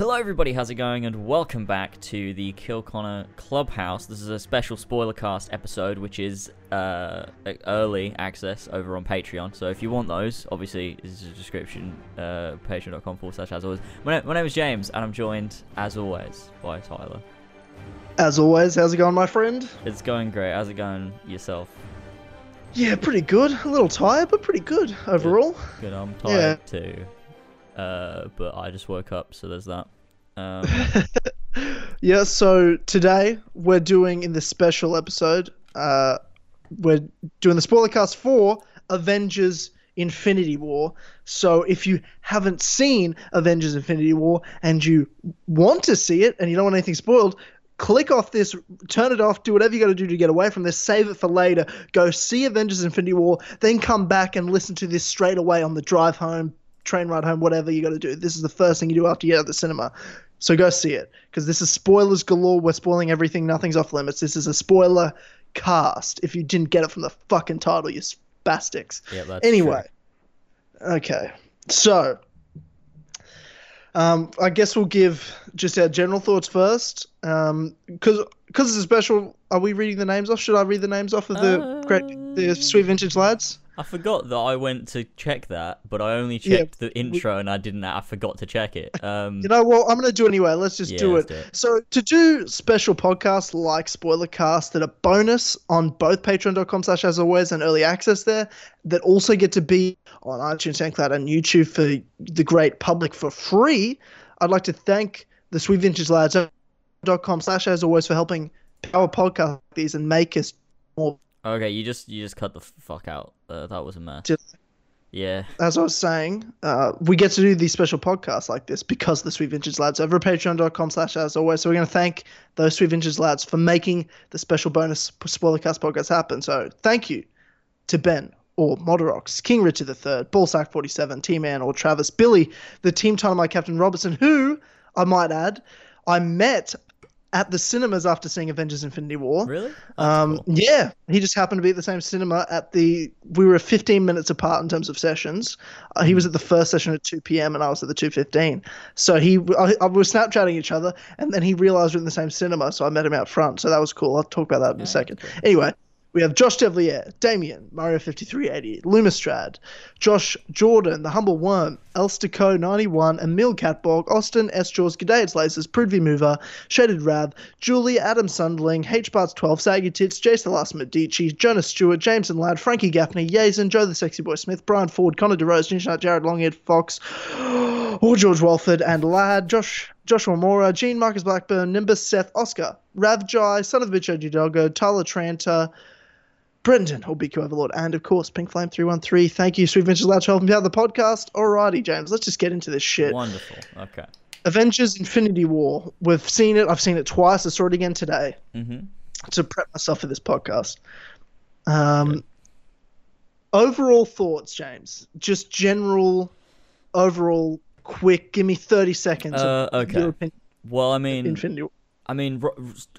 Hello, everybody. How's it going? And welcome back to the Kill Connor Clubhouse. This is a special spoiler cast episode, which is uh, early access over on Patreon. So if you want those, obviously, this is a description. Uh, Patreon.com forward slash as always. My, my name is James, and I'm joined, as always, by Tyler. As always, how's it going, my friend? It's going great. How's it going yourself? Yeah, pretty good. A little tired, but pretty good overall. Good. I'm tired too. Uh, but I just woke up, so there's that. Um, Yeah, so today we're doing in this special episode, uh, we're doing the spoiler cast for Avengers Infinity War. So if you haven't seen Avengers Infinity War and you want to see it and you don't want anything spoiled, click off this, turn it off, do whatever you got to do to get away from this, save it for later, go see Avengers Infinity War, then come back and listen to this straight away on the drive home, train ride home, whatever you got to do. This is the first thing you do after you get out of the cinema. So go see it because this is spoilers galore. We're spoiling everything. Nothing's off limits. This is a spoiler cast. If you didn't get it from the fucking title, you spastics. yeah, that's Anyway, okay. So, um, I guess we'll give just our general thoughts first. Um, because because it's a special. Are we reading the names off? Should I read the names off of the great the sweet vintage lads? I forgot that I went to check that, but I only Yeah, checked the intro and I didn't. I forgot to check it. Um, You know what? I'm going to do it anyway. Let's just Yeah, do, let's it. do it. So, to do special podcasts like Spoiler Cast that are bonus on both patreon.com slash as always and early access there, that also get to be on iTunes, SoundCloud, and YouTube for the great public for free, I'd like to thank the Sweet Vintage Lads.com slash as always for helping power podcast these and make us more. Okay, you just you just cut the fuck out. Uh, that was a mess. Just- Yeah. as I was saying, uh, we get to do these special podcasts like this because the Sweet Vintage Lads over at patreon.com slash as always. So we're going to thank those Sweet Vintage Lads for making the special bonus spoilercast podcast happen. So thank you to Ben or Moderox, King Richard III, Ballsack 47, T-Man or Travis, Billy, the Team Dynamite Captain Robertson, who, I might add, I met at the cinemas after seeing Avengers Infinity War. Really? Um, cool. yeah, he just happened to be at the same cinema at the. We were 15 minutes apart in terms of sessions. Uh, he was at the first session at 2 p.m. and I was at the 2:15. So he, I, I was Snapchatting each other, and then he realized we are in the same cinema. So I met him out front. So that was cool. I'll talk about that in a second. Anyway. We have Josh Devlier, Damien, Mario 5380, Lumistrad, Josh Jordan, The Humble Worm, Elstico 91, Emil Catborg, Austin, S. Jaws, G'day It's Lasers, Prudvy Mover, Shaded Rav, Julie, Adam Sundling, H. Barts 12, Saggy Tits, Jason Last Medici, Jonas Stewart, Jameson Ladd, Frankie Gaffney, Yazen, Joe the Sexy Boy Smith, Brian Ford, Connor DeRose, Ninja Nut, Jared Longehead Fox, or George Walford and Ladd, Josh, Joshua Mora, Gene Marcus Blackburn, Nimbus, Seth, Oscar, Rav Jai, Son of the Bitch, OG Doggo, Tyler Tranter, Brendan, or BQ Overlord, and of course, Pink Flame 313. Thank you, Sweet Vintage Lads, for helping me out the podcast. Alrighty, James, let's just get into this shit. Wonderful. Okay. Avengers Infinity War. We've seen it. I've seen it twice. I saw it again today Mhm. to prep myself for this podcast. Um, overall thoughts, James. Just general, overall, quick. Give me 30 seconds Uh, of okay. your opinion Well, I mean, Infinity War. I mean,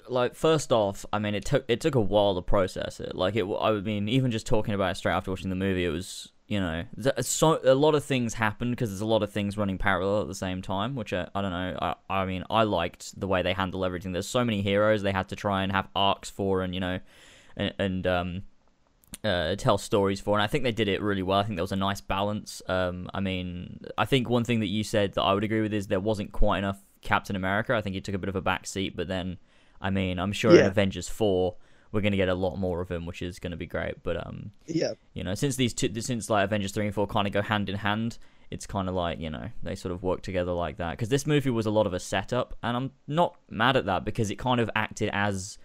like first off, I mean, it took it took a while to process it. Like it, I mean, even just talking about it straight after watching the movie, it was you know, so a lot of things happened because there's a lot of things running parallel at the same time, which I, I don't know. I, I mean, I liked the way they handle everything. There's so many heroes they had to try and have arcs for, and you know, and, and um, uh, tell stories for, and I think they did it really well. I think there was a nice balance. Um, I mean, I think one thing that you said that I would agree with is there wasn't quite enough Captain America. I think he took a bit of a back seat, but then, I mean, I'm sure in Avengers four we're gonna get a lot more of him, which is gonna be great. But um, Yeah. you know, since these two, since like Avengers three and four kind of go hand in hand, it's kind of like you know they sort of work together like that. Because this movie was a lot of a setup, and I'm not mad at that because it kind of acted as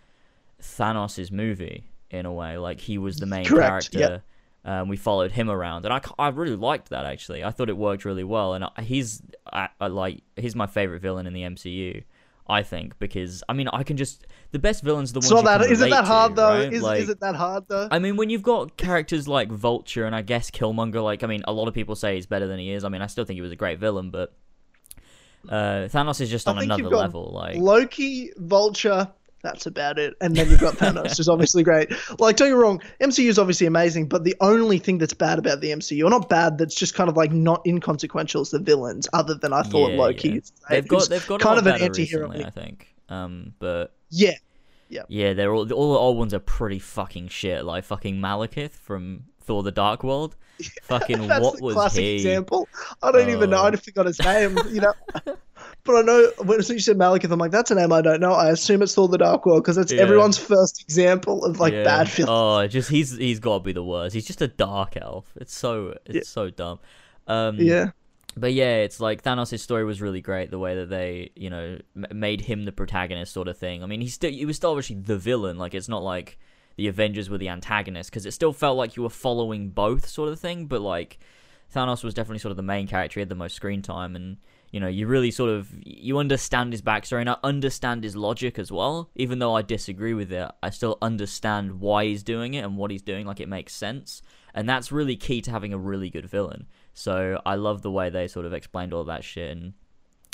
Thanos' movie in a way. Like he was the main Correct, character. Um, we followed him around, and I, I really liked that actually. I thought it worked really well, and I, he's I, I like he's my favorite villain in the MCU. I think because I mean I can just the best villains are the ones you that. it that hard to, though? right? Is, like, is it that hard though? I mean, when you've got characters like Vulture and I guess Killmonger, like I mean, a lot of people say he's better than he is. I mean, I still think he was a great villain, but uh, Thanos is just on another level. Like, Loki, Vulture, that's about it. And then you've got Thanos, who's obviously great. Like, don't get me wrong, MCU is obviously amazing, but the only thing that's bad about the MCU, or not bad, that's just kind of like not inconsequential, is the villains. Other than I thought Yeah, Loki, yeah. They've got they've got a kind lot of an anti-hero. recently, I think. Um, but yeah, Yeah, yeah, they're all all the old ones are pretty fucking shit. Like fucking Malekith from Thor: The Dark World. Fucking that's what the was classic he? example. I don't even know. Oh. I forgot his name. You know. But I know when as you said Malekith, I'm like, that's a name I don't know. I assume it's Thor: The Dark World because it's Yeah. everyone's first example of like Yeah. bad film. Oh, just he's he's got to be the worst. He's just a dark elf. It's so it's Yeah. so dumb. Um, yeah, But yeah, it's like Thanos' story was really great. The way that they, you know, m- made him the protagonist, sort of thing. I mean, he's still he was still obviously the villain. Like it's not like the Avengers were the antagonist because it still felt like you were following both, sort of thing. But like Thanos was definitely sort of the main character. He had the most screen time, and you know, you really sort of you understand his backstory, and I understand his logic as well. Even though I disagree with it, I still understand why he's doing it and what he's doing. Like it makes sense, and that's really key to having a really good villain. So I love the way they sort of explained all that shit, and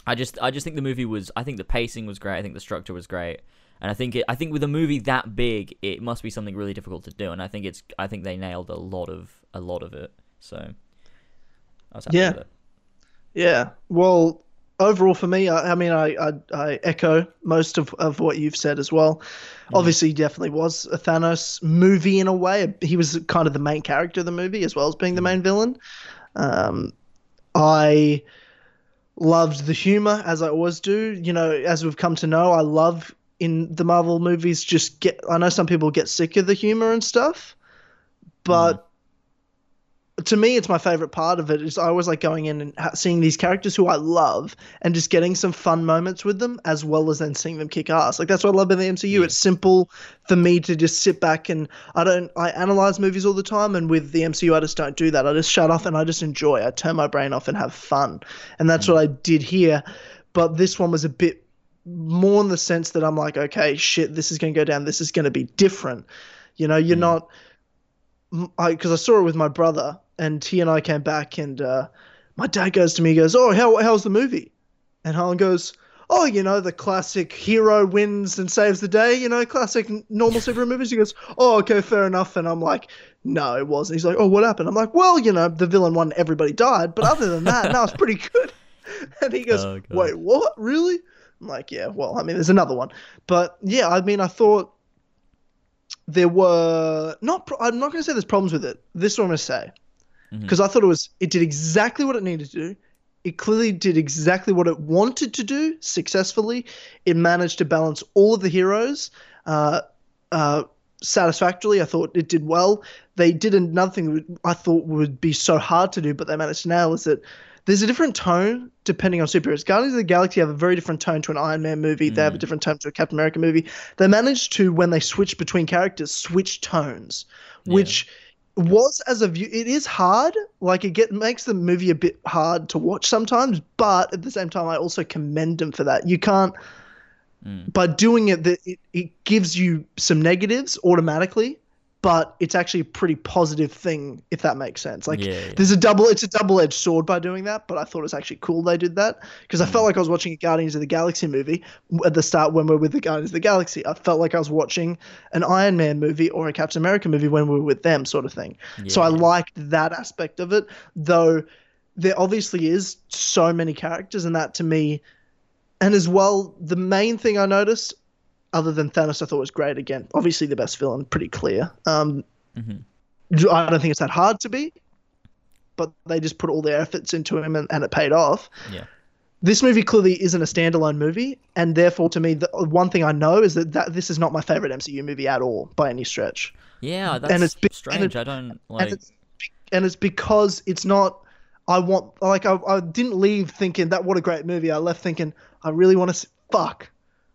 I just I just think the movie was I think the pacing was great. I think the structure was great. And I think it, I think with a movie that big, it must be something really difficult to do. And I think it's I think they nailed a lot of a lot of it. So I was happy Yeah. with it. yeah. Well, overall for me, I, I mean, I, I I echo most of of what you've said as well. Obviously, he definitely was a Thanos movie in a way. He was kind of the main character of the movie as well as being the main villain. Um, I loved the humor as I always do. You know, as we've come to know, I love in the Marvel movies. Just get. I know some people get sick of the humor and stuff, but mm. to me, it's my favorite part of it. Is I always like going in and ha- seeing these characters who I love and just getting some fun moments with them, as well as then seeing them kick ass. Like that's what I love about the MCU. It's simple for me to just sit back and I don't. I analyze movies all the time, and with the MCU, I just don't do that. I just shut off and I just enjoy. I turn my brain off and have fun, and that's mm. what I did here. But this one was a bit more in the sense that I'm like, okay, shit, this is going to go down. This is going to be different. You know, you're not I because I saw it with my brother, and he and I came back, and uh, my dad goes to me, he goes, "Oh, how how's the movie?" And Harlan goes, "Oh, you know, the classic hero wins and saves the day, you know, classic normal superhero movies." He goes, "Oh, okay, fair enough." And I'm like, "No, it wasn't." He's like, "Oh, what happened?" I'm like, "Well, you know, the villain won, everybody died, but other than that, no, it's pretty good." And he goes, Oh, "Wait, what? Really?" I'm like, "Yeah, well, I mean, there's another one, but yeah, I mean, I thought." there were not. Pro- I'm not going to say there's problems with it. This is what I'm going to say because I thought it was. It did exactly what it needed to do. It clearly did exactly what it wanted to do successfully. It managed to balance all of the heroes uh, uh, satisfactorily. I thought it did well. They did another thing I thought would be so hard to do, but they managed to nail is that there's a different tone depending on superheroes. Guardians of the Galaxy have a very different tone to an Iron Man movie. They have a mm. different tone to a Captain America movie. They managed to, when they switch between characters, switch tones, which was as a view it is hard like it get makes the movie a bit hard to watch sometimes but at the same time i also commend them for that you can't mm. by doing it that it, it gives you some negatives automatically but it's actually a pretty positive thing if that makes sense. Like Yeah, yeah. there's a double it's a double-edged sword by doing that but i thought it was actually cool they did that because i felt mm. like i was watching a guardians of the galaxy movie at the start when we are with the guardians of the galaxy. I felt like i was watching an iron man movie or a captain america movie when we were with them sort of thing. So i liked that aspect of it though there obviously is so many characters and that to me. And as well the main thing i noticed other than Thanos, I thought was great. Again, obviously the best villain, pretty clear. Um, I don't think it's that hard to be, but they just put all their efforts into him and, and it paid off. Yeah. This movie clearly isn't a standalone movie, and therefore, to me, the one thing I know is that, that this is not my favorite MCU movie at all by any stretch. Yeah, that's it's be- and strange. it- I don't like. and it's and it's because it's not. I want like I, I didn't leave thinking that what a great movie. I left thinking I really want to fuck.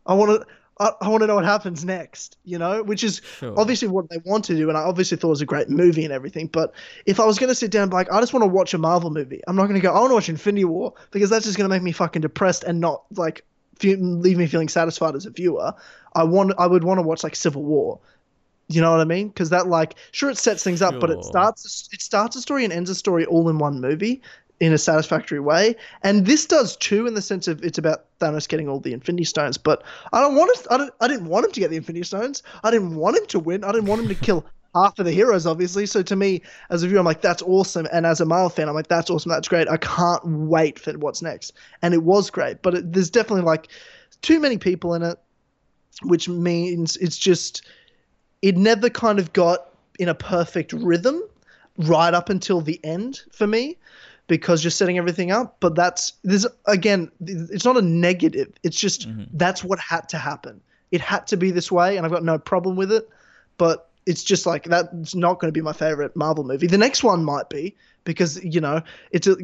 I want to. I, I want to know what happens next, you know, which is Sure. obviously what they want to do, and I obviously thought it was a great movie and everything. But if I was going to sit down and be like, I just want to watch a Marvel movie, I'm not going to go, I want to watch Infinity War because that's just going to make me fucking depressed and not like leave me feeling satisfied as a viewer. I want, I would want to watch like Civil War. You know what I mean? Because that like, sure, it sets things up, but it starts it starts a story and ends a story all in one movie. In a satisfactory way. And this does too, in the sense of it's about Thanos getting all the Infinity Stones. But I don't want to. I, don't, I didn't want him to get the Infinity Stones. I didn't want him to win. I didn't want him to kill half of the heroes, obviously. So to me, as a viewer, I'm like, that's awesome. And as a Marvel fan, I'm like, that's awesome. That's great. I can't wait for what's next. And it was great, but it, there's definitely like too many people in it, which means it's just it never kind of got in a perfect rhythm right up until the end for me because you're setting everything up. But that's there's again, it's not a negative. It's just mm-hmm. that's what had to happen. It had to be this way, and I've got no problem with it. But it's just like that's not going to be my favorite Marvel movie. The next one might be because you know it's a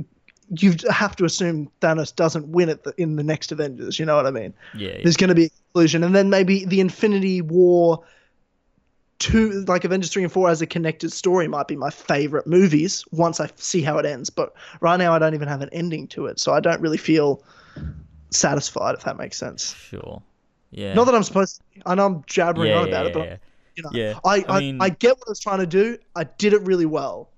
you have to assume Thanos doesn't win it in the next Avengers. You know what I mean? Yeah. yeah. There's going to be a conclusion, and then maybe the Infinity War two, like Avengers three and four, as a connected story, might be my favorite movies once I see how it ends. But right now, I don't even have an ending to it, so I don't really feel satisfied. If that makes sense. Sure. Yeah. Not that I'm supposed. To, I know I'm jabbering yeah, on about yeah, it, but yeah. you know, Yeah, I, I I, mean- I get what I was trying to do. I did it really well.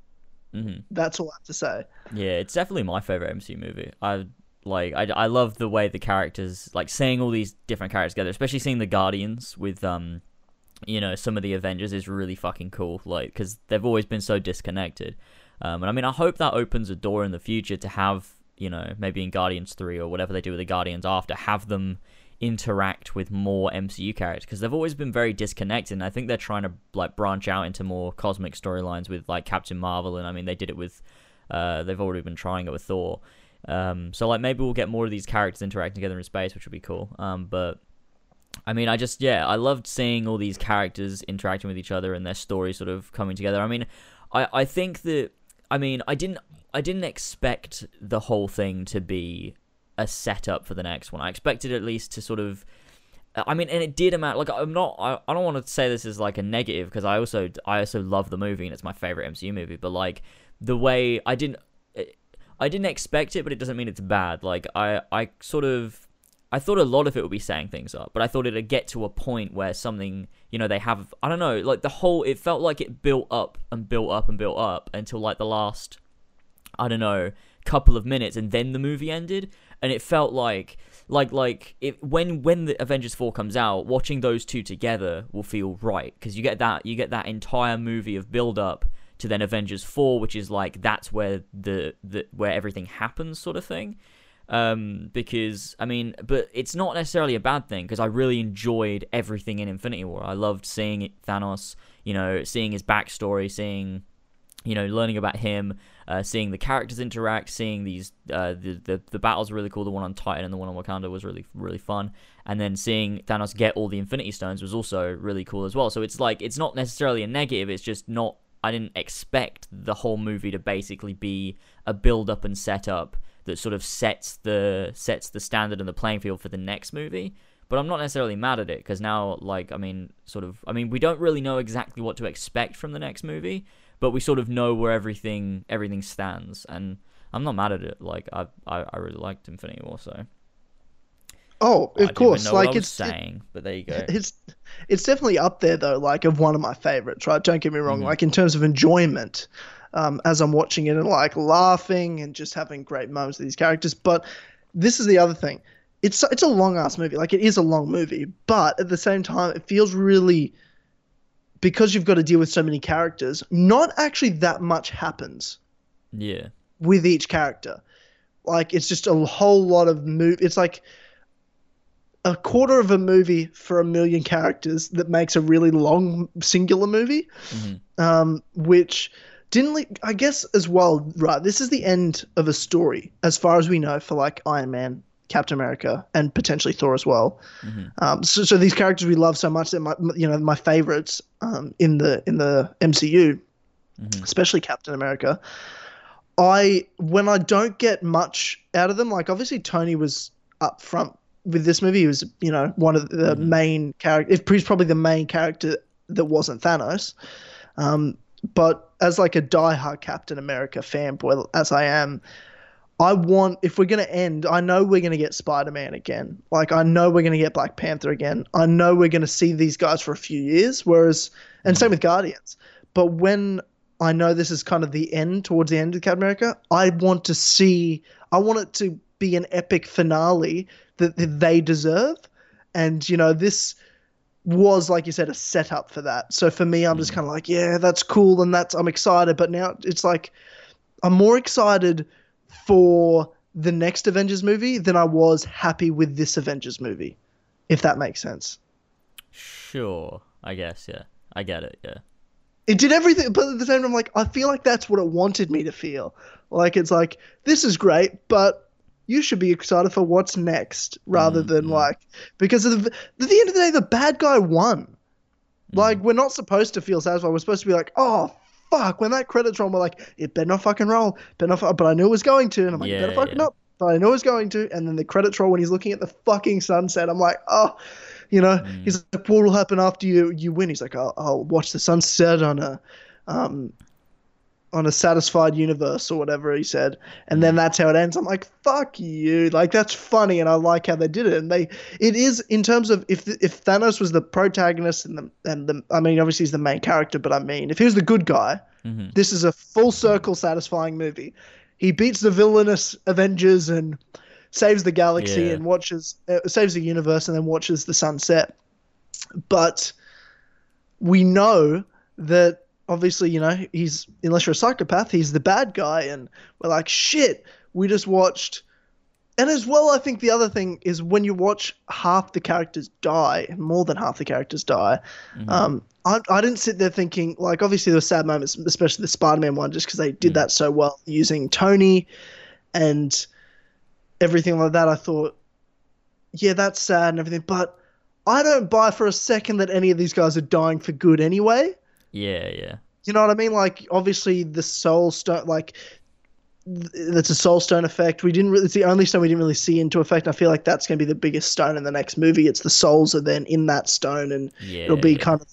Mhm. That's all I have to say. Yeah, it's definitely my favorite MCU movie. I like I, I love the way the characters like seeing all these different characters together, especially seeing the Guardians with um you know some of the Avengers is really fucking cool like cuz they've always been so disconnected. Um and I mean I hope that opens a door in the future to have, you know, maybe in Guardians 3 or whatever they do with the Guardians after have them interact with more MCU characters because they've always been very disconnected and I think they're trying to like branch out into more cosmic storylines with like Captain Marvel and I mean they did it with uh, they've already been trying it with Thor. Um, so like maybe we'll get more of these characters interacting together in space, which would be cool. Um, but I mean, I just yeah, I loved seeing all these characters interacting with each other and their stories sort of coming together. I mean, I I think that I mean I didn't I didn't expect the whole thing to be a setup for the next one. I expected at least to sort of I mean, and it did amount. Like, I'm not. I, I don't want to say this is like a negative because I also I also love the movie and it's my favorite MCU movie. But like the way I didn't I didn't expect it, but it doesn't mean it's bad. Like I I sort of I thought a lot of it would be saying things up, but I thought it'd get to a point where something you know they have I don't know like the whole it felt like it built up and built up and built up until like the last I don't know couple of minutes and then the movie ended. And it felt like like like it when when the Avengers 4 comes out watching those two together will feel right because you get that you get that entire movie of build up to then Avengers 4 which is like that's where the, the where everything happens sort of thing um because I mean but it's not necessarily a bad thing because I really enjoyed everything in Infinity War I loved seeing Thanos you know seeing his backstory seeing you know, learning about him, uh, seeing the characters interact, seeing these uh, the, the the battles were really cool. The one on Titan and the one on Wakanda was really really fun, and then seeing Thanos get all the Infinity Stones was also really cool as well. So it's like it's not necessarily a negative. It's just not. I didn't expect the whole movie to basically be a build up and set up that sort of sets the sets the standard and the playing field for the next movie. But I'm not necessarily mad at it because now, like, I mean, sort of, I mean, we don't really know exactly what to expect from the next movie but we sort of know where everything everything stands, and I'm not mad at it. Like I I, I really liked Infinity War, so. Oh, I of course. know like I it's saying, but there you go. it's it's definitely up there though, like of one of my favorites, right? Don't get me wrong. Mhm. Like in terms of enjoyment, um, as I'm watching it and like laughing and just having great moments with these characters. But this is the other thing. It's it's a long ass movie. Like it is a long movie, but at the same time, it feels really because you've got to deal with so many characters. Not actually that much happens Yeah. with each character. Like it's just a whole lot of move. It's like a quarter of a movie for a million characters that makes a really long singular movie, Mhm. um, which didn't. Le- I guess as well. Right, this is the end of a story, as far as we know, for like Iron Man, Captain America, and potentially Thor as well. Mhm. Um, so, so these characters we love so much that my, you know, my favorites um, in the in the MCU Mhm. especially Captain America. I when I don't get much out of them, like obviously Tony was up front with this movie. He was, you know, one of the Mhm. main character. He's probably the main character that wasn't Thanos. Um, but as like a diehard Captain America fanboy, as I am, I want if we're gonna end, I know we're gonna get Spider Man again. Like I know we're gonna get Black Panther again. I know we're gonna see these guys for a few years. Whereas, and same with Guardians. But when I know this is kind of the end towards the end of Captain America. I want to see. I want it to be an epic finale that, that they deserve, and you know this was like you said a setup for that. So for me, I'm just hmm. kind of like, yeah, that's cool, and that's I'm excited. But now it's like I'm more excited for the next Avengers movie than I was happy with this Avengers movie, if that makes sense. Sure, I guess. Yeah, I get it. Yeah. It did everything, but at the same time, I'm like I feel like that's what it wanted me to feel. Like it's like this is great, but you should be excited for what's next rather Mm, than mm. like because of the, at the end of the day, the bad guy won. Mm. Like we're not supposed to feel satisfied. We're supposed to be like, oh fuck, when that credits roll, we're like, it better not fucking roll, better not. fu-" But I knew it was going to, and I'm like, Yeah, better fucking yeah. not. But I know it was going to, and then the credits roll when he's looking at the fucking sunset. I'm like, oh, you know, Mm. he's like, what will happen after you you win? He's like, I'll, I'll watch the sunset on a, um, on a satisfied universe or whatever he said, and then that's how it ends. I'm like, fuck you, like that's funny, and I like how they did it. And they, it is in terms of if if Thanos was the protagonist and the and the, I mean, obviously he's the main character, but I mean, if he was the good guy, Mhm. this is a full circle satisfying movie. He beats the villainous Avengers and saves the galaxy Yeah. and watches uh, saves the universe and then watches the sunset. But we know that obviously, you know, he's unless you're a psychopath, he's the bad guy and we're like, shit, we just watched and as well, I think the other thing is when you watch half the characters die, more than half the characters die. Mhm. Um, I, I didn't sit there thinking like obviously there were sad moments, especially the Spider-Man one, just because they did Mm. that so well using Tony and everything like that. I thought, yeah, that's sad and everything, but I don't buy for a second that any of these guys are dying for good anyway. Yeah, yeah. You know what I mean? Like obviously the Soul Stone, like that's a Soul Stone effect. We didn't really. It's the only stone we didn't really see into effect. I feel like that's going to be the biggest stone in the next movie. It's the souls are then in that stone, and Yeah. it'll be kind of,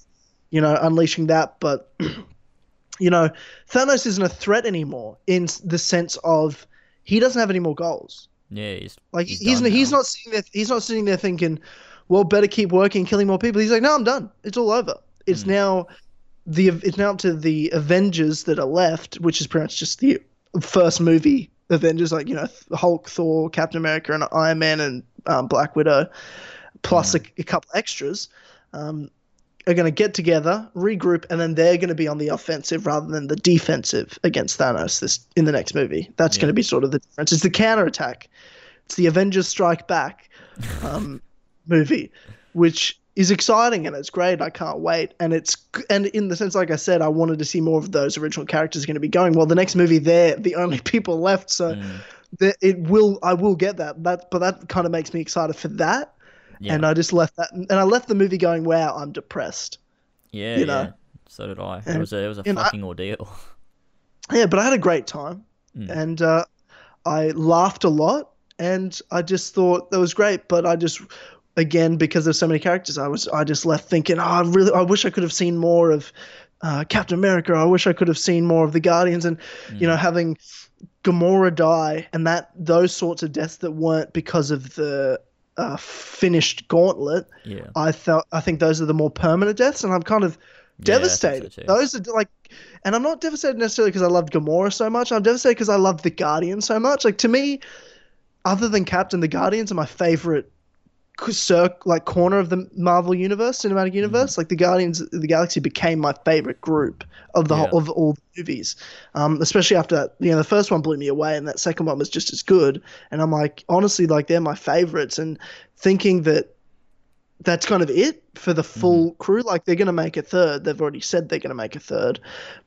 you know, unleashing that. But you know, Thanos isn't a threat anymore in the sense of he doesn't have any more goals. Yeah, he's Like He's he's he's, not sitting there. He's not sitting there thinking, "Well, better keep working, killing more people." He's like, "No, I'm done. It's all over. It's Mm. now the it's now up to the Avengers that are left, which is pretty much just the first movie Avengers, like you know Hulk, Thor, Captain America, and Iron Man, and um, Black Widow, plus a, a couple extras." Um, are going to get together, regroup, and then they're going to be on the offensive rather than the defensive against Thanos this in the next movie. That's Yeah. going to be sort of the difference. It's the counterattack. It's the Avengers Strike Back um, movie, which is exciting and it's great. I can't wait. And it's and in the sense, like I said, I wanted to see more of those original characters going to be going. Well, the next movie, they're the only people left, so Mm. that it will. I will get that. That, but that kind of makes me excited for that. Yeah. And I just left that, and I left the movie going, "Wow, I'm depressed." yeah, you know. yeah. So did I. It was a it was a and I- fucking ordeal. Yeah, but I had a great time, Mm. and uh, I laughed a lot, and I just thought that was great. But I just, again, because there's so many characters, I was I just left thinking, oh, I really, I wish I could have seen more of uh, Captain America. I wish I could have seen more of the Guardians, and you know, having Gamora die, and that those sorts of deaths that weren't because of the uh, finished gauntlet. Yeah. I felt I think those are the more permanent deaths, and I'm kind of Yeah, so devastated. those are like, and I'm not devastated necessarily because I loved Gamora so much. I'm devastated because I loved the Guardians so much. Like to me, other than Captain, the Guardians are my favorite like corner of the Marvel universe, cinematic Mm-hmm. universe. Like the Guardians of the Galaxy became my favorite group of the Yeah. whole, of all the movies. Um, especially after that, you know, the first one blew me away, and that second one was just as good. And I'm like, honestly, like they're my favorites. And thinking that that's kind of it for the full crew. Like they're going to make a third. They've already said they're going to make a third,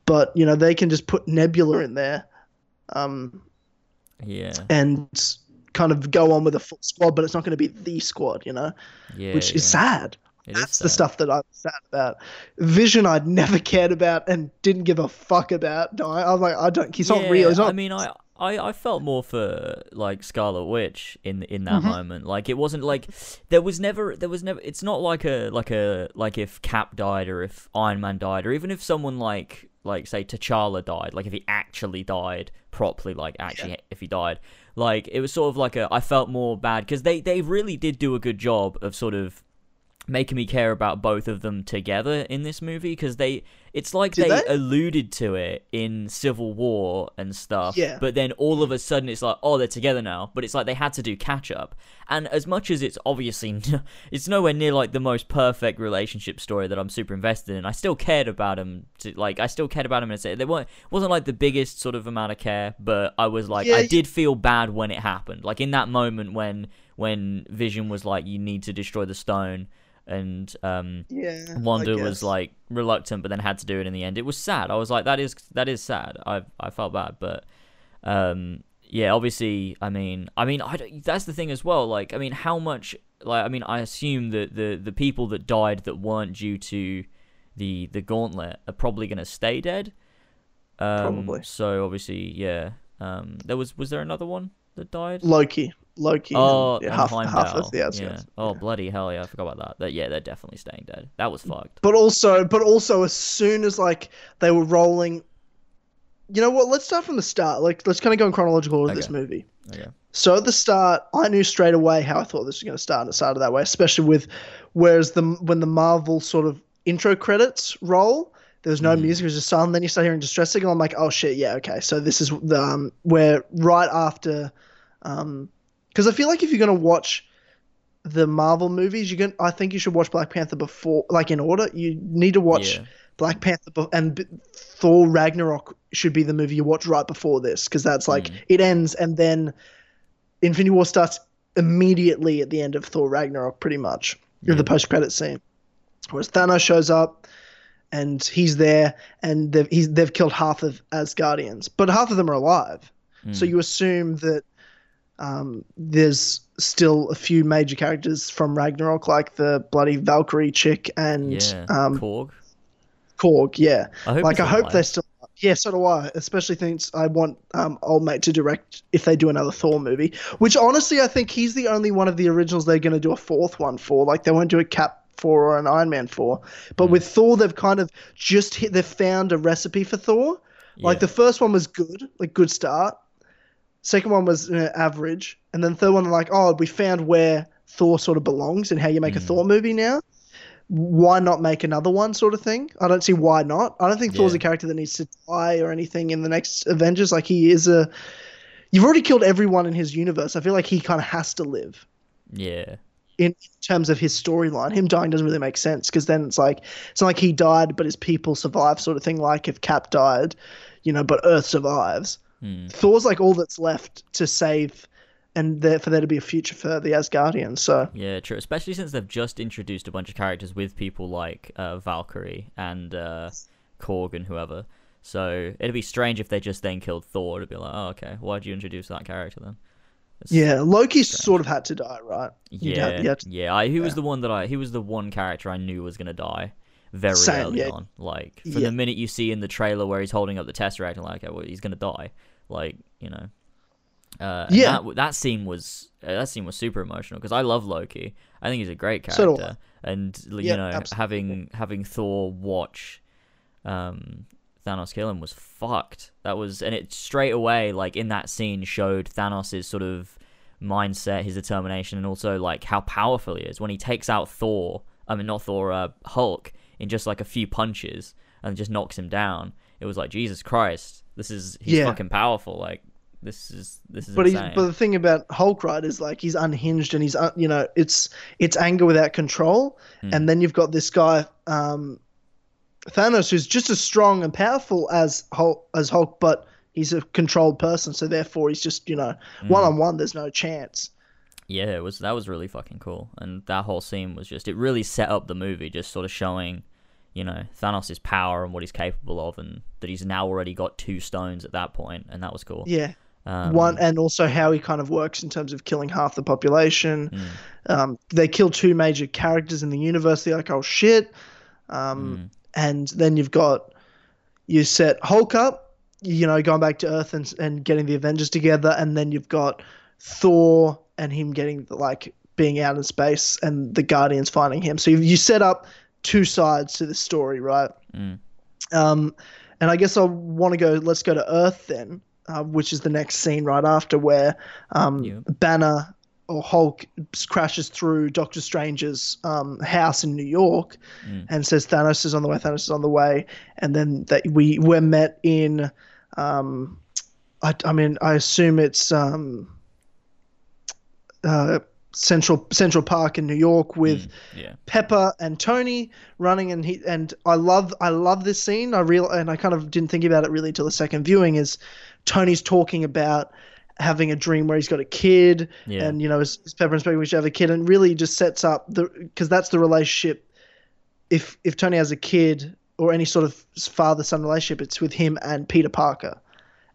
but you know they can just put Nebula in there, um, Yeah. and kind of go on with a full squad. But it's not going to be the squad, you know, Yeah. which is sad. It is That's the sad. stuff that I'm sad about. Vision, I'd never cared about and didn't give a fuck about. No, I- I'm like, I don't. He's not real. He's not. I mean, I, I, I felt more for like Scarlet Witch in in that Mm-hmm. moment. Like it wasn't like there was never there was never. It's not like a like a like if Cap died or if Iron Man died or even if someone like like say T'Challa died. Like if he actually died properly. Like actually if he died. Like it was sort of like a I felt more bad because they they really did do a good job of sort of making me care about both of them together in this movie because they it's like Did they, they? alluded to it in Civil War and stuff. Yeah. But then all of a sudden it's like, oh, they're together now. But it's like they had to do catch up. And as much as it's obviously it's nowhere near like the most perfect relationship story that I'm super invested in, I still cared about him. To like, I still cared about him and say they weren't wasn't like the biggest sort of amount of care, but I was like, Yeah, I did feel bad when it happened. Like in that moment when when Vision was like, you need to destroy the stone. And um, Yeah. Wanda was like reluctant, but then had to do it in the end. It was sad. I was like, that is that is sad. I I felt bad, but um, yeah, obviously, I mean, I mean, I that's the thing as well. Like, I mean, how much? Like, I mean, I assume that the the people that died that weren't due to the the gauntlet are probably gonna stay dead. Um, Probably. So obviously, yeah. Um, there was was there another one that died? Loki. Loki. Oh, yeah, half, half of the yeah. outskirts. Oh, Yeah. bloody hell! Yeah, I forgot about that. That yeah, they're definitely staying dead. That was fucked. But also, but also, as soon as like they were rolling, you know what? Let's start from the start. Like, let's kind of go in chronological order of this movie. Okay. So at the start, I knew straight away how I thought this was going to start, and it started that way. Especially with, whereas the when the Marvel sort of intro credits roll, there was no Mhm. music, it was just silent. Then you start hearing distress signal. I'm like, oh shit, yeah, okay. So this is the um, where right after, um, because I feel like if you're going to watch the Marvel movies, you can. I think you should watch Black Panther before, like in order. You need to watch Yeah. Black Panther be- and B- Thor Ragnarok should be the movie you watch right before this because that's like Mm. it ends and then Infinity War starts immediately at the end of Thor Ragnarok, pretty much. Yeah. The post credit scene. Whereas Thanos shows up and he's there and they've, he's, they've killed half of Asgardians, but half of them are alive. So Mm. you assume that um, there's still a few major characters from Ragnarok, like the bloody Valkyrie chick and yeah. um, Korg. Korg. Yeah, I hope like I hope alive. they're still. Yeah, so do I. Especially since I want um, old mate to direct if they do another Thor movie. Which honestly, I think he's the only one of the originals they're going to do a fourth one for. Like they won't do a Cap four or an Iron Man four. But Hmm. with Thor, they've kind of just hit. They've found a recipe for Thor. Like Yeah. the first one was good, like good start. Second one was uh, average, and then third one like, oh, we found where Thor sort of belongs and how you make a Mm. Thor movie now. Why not make another one, sort of thing? I don't see why not. I don't think Thor's a character that needs to die or anything in the next Avengers. Like he is a. You've already killed everyone in his universe. I feel like he kind of has to live Yeah. in terms of his storyline. Him dying doesn't really make sense because then it's like it's not like he died, but his people survive, sort of thing. Like if Cap died, you know, but Earth survives. Hmm. Thor's like all that's left to save, and there, for there to be a future for the Asgardians. So Yeah, true. Especially since they've just introduced a bunch of characters with people like uh, Valkyrie and uh, Korg and whoever. So it'd be strange if they just then killed Thor. It'd be like, oh, okay, why'd you introduce that character then? It's- yeah, Loki sort of had to die, right? You'd yeah, have- to- yeah. I, he was the one that I. He was the one character I knew was gonna die very Same, early yeah. on. Like from Yeah. the minute you see in the trailer where he's holding up the tesseract, and like, okay, well, he's gonna die. Like you know. Uh, Yeah. That, that scene was uh, that scene was super emotional because I love Loki. I think he's a great So character, and you Yeah, know, absolutely. having having Thor watch um, Thanos kill him was fucked. That was, and it straight away, like in that scene, showed Thanos' sort of mindset, his determination, and also like how powerful he is when he takes out Thor. I mean, not Thor, uh, Hulk in just like a few punches and just knocks him down. It was like Jesus Christ, this is he's Yeah. fucking powerful. Like this is this is But he's, insane. but the thing about Hulk, right, is like he's unhinged and he's un, you know it's it's anger without control, Hmm. and then you've got this guy um, Thanos who's just as strong and powerful as Hulk as Hulk, but he's a controlled person, so therefore he's just you know one on one. There's no chance. Yeah, it was that was really fucking cool, and that whole scene was just it really set up the movie, just sort of showing, you know, Thanos' power and what he's capable of, and that he's now already got two stones at that point, and that was cool. Yeah, Um, one and also how he kind of works in terms of killing half the population. mm, Um, they kill two major characters in the universe. They're like, oh shit. Um, mm, and then you've got you set Hulk up, you know, going back to Earth and and getting the Avengers together, and then you've got Thor and him getting like being out in space and the Guardians finding him. So you, you set up two sides to the story, right? mm. Um, and I guess I want to go. Let's go to Earth then, uh, which is the next scene right after where um, Yeah. Banner or Hulk crashes through Doctor Strange's um, house in New York and says Thanos is on the way, Thanos is on the way, and then that we we're met in, um, I, I mean I assume it's um, uh, Central Central Park in New York with Yeah. Pepper and Tony running, and he and I love I love this scene. I real and I kind of didn't think about it really till the second viewing. Is Tony's talking about having a dream where he's got a kid, Yeah. and you know, his, his Pepper and Spectre to have a kid, and really just sets up the because that's the relationship. If if Tony has a kid or any sort of father son relationship, it's with him and Peter Parker.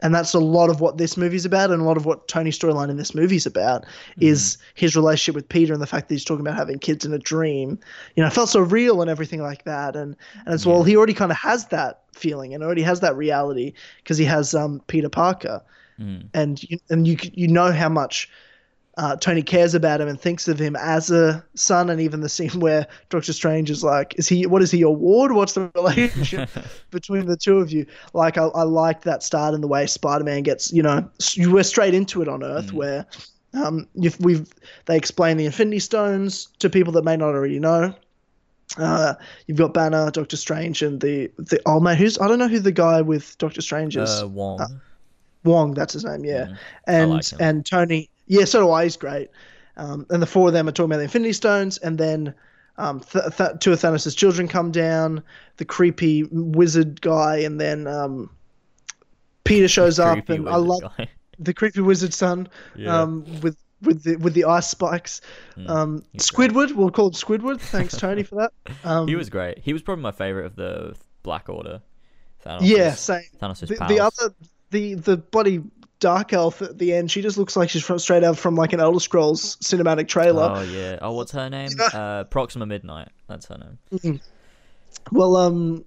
And that's a lot of what this movie's about, and a lot of what Tony's storyline in this movie's about is his relationship with Peter and the fact that he's talking about having kids in a dream. You know, it felt so real and everything like that. And and as well, he already kind of has that feeling and already has that reality because he has um, Peter Parker, and you, and you you know how much uh, Tony cares about him and thinks of him as a son, and even the scene where Doctor Strange is like, "Is he? What is he? Your ward? What's the relationship between the two of you?" Like, I, I liked that start in the way Spider-Man gets. You know, were straight into it on Earth, where um, if we've they explain the Infinity Stones to people that may not already know. Uh, you've got Banner, Doctor Strange, and the the oh man, who's I don't know who the guy with Doctor Strange is. Uh, Wong. Wong, that's his name, yeah. And like and Tony, yeah, so do I. He's great. Um, and the four of them are talking about the Infinity Stones, and then um, th- th- two of Thanos' children come down, the creepy wizard guy, and then um, Peter shows up, and I love guy. the creepy wizard son Yeah. um, with with the with the ice spikes. Um, Squidward, we'll call it Squidward. Thanks, Tony, for that. Um, he was great. He was probably my favorite of the Black Order. Thanos yeah, same. Thanos' the, the other the the bloody dark elf at the end she just looks like she's from straight out from like an elder scrolls cinematic trailer Oh yeah. Oh, what's her name? Uh, Proxima Midnight. That's her name. well um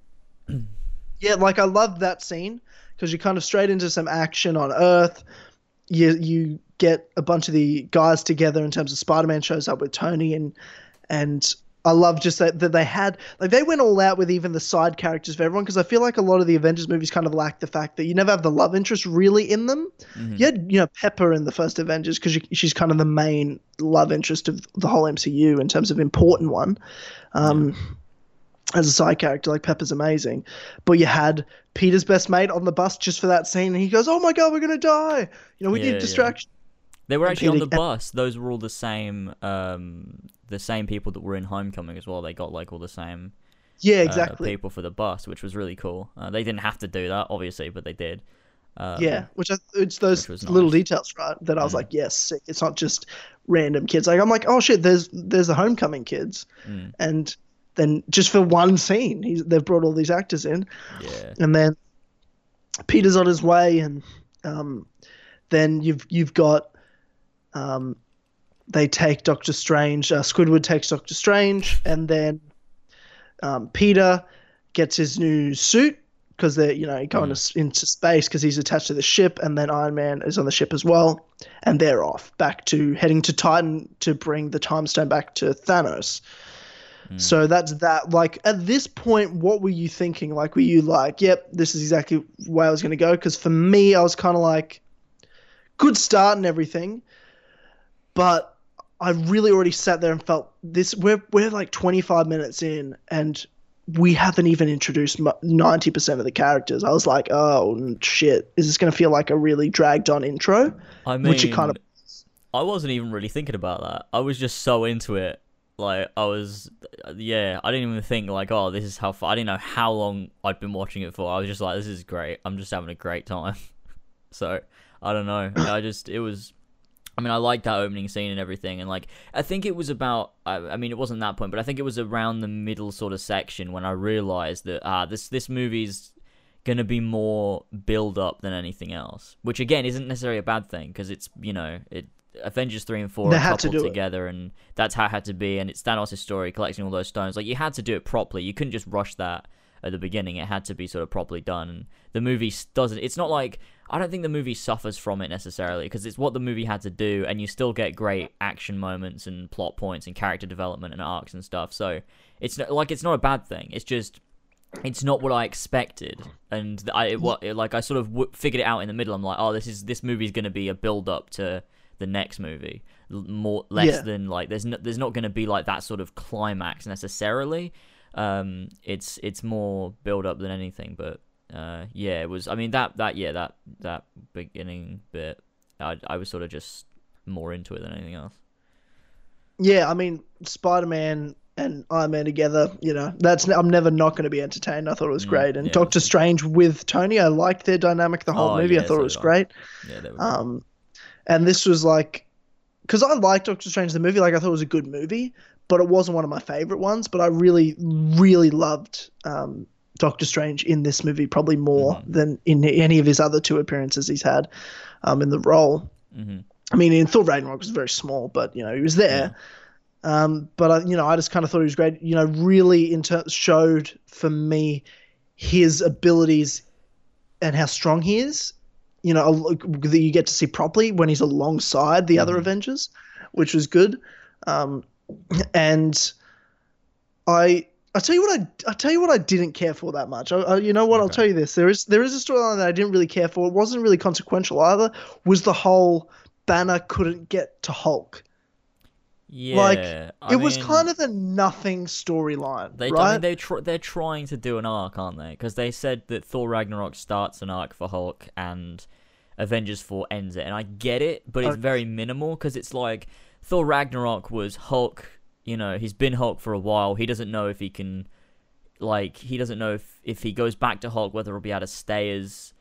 yeah like i love that scene because you're kind of straight into some action on earth you you get a bunch of the guys together in terms of spider-man shows up with tony and and I love just that, that they had like they went all out with even the side characters for everyone because I feel like a lot of the Avengers movies kind of lack the fact that you never have the love interest really in them. You had you know Pepper in the first Avengers because she's kind of the main love interest of the whole MCU in terms of important one. Um, As a side character, like Pepper's amazing, but you had Peter's best mate on the bus just for that scene, and he goes, "Oh my god, we're gonna die!" You know, we Yeah, yeah. need distraction. They were actually on the bus. Those were all the same. Um, the same people that were in Homecoming as well. They got like all the same Yeah, uh, exactly. people for the bus, which was really cool. Uh, they didn't have to do that, obviously, but they did. Um, Yeah, which I, it's those which little nice. Mm. details, right? That I was like, yes. It's not just random kids. Like I'm like, oh shit, there's there's the homecoming kids, Mm. and then just for one scene, he's, they've brought all these actors in, Yeah. and then Peter's on his way, and um, then you've you've got um, they take Doctor Strange. Uh, Squidward takes Doctor Strange, and then um, Peter gets his new suit because they're you know going to, into space because he's attached to the ship, and then Iron Man is on the ship as well, and they're off back to heading to Titan to bring the Time Stone back to Thanos. So that's that. Like at this point, what were you thinking? Like, were you like, "Yep, this is exactly where I was going to go"? Because for me, I was kind of like, good start and everything, but I really already sat there and felt this. We're we're like 25 minutes in, and we haven't even introduced 90% of the characters. I was like, oh shit, is this going to feel like a really dragged on intro? I mean, Which it kind of I wasn't even really thinking about that. I was just so into it. Like I was, yeah. I didn't even think like, oh, this is how far. I didn't know how long I'd been watching it for. I was just like, this is great. I'm just having a great time. so I don't know. I just it was. I mean, I liked that opening scene and everything, and like I think it was about. I, I mean, it wasn't that point, but I think it was around the middle sort of section when I realized that ah, this this movie's gonna be more build up than anything else, which again isn't necessarily a bad thing because it's you know it Avengers three and four They are had to coupled do it. together, and that's how it had to be, and it's Thanos' story collecting all those stones. Like you had to do it properly. You couldn't just rush that at the beginning. It had to be sort of properly done. And the movie doesn't. It's not like I don't think the movie suffers from it necessarily because it's what the movie had to do, and you still get great action moments and plot points and character development and arcs and stuff. So it's not, like it's not a bad thing. It's just it's not what I expected, and I it, what like I sort of w- figured it out in the middle. I'm like, oh, this is this movie's going to be a build up to the next movie. More less Yeah. than like there's no, there's not going to be like that sort of climax necessarily. Um, it's it's more build up than anything, but uh, yeah, it was. I mean that that yeah that that beginning bit, I I was sort of just more into it than anything else. Yeah, I mean, Spider Man and Iron Man together, you know, that's I'm never not going to be entertained. I thought it was Mm, great, and yeah, Doctor Strange with Tony, I liked their dynamic the whole Oh, movie. I thought so it was great. Yeah, they were. Um, and this was like, because I liked Doctor Strange the movie, like I thought it was a good movie, but it wasn't one of my favorite ones. But I really, really loved um, Doctor Strange in this movie, probably more Mhm. than in any of his other two appearances he's had um, in the role. hmm I mean, in Thor Ragnarok was very small, but you know he was there. Um, but I, you know, I just kind of thought he was great. You know, really inter- showed for me his abilities and how strong he is. You know, that you get to see properly when he's alongside the other Mhm. Avengers, which was good. Um, and I. I tell you what I, I tell you what I didn't care for that much. I, I, you know what? I'll tell you this. There is there is a storyline that I didn't really care for. It wasn't really consequential either. Was the whole Banner couldn't get to Hulk. Yeah, like, I it was mean- kind of a nothing storyline, They, I right? mean, they tr- they're trying to do an arc, aren't they? Because they said that Thor Ragnarok starts an arc for Hulk and Avengers 4 ends it. And I get it, but it's Okay. very minimal because it's like Thor Ragnarok was Hulk, you know, he's been Hulk for a while. He doesn't know if he can, like, he doesn't know if, if he goes back to Hulk, whether he'll be able to stay as.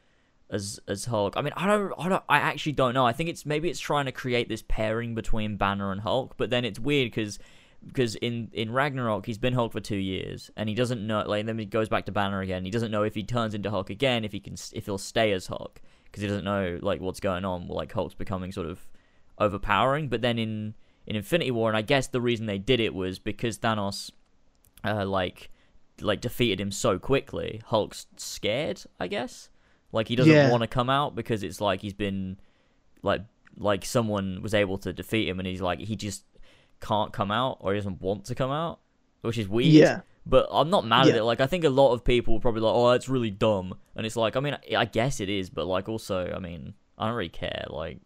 As, as Hulk, I mean, I don't, I don't, I actually don't know. I think it's maybe it's trying to create this pairing between Banner and Hulk, but then it's weird because because in in Ragnarok he's been Hulk for two years and he doesn't know like then he goes back to Banner again. He doesn't know if he turns into Hulk again if he can if he'll stay as Hulk because he doesn't know like what's going on. Like Hulk's becoming sort of overpowering. But then in in Infinity War, and I guess the reason they did it was because Thanos, uh, like like defeated him so quickly. Hulk's scared, I guess. Like he doesn't Yeah. want to come out because it's like he's been like like someone was able to defeat him and he's like he just can't come out or he doesn't want to come out, which is weird. Yeah. But I'm not mad at it. Like I think a lot of people will probably like, oh, that's really dumb, and it's like, I mean, I- I guess it is, but like also, I mean, I don't really care. Like,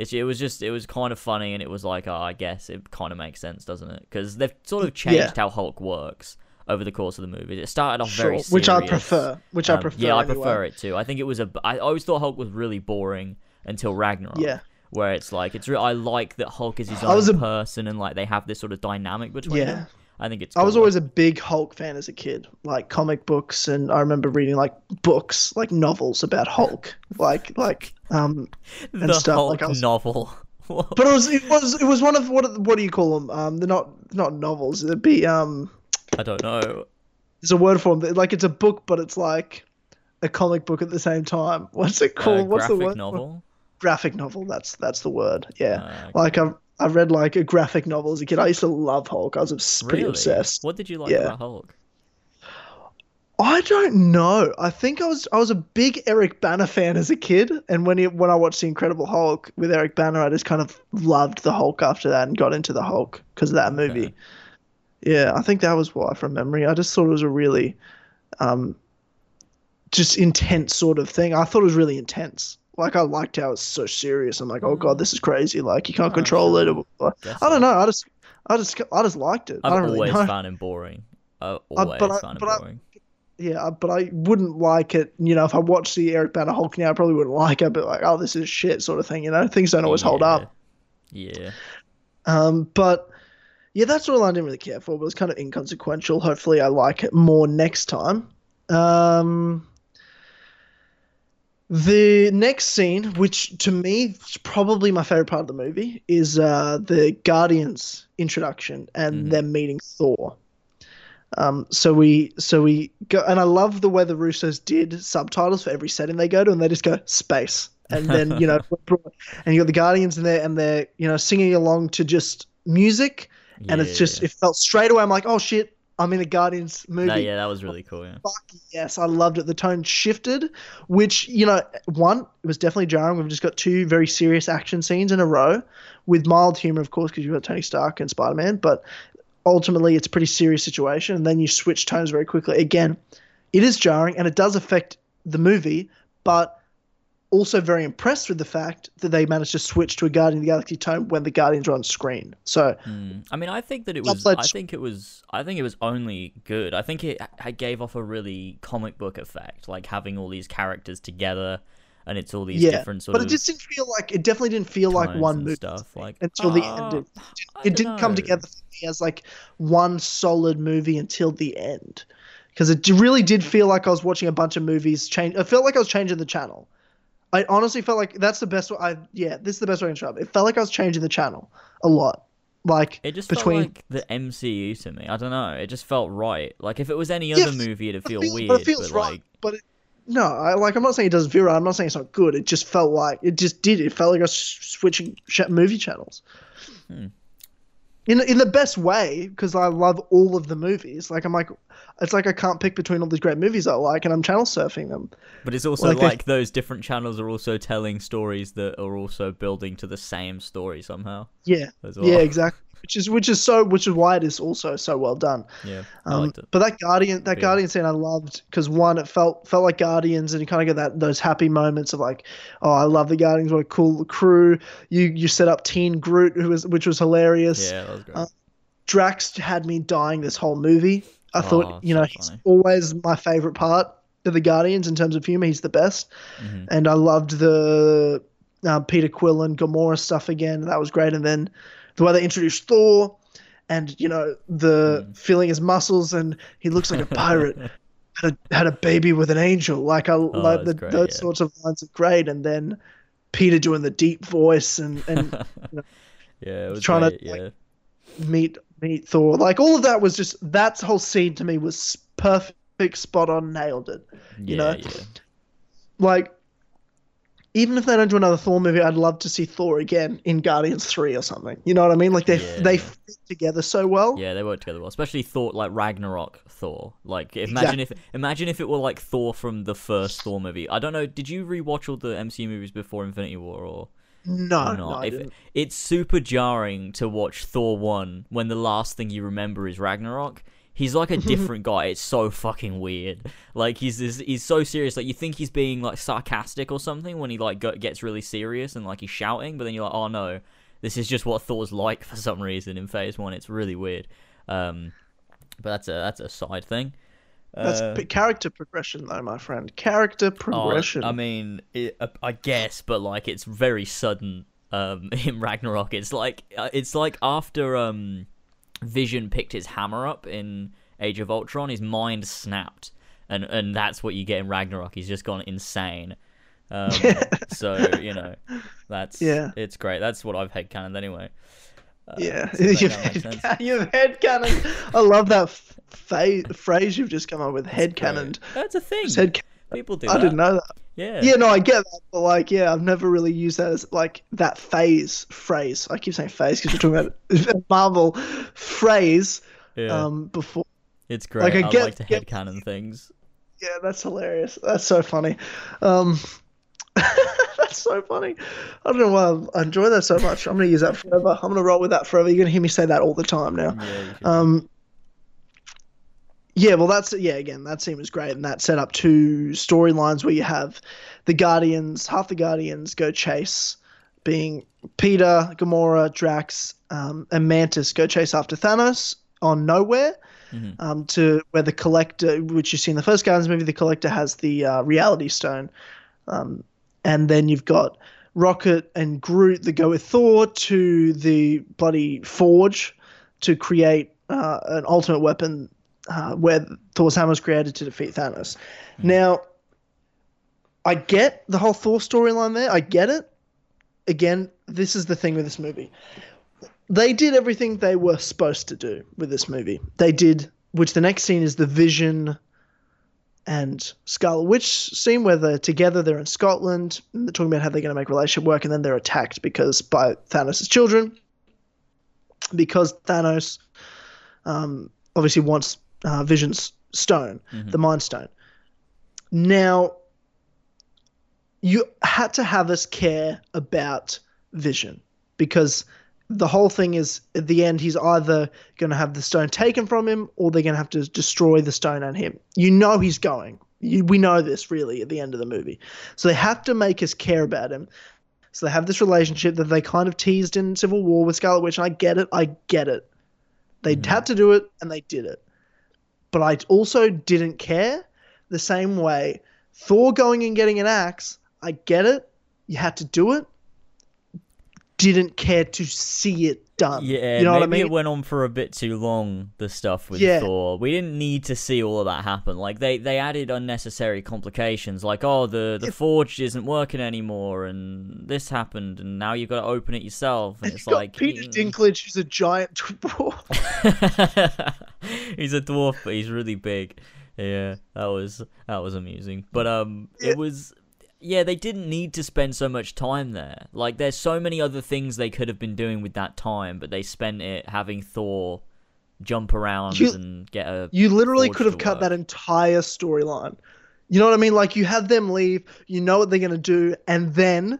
it's it was just it was kind of funny, and it was like, oh, I guess it kind of makes sense, doesn't it? Because they've sort of changed Yeah. how Hulk works over the course of the movie. It started off Sure, very serious, which I prefer. Which I um, prefer. Yeah, I anyway. prefer it too. I think it was a. I always thought Hulk was really boring until Ragnarok. Yeah. Where it's like it's. Re- I like that Hulk is his own a- person and like they have this sort of dynamic between Yeah. them. I think it's. I was always a big Hulk fan as a kid, like comic books, and I remember reading like books, like novels about Hulk, like like um. the stuff, Hulk like was- novel. But it was it was it was one of what what do you call them? Um, they're not not novels. It'd be um. I don't know. There's a word for them. Like it's a book, but it's like a comic book at the same time. What's it Uh, called? What's the graphic word? novel. Graphic novel. That's that's the word. Yeah. Uh, Like I I read like a graphic novel as a kid. I used to love Hulk. I was obs- pretty really? obsessed. What did you like Yeah. about Hulk? I don't know. I think I was I was a big Eric Bana fan as a kid, and when he, when I watched the Incredible Hulk with Eric Bana, I just kind of loved the Hulk after that and got into the Hulk because of that movie. Okay. Yeah, I think that was why from memory. I just thought it was a really, um, just intense sort of thing. I thought it was really intense. Like I liked how it's so serious. I'm like, oh god, this is crazy. Like you can't Oh, control it. sure. Or, Guess I don't know. I just, I just, I just liked it. I don't really always know. found him boring. I've Uh, always but I- but I- boring. Yeah, but I wouldn't like it. You know, if I watched the Eric Bana Hulk now, I probably wouldn't like it. But like, oh, this is shit, sort of thing. You know, things don't always hold up. Yeah. Um, but yeah, that's all I didn't really care for, but it's kind of inconsequential. Hopefully, I like it more next time. Um, the next scene, which to me is probably my favorite part of the movie, is uh, the Guardians introduction and Mhm. them meeting Thor. Um, so we so we go, and I love the way the Russos did subtitles for every setting they go to, and they just go space, and then you know, and you got the Guardians in there, and they're you know singing along to just music, and it's just it felt straight away. I'm like, oh shit, I'm in a Guardians movie. Yeah, that was really cool. Yeah. Fuck yes, I loved it. The tone shifted, which you know, one it was definitely jarring. We've just got two very serious action scenes in a row, with mild humor, of course, because you've got Tony Stark and Spider Man. But ultimately, it's a pretty serious situation, and then you switch tones very quickly. Again, it is jarring, and it does affect the movie, but also very impressed with the fact that they managed to switch to a Guardian of the Galaxy tone when the Guardians are on screen. So, Mm. I mean, I think that it was. I think it was. I think it was only good. I think it, it gave off a really comic book effect, like having all these characters together, and it's all these yeah, different sort but of. But it just didn't feel like it definitely didn't feel like one movie stuff like until the uh, end. It, it didn't come together for me as like one solid movie until the end because it really did feel like I was watching a bunch of movies change. It felt like I was changing the channel. I honestly felt like that's the best way. I yeah, this is the best way to describe it. It felt like I was changing the channel a lot. Like It just between felt like the MCU to me. I don't know. It just felt right. Like if it was any Yeah, other movie, it'd feel feel- weird. but it feels but, right. like, But it, no, I like. I'm not saying it does veer. I'm not saying it's not good. It just felt like it just did. It felt like I was switching sh- movie channels. Hmm. In in the best way because I love all of the movies. Like I'm like, it's like I can't pick between all these great movies I like, and I'm channel surfing them. But it's also Like, like, they- those different channels are also telling stories that are also building to the same story somehow Yeah, well. yeah, exactly. Which is which is so which is why it is also so well done. Yeah, I Um, liked it. but that Guardian, that Yeah. Guardian scene, I loved because one, it felt felt like Guardians, and you kind of get that those happy moments of like, oh, I love the Guardians, what a cool crew. You you set up Teen Groot, who was which was hilarious. Yeah, that was great. uh, Drax had me dying this whole movie. I Oh, thought, you so know, he's funny. always my favorite part of the Guardians in terms of humor. He's the best, Mhm. and I loved the uh, Peter Quill and Gamora stuff again. That was great, and then the way they introduced Thor. And you know the Mm. feeling his muscles, and he looks like a pirate had a, had a baby with an angel. Like I like Oh, that's the, great, those yeah. sorts of lines are great. And then Peter doing the deep voice and and yeah, it was trying to, yeah. like, meet meet Thor. Like all of that was just that whole scene to me was perfect, spot on, nailed it. yeah, know, yeah. Like even if they don't do another Thor movie, I'd love to see Thor again in Guardians Three or something. You know what I mean? Like they Yeah, they fit together so well. Yeah, they work together well, especially Thor, like Ragnarok Thor. Like, imagine if imagine if it were like Thor from the first Thor movie. I don't know. Did you rewatch all the MCU movies before Infinity War or? No, no, not. I if it's super jarring to watch Thor one when the last thing you remember is Ragnarok. He's like a different guy. It's so fucking weird. Like he's this, he's so serious. Like you think he's being like sarcastic or something when he like go, gets really serious and like he's shouting, but then you're like, oh no, this is just what Thor's like for some reason in Phase One. It's really weird. Um, but that's a that's a side thing. That's Uh, character progression, though, my friend. Character Oh, progression. I mean, it, uh, I guess, but like it's very sudden. Um, in Ragnarok, it's like uh, it's like after um, Vision picked his hammer up in Age of Ultron, his mind snapped, and and that's what you get in Ragnarok. He's just gone insane. Um, so you know, that's Yeah. it's great. That's what I've headcanoned anyway. Uh, Yeah, so you've head, you've head canon. I love that f- phrase you've just come up with. Head canon. That's a thing. Head People do I that. didn't know that. Yeah. Yeah, no, I get that, but like, yeah, I've never really used that as like that phase phrase. I keep saying phase because we're talking about Marvel phrase Yeah. um, before. it's great. like, I I, get- like to get- headcanon things. Yeah, that's hilarious. That's so funny. Um, that's so funny. I don't know why I enjoy that so much. I'm gonna use that forever. I'm gonna roll with that forever. You're gonna hear me say that all the time now. Yeah. Um, yeah, well, that's yeah. Again, that scene was great, and that set up two storylines where you have the Guardians, half the Guardians go chase, being Peter, Gamora, Drax, um, and Mantis go chase after Thanos on Knowhere. Mhm. Um, to where the collector, which you see in the first Guardians movie, the collector has the uh, Reality Stone, um, and then you've got Rocket and Groot that go with Thor to the bloody forge to create uh, an ultimate weapon uh, where Thor's hammer was created to defeat Thanos. Now, I get the whole Thor storyline there. I get it. Again, this is the thing with this movie. They did everything they were supposed to do with this movie. They did, which the next scene is the Vision and Scarlet Witch scene where they're together. They're in Scotland. And they're talking about how they're going to make relationship work, and then they're attacked because by Thanos' children. Because Thanos um, obviously wants uh, Vision's stone, Mhm. the Mind Stone. Now, you had to have us care about Vision because the whole thing is at the end he's either going to have the stone taken from him or they're going to have to destroy the stone and him. You know he's going. You, we know this really at the end of the movie. So they have to make us care about him. So they have this relationship that they kind of teased in Civil War with Scarlet Witch, and I get it. I get it. They Mhm. had to do it, and they did it. But I also didn't care the same way. Thor going and getting an axe, I get it. You had to do it. Didn't care to see it done. Yeah, you know what I mean? it went on for a bit too long. The stuff with Yeah. Thor, we didn't need to see all of that happen. Like they, they added unnecessary complications, like oh the the If- forge isn't working anymore, and this happened, and now you've got to open it yourself, and And it's like Peter mm. Dinklage, is a giant dwarf. he's a dwarf, but he's really big. Yeah, that was that was amusing. But um, Yeah. it was yeah, they didn't need to spend so much time there. Like, there's so many other things they could have been doing with that time, but they spent it having Thor jump around You- and get a. You literally could have to cut that entire storyline. You know what I mean? Like you have them leave, you know what they're gonna do, and then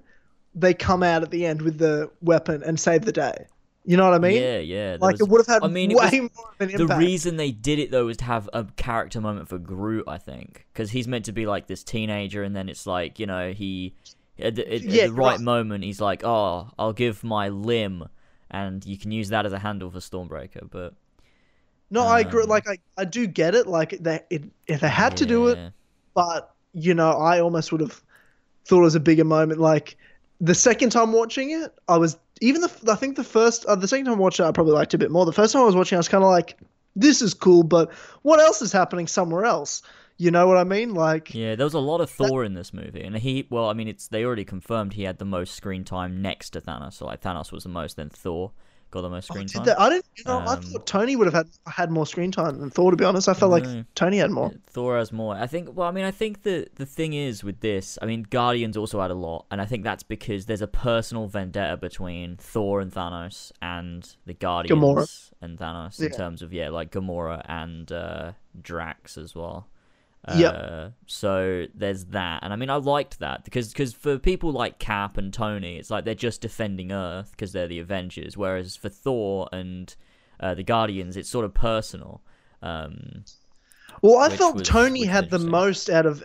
they come out at the end with the weapon and save the day. You know what I mean? yeah, yeah. like was- it would have had I mean, way was- more of an the reason they did it though was to have a character moment for Groot, I think, because he's meant to be like this teenager, and then it's like you know he at the, at, Yeah, the right right. moment he's like, oh, I'll give my limb, and you can use that as a handle for Stormbreaker. But no, I agree. um, Like I, I do get it. Like they, it, if they had to do it, but you know, I almost would have thought it was a bigger moment. Like the second time watching it, I was even the I think the first uh, the second time I watched it, I probably liked it a bit more. The first time I was watching, I was kind of like, this is cool, but what else is happening somewhere else? You know what I mean? Like, Yeah, there was a lot of Thor in this movie, and he well, I mean, it's they already confirmed he had the most screen time next to Thanos. So like Thanos was the most, then Thor got the most oh, screen did time. they- I didn't. You know, I Um, thought Tony would have had had more screen time than Thor. To be honest, I felt like No. Tony had more. Thor has more. I think. Well, I mean, I think the the thing is with this. I mean, Guardians also had a lot, and I think that's because there's a personal vendetta between Thor and Thanos, and the Guardians Gamora. and Thanos in terms of yeah, like Gamora and uh, Drax as well. Yep. Uh, so there's that, and I mean, I liked that because because for people like Cap and Tony, it's like they're just defending Earth because they're the Avengers, whereas for Thor and uh, the Guardians, it's sort of personal. Um, Well, I felt was- Tony had the most out of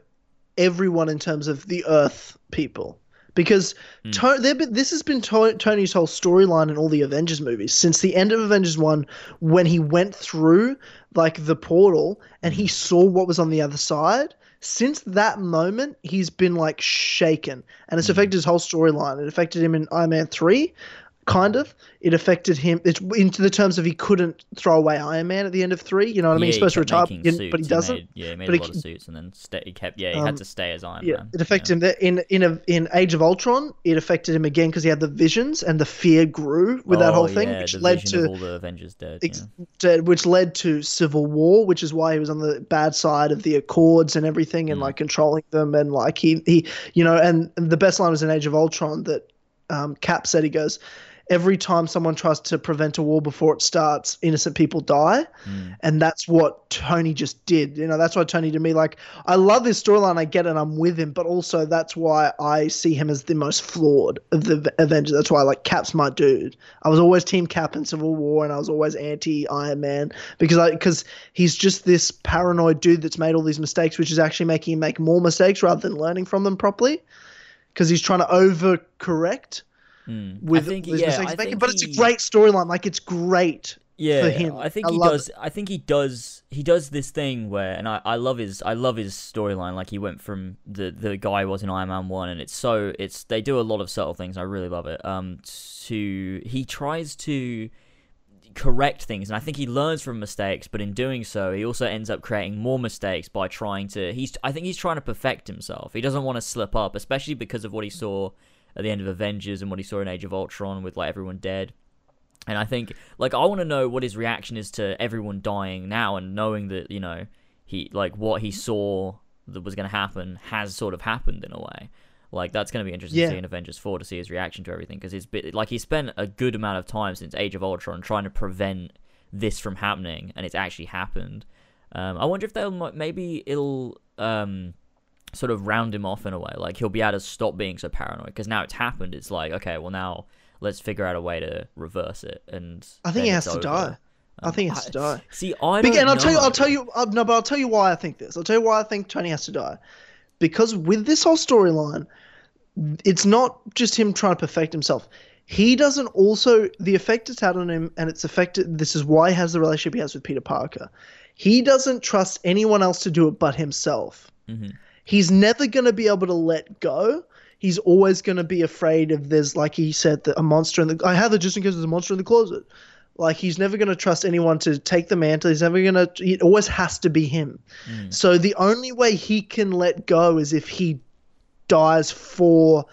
everyone in terms of the Earth people. Because Hmm. to- been, this has been to- Tony's whole storyline in all the Avengers movies since the end of Avengers 1 when he went through like the portal and he saw what was on the other side. Since that moment, he's been like shaken and it's Hmm. affected his whole storyline. It affected him in Iron Man 3 kind of. It affected him it's into the terms of he couldn't throw away Iron Man at the end of 3, you know what I mean? Yeah, He's he supposed to retire making but he- he doesn't. made- yeah, he made But a he lot of suits, and then he kept. Yeah, he Um, had to stay as Iron Yeah, Man. it affected him. That in in a in Age of Ultron, it affected him again because he had the visions and the fear grew with that Oh, whole thing, yeah, which led to, all the Avengers dead. ex- yeah. to which led to Civil War, which is why he was on the bad side of the Accords and everything, and Mm. like controlling them, and like he he you know, and the best line was in Age of Ultron that um, Cap said he goes. Every time someone tries to prevent a war before it starts, innocent people die. Mm. and that's what Tony just did. You know, that's why Tony to me like I love this storyline. I get it. I'm with him, but also that's why I see him as the most flawed of the Avengers. That's why like Cap's my dude. I was always Team Cap in Civil War, and I was always anti Iron Man because I because he's just this paranoid dude that's made all these mistakes, which is actually making him make more mistakes rather than learning from them properly. Because he's trying to overcorrect Mm. with I think, yeah, mistakes I making, but it's he- a great storyline. Like it's great. yeah, for him. I think I he does. I think he does. He does this thing where, and I, I love his. I love his storyline. Like he went from the the guy who was in Iron Man one, and it's so it's they do a lot of subtle things. I really love it. Um, to he tries to correct things and i think he learns from mistakes but in doing so he also ends up creating more mistakes by trying to he's i think he's trying to perfect himself he doesn't want to slip up especially because of what he saw at the end of avengers and what he saw in age of ultron with like everyone dead and i think like i want to know what his reaction is to everyone dying now and knowing that you know he like what he saw that was going to happen has sort of happened in a way like that's going to be interesting Yeah. to see in Avengers 4 to see his reaction to everything because he's bit, like he spent a good amount of time since Age of Ultron trying to prevent this from happening and it's actually happened. Um, I wonder if they'll maybe it'll um, sort of round him off in a way like he'll be able to stop being so paranoid because now it's happened it's like okay well now let's figure out a way to reverse it and I think he has to over. die. I think he has to die. See, I don't and I'll tell you. I'll tell you, no, but I'll tell you why I think this. I'll tell you why I think Tony has to die, because with this whole storyline, it's not just him trying to perfect himself. He doesn't also the effect it's had on him, and it's affected. This is why he has the relationship he has with Peter Parker. He doesn't trust anyone else to do it but himself. Mhm. He's never going to be able to let go. He's always going to be afraid of there's like he said that a monster in the. I have it just in case there's a monster in the closet. Like he's never going to trust anyone to take the mantle. He's never going to. It always has to be him. Mm. So the only way he can let go is if he dies for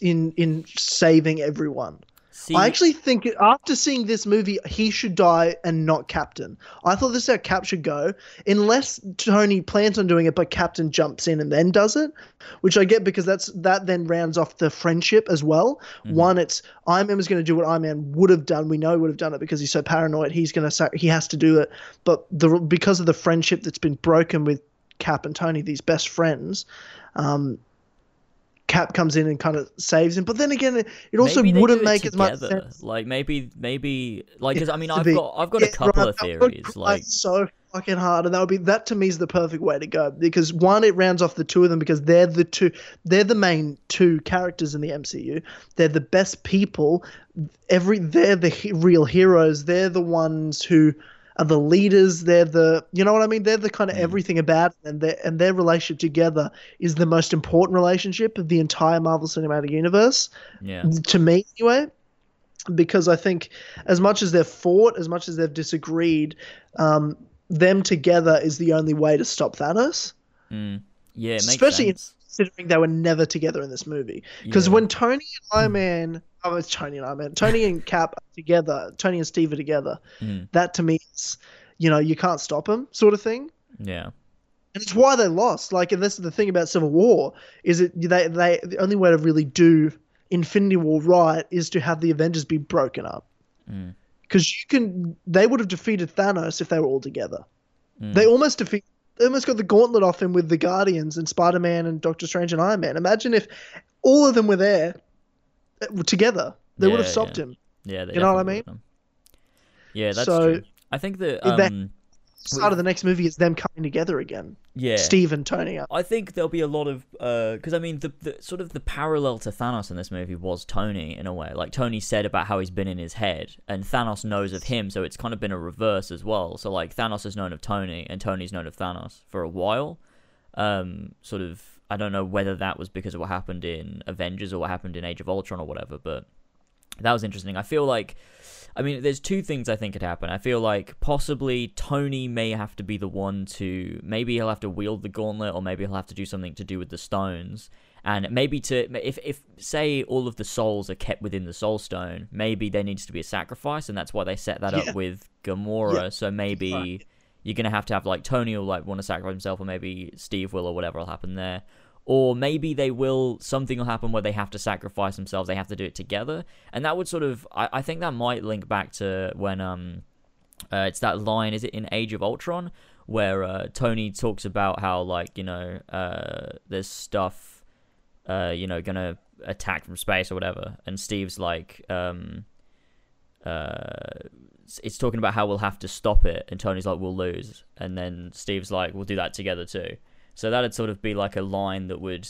in in saving everyone. See, I actually think after seeing this movie, he should die and not Captain. I thought this is how Cap should go, unless Tony plans on doing it, but Captain jumps in and then does it, which I get because that's that then rounds off the friendship as well. One, it's Iron Man was going to do what Iron Man would have done. We know he would have done it because he's so paranoid. He's going to he has to do it, but the because of the friendship that's been broken with Cap and Tony, these best friends. Um, Cap comes in and kind of saves him, but then again, it, also wouldn't it make as much sense. Like maybe, maybe, like, 'cause, I mean, I've be- got, I've got Yeah, a couple right, of theories. Like, so fucking hard, and that would be that to me is the perfect way to go because one, it rounds off the two of them because they're the two, they're the main two characters in the MCU. They're the best people. Every they're the he- real heroes. They're the ones who are the leaders. They're the you know what I mean. They're the kind of everything about it, and their and their relationship together is the most important relationship of the entire Marvel Cinematic Universe yeah, to me anyway because i think as much as they've fought as much as they've disagreed um, them together is the only way to stop thanos mm, yeah, Especially sense. considering they were never together in this movie because Yeah. when tony and iron man oh it's tony and iron man tony and cap together tony and steve are together Mm. that to me is you know you can't stop them sort of thing yeah, and it's why they lost. Like, and this is the thing about Civil War is it they they the only way to really do Infinity War right is to have the Avengers be broken up. Mm. Because you can, they would have defeated Thanos if they were all together. Mm. They almost defeat, they almost got the gauntlet off him with the Guardians and Spider Man and Doctor Strange and Iron Man. Imagine if all of them were there together. They would have stopped yeah. him. yeah. They you know what I mean? Yeah, that's So, true. I think that, um, Start of the next movie is them coming together again. yeah, Steve and Tony. I think there'll be a lot of because I mean the, the sort of the parallel to Thanos in this movie was Tony in a way. Like Tony said about how he's been in his head, and Thanos knows of him, so it's kind of been a reverse as well. So like Thanos has known of Tony, and Tony's known of Thanos for a while. Um, sort of I don't know whether that was because of what happened in Avengers or what happened in Age of Ultron or whatever, but that was interesting. I feel like, I mean, there's two things I think could happen. I feel like possibly Tony may have to be the one to, maybe he'll have to wield the gauntlet, or maybe he'll have to do something to do with the stones. And maybe to, if, if say all of the souls are kept within the soul stone, maybe there needs to be a sacrifice, and that's why they set that Yeah. up with Gamora. Yeah. So maybe Right. You're gonna have to have like Tony will like want to sacrifice himself, or maybe Steve will, or whatever will happen there. Or maybe they will something will happen where they have to sacrifice themselves. They have to do it together, and that would sort of I, I think that might link back to when um uh, it's that line is it in Age of Ultron where uh, Tony talks about how like you know uh there's stuff uh you know gonna attack from space or whatever, and Steve's like um uh it's- talking about how we'll have to stop it, and Tony's like, we'll lose, and then Steve's like, we'll do that together too. So that'd sort of be like a line that would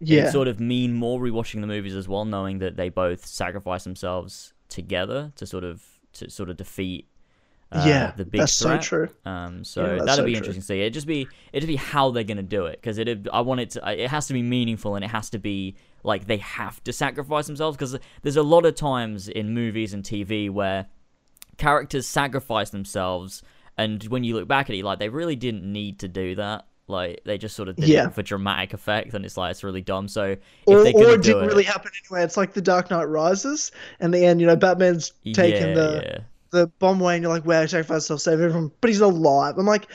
Yeah. sort of mean more rewatching the movies as well, knowing that they both sacrifice themselves together to sort of to sort of defeat uh, yeah. the big that's threat. so true. Um, so Yeah, that'd so be true. interesting to see. It'd just be it'd be how they're gonna do it because it I want it to it has to be meaningful and it has to be like they have to sacrifice themselves because there's a lot of times in movies and TV where characters sacrifice themselves and when you look back at it like they really didn't need to do that like they just sort of did Yeah. it for dramatic effect and it's like it's really dumb so if Or, or it do didn't really happen anyway. It's like the Dark Knight Rises, and the end, you know, Batman's taking yeah, the yeah. the bomb away, and you're like, wow, he sacrificed himself, save everyone, but he's alive. I'm like,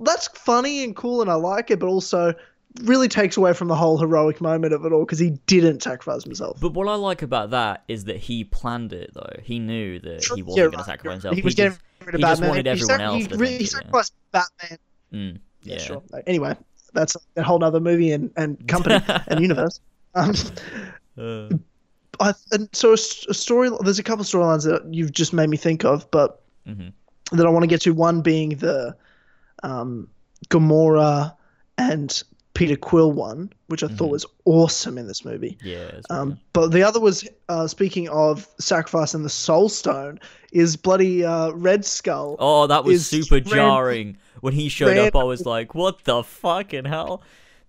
that's funny and cool, and I like it, but also really takes away from the whole heroic moment of it all because he didn't sacrifice himself. But what I like about that is that he planned it though. He knew that True, he wasn't going to sacrifice himself. He was just, getting rid of he just Batman. wanted He everyone sac- else he, re- he it, yeah. sacrificed Batman. mm, Yeah, yeah. sure. Anyway, that's a whole nother movie and, and company and universe. Um, Uh, I, and so a, story. There's a couple storylines that you've just made me think of, but mhm. that I want to get to. One being the um, Gamora and Peter Quill one, which I thought was awesome in this movie. Yeah. Um, but the other was uh, speaking of sacrifice and the Soul Stone is bloody uh, Red Skull. Oh, that was super ran- jarring. When he showed up, I was like, "What the fucking hell?"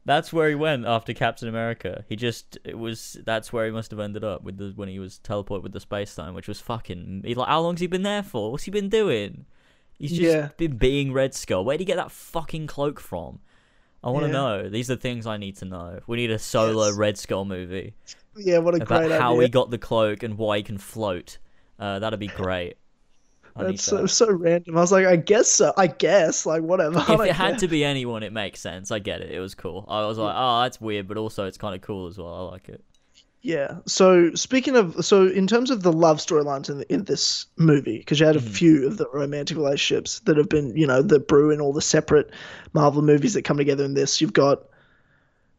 That's where he went after Captain America. He just it was that's where he must have ended up with the when he was teleported with the space time, which was fucking. He like, how long's he been there for? What's he been doing? He's just Yeah. been being Red Skull. Where'd he get that fucking cloak from? I want to Yeah. know. These are things I need to know. We need a solo Yes. Red Skull movie Yeah, what a about great how idea. he got the cloak and why he can float. Uh, that'd be great. That's so, that. so random. I was like, I guess so. I guess like whatever. If it had care. to be anyone, it makes sense. I get it. It was cool. I was like, oh, that's weird, but also it's kind of cool as well. I like it. Yeah. So speaking of, so in terms of the love storylines in in this movie, because you had a Mm-hmm. few of the romantic relationships that have been, you know, that brew in all the separate Marvel movies that come together in this. You've got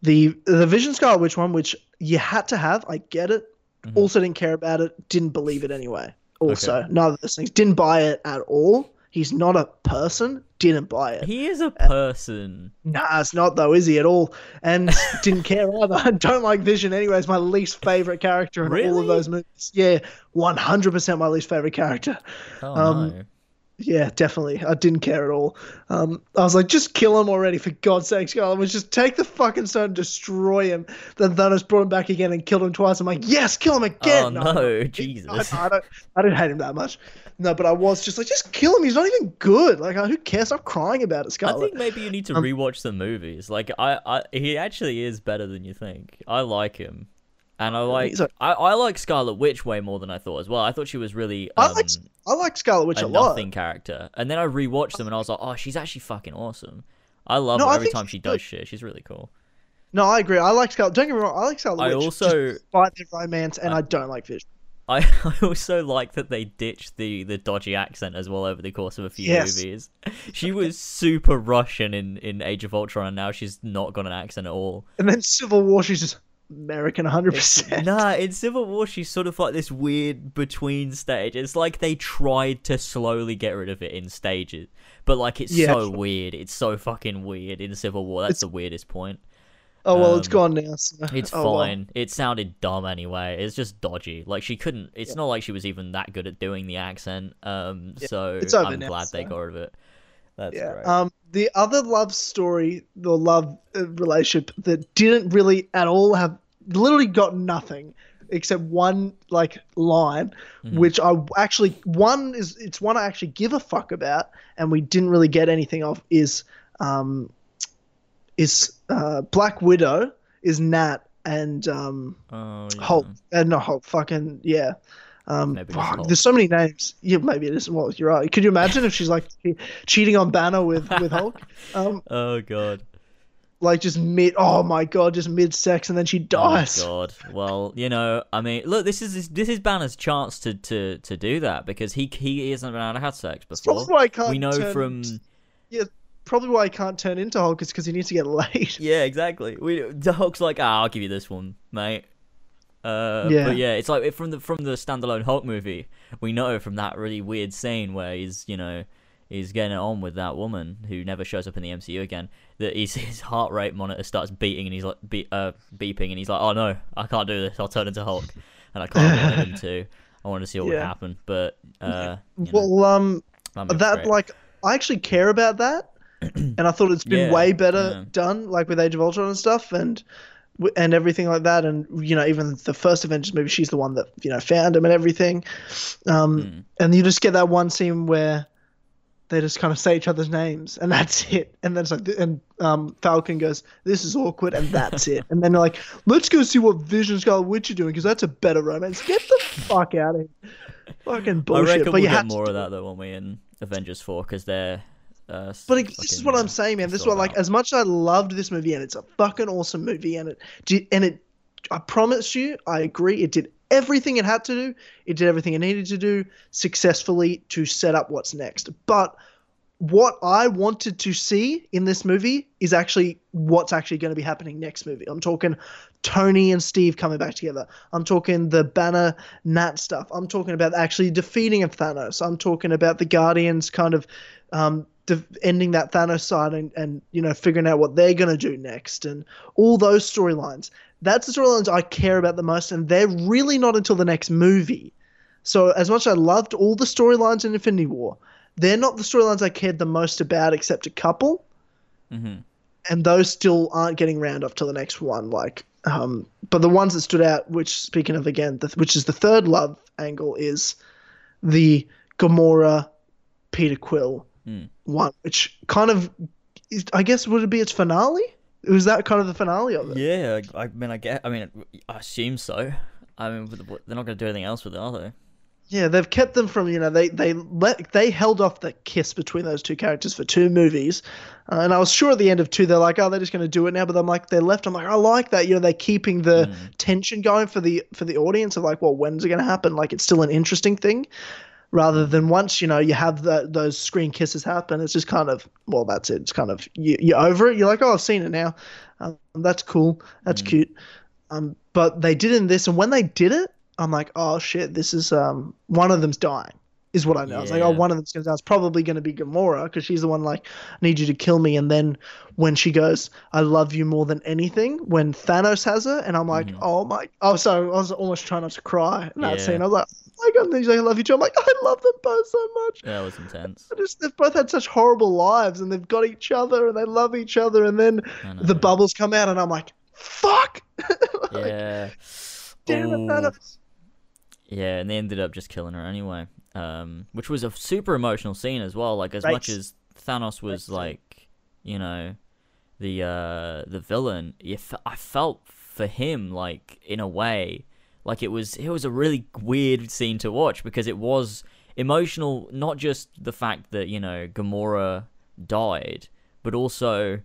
the the Vision Scarlet Witch one, which you had to have. I get it. Mm-hmm. Also, didn't care about it. Didn't believe it anyway. Also, none of those things. Didn't buy it at all. He's not a person. Didn't buy it. He is a person. Nah, it's not though, is he at all? And didn't care either. I don't like Vision anyway. It's my least favorite character in all of those movies. Yeah, one hundred percent my least favorite character. Oh Um, no. Yeah, definitely. I didn't care at all. Um, I was like, just kill him already, for God's sake, Scarlet Witch. Just take the fucking stone, destroy him. Then Thanos brought him back again and killed him twice. I'm like, yes, kill him again. Oh no, Jesus. I, I don't. I don't hate him that much. No, but I was just like, just kill him. He's not even good. Like, who cares? Stop crying about it, Scarlet. I think maybe you need to Um, rewatch the movies. Like I, I, he actually is better than you think. I like him, and I like, a- I, I like Scarlet Witch way more than I thought as well. I thought she was really I um, like I like Scarlet Witch a a lot. nothing character, and then I rewatched them and I was like, oh, she's actually fucking awesome. I love No, her every time she does shit. She's really cool. No, I agree. I like Scarlet. Don't get me wrong. I like Scarlet I Witch. also- just despite their romance, and I don't like Vision. I, I also like that they ditched the, the dodgy accent as well over the course of a few Yes. movies. She was super Russian in, in Age of Ultron, and now she's not got an accent at all. And then Civil War, she's just American, hundred percent. Nah, in Civil War, she's sort of like this weird between stage. It's like they tried to slowly get rid of it in stages, but like it's Yeah. so weird. It's so fucking weird in Civil War. That's the weirdest point. Oh well, it's gone now. So. It's oh, well. fine. It sounded dumb anyway. It's just dodgy. Like she couldn't. It's not like she was even that good at doing the accent. Um, so it's over I'm now, glad they got rid of it. That's Yeah. great. Um, the other love story, the love uh, relationship that didn't really at all have, literally got nothing except one like line, Mm-hmm. which I actually one is it's one I actually give a fuck about, and we didn't really get anything of is um, is uh, Black Widow is Nat and um, oh, yeah. Hulk, uh, not Hulk, fucking yeah. Um, there's so many names. Yeah, maybe it is. Well, you're right. Could you imagine if she's like cheating on Banner with with Hulk? Um, Oh god. like just mid. Oh my god, just mid sex, and then she dies. Oh god. Well, you know, I mean, look, this is this is Banner's chance to to to do that because he he hasn't been able to have sex before. Probably why I can't We know turn- from yeah, probably why he can't turn into Hulk is because he needs to get laid. yeah, exactly. We the Hulk's like, ah, I'll give you this one, mate. Uh, Yeah. but yeah, it's like from the from the standalone Hulk movie, we know from that really weird scene where he's you know he's getting it on with that woman who never shows up in the MCU again. That his his heart rate monitor starts beating and he's like be, uh, beeping and he's like, oh no, I can't do this. I'll turn into Hulk, and I can't wanted him to. I wanted to see what would happen, but uh, you know, Well, um, that like I actually care about that, and I thought it's been Yeah, way better yeah. done, like with Age of Ultron and stuff, and and everything like that. And you know, even the first Avengers movie, she's the one that you know found him and everything. Um, Hmm. and you just get that one scene where they just kind of say each other's names, and that's it. And then it's like, and um, Falcon goes, "This is awkward," and that's it. And then they're like, "Let's go see what Vision Scarlet Witch are doing because that's a better romance." Get the fuck out of here. Fucking bullshit. I reckon but we'll get have more of that though when we in Avengers Four because they're. Uh, But this is what I'm saying, man. This is what, like, as much as I loved this movie, and it's a fucking awesome movie, and it, and it, I promise you, I agree, it did everything it had to do. It did everything it needed to do successfully to set up what's next. But what I wanted to see in this movie is actually what's actually going to be happening next movie. I'm talking Tony and Steve coming back together. I'm talking the Banner Nat stuff. I'm talking about actually defeating of Thanos. I'm talking about the Guardians kind of um, ending that Thanos side and, and you know figuring out what they're gonna do next and all those storylines. That's the storylines I care about the most, and they're really not until the next movie. So as much as I loved all the storylines in Infinity War, they're not the storylines I cared the most about, except a couple. Mm-hmm. And those still aren't getting round off to the next one. Like, um, but the ones that stood out, which speaking of again, the, which is the third love angle, is the Gamora, Peter Quill Mm. one, which kind of, is, I guess, would it be its finale? Was that kind of the finale of it? Yeah, I mean, I get. I mean, I assume so. I mean, they're not going to do anything else with it, are they? Yeah, they've kept them from you know they they let they held off the kiss between those two characters for two movies, uh, and I was sure at the end of two they're like oh they're just going to do it now, but I'm like they're left. I'm like I like that you know they're keeping the tension going for the for the audience of like well when's it going to happen? Like it's still an interesting thing, rather than once you know you have the, those screen kisses happen, it's just kind of well that's it. It's kind of you, you're over it. You're like oh I've seen it now, um, that's cool, that's cute. Um, but they did in this, and when they did it, I'm like, oh shit, this is um one of them's dying, is what I know. I was like, oh, Yeah. one of them's gonna die. It's probably gonna be Gamora because she's the one like, I need you to kill me. And then when she goes, I love you more than anything, when Thanos has her, and I'm like, oh my, oh sorry, I was almost trying not to cry in that Yeah. scene. I was like, god, and he's like, I love you too. I'm like, I love them both so much. Yeah, it was intense. I just, they've both had such horrible lives, and they've got each other, and they love each other, and then the bubbles come out, and I'm like, fuck. Like, Yeah. Damn it, Thanos. Yeah, and they ended up just killing her anyway. Um, which was a super emotional scene as well. Like as much as Thanos was like, you know, the uh the villain, I felt for him like in a way, like it was it was a really weird scene to watch because it was emotional. Not just the fact that you know Gamora died, but also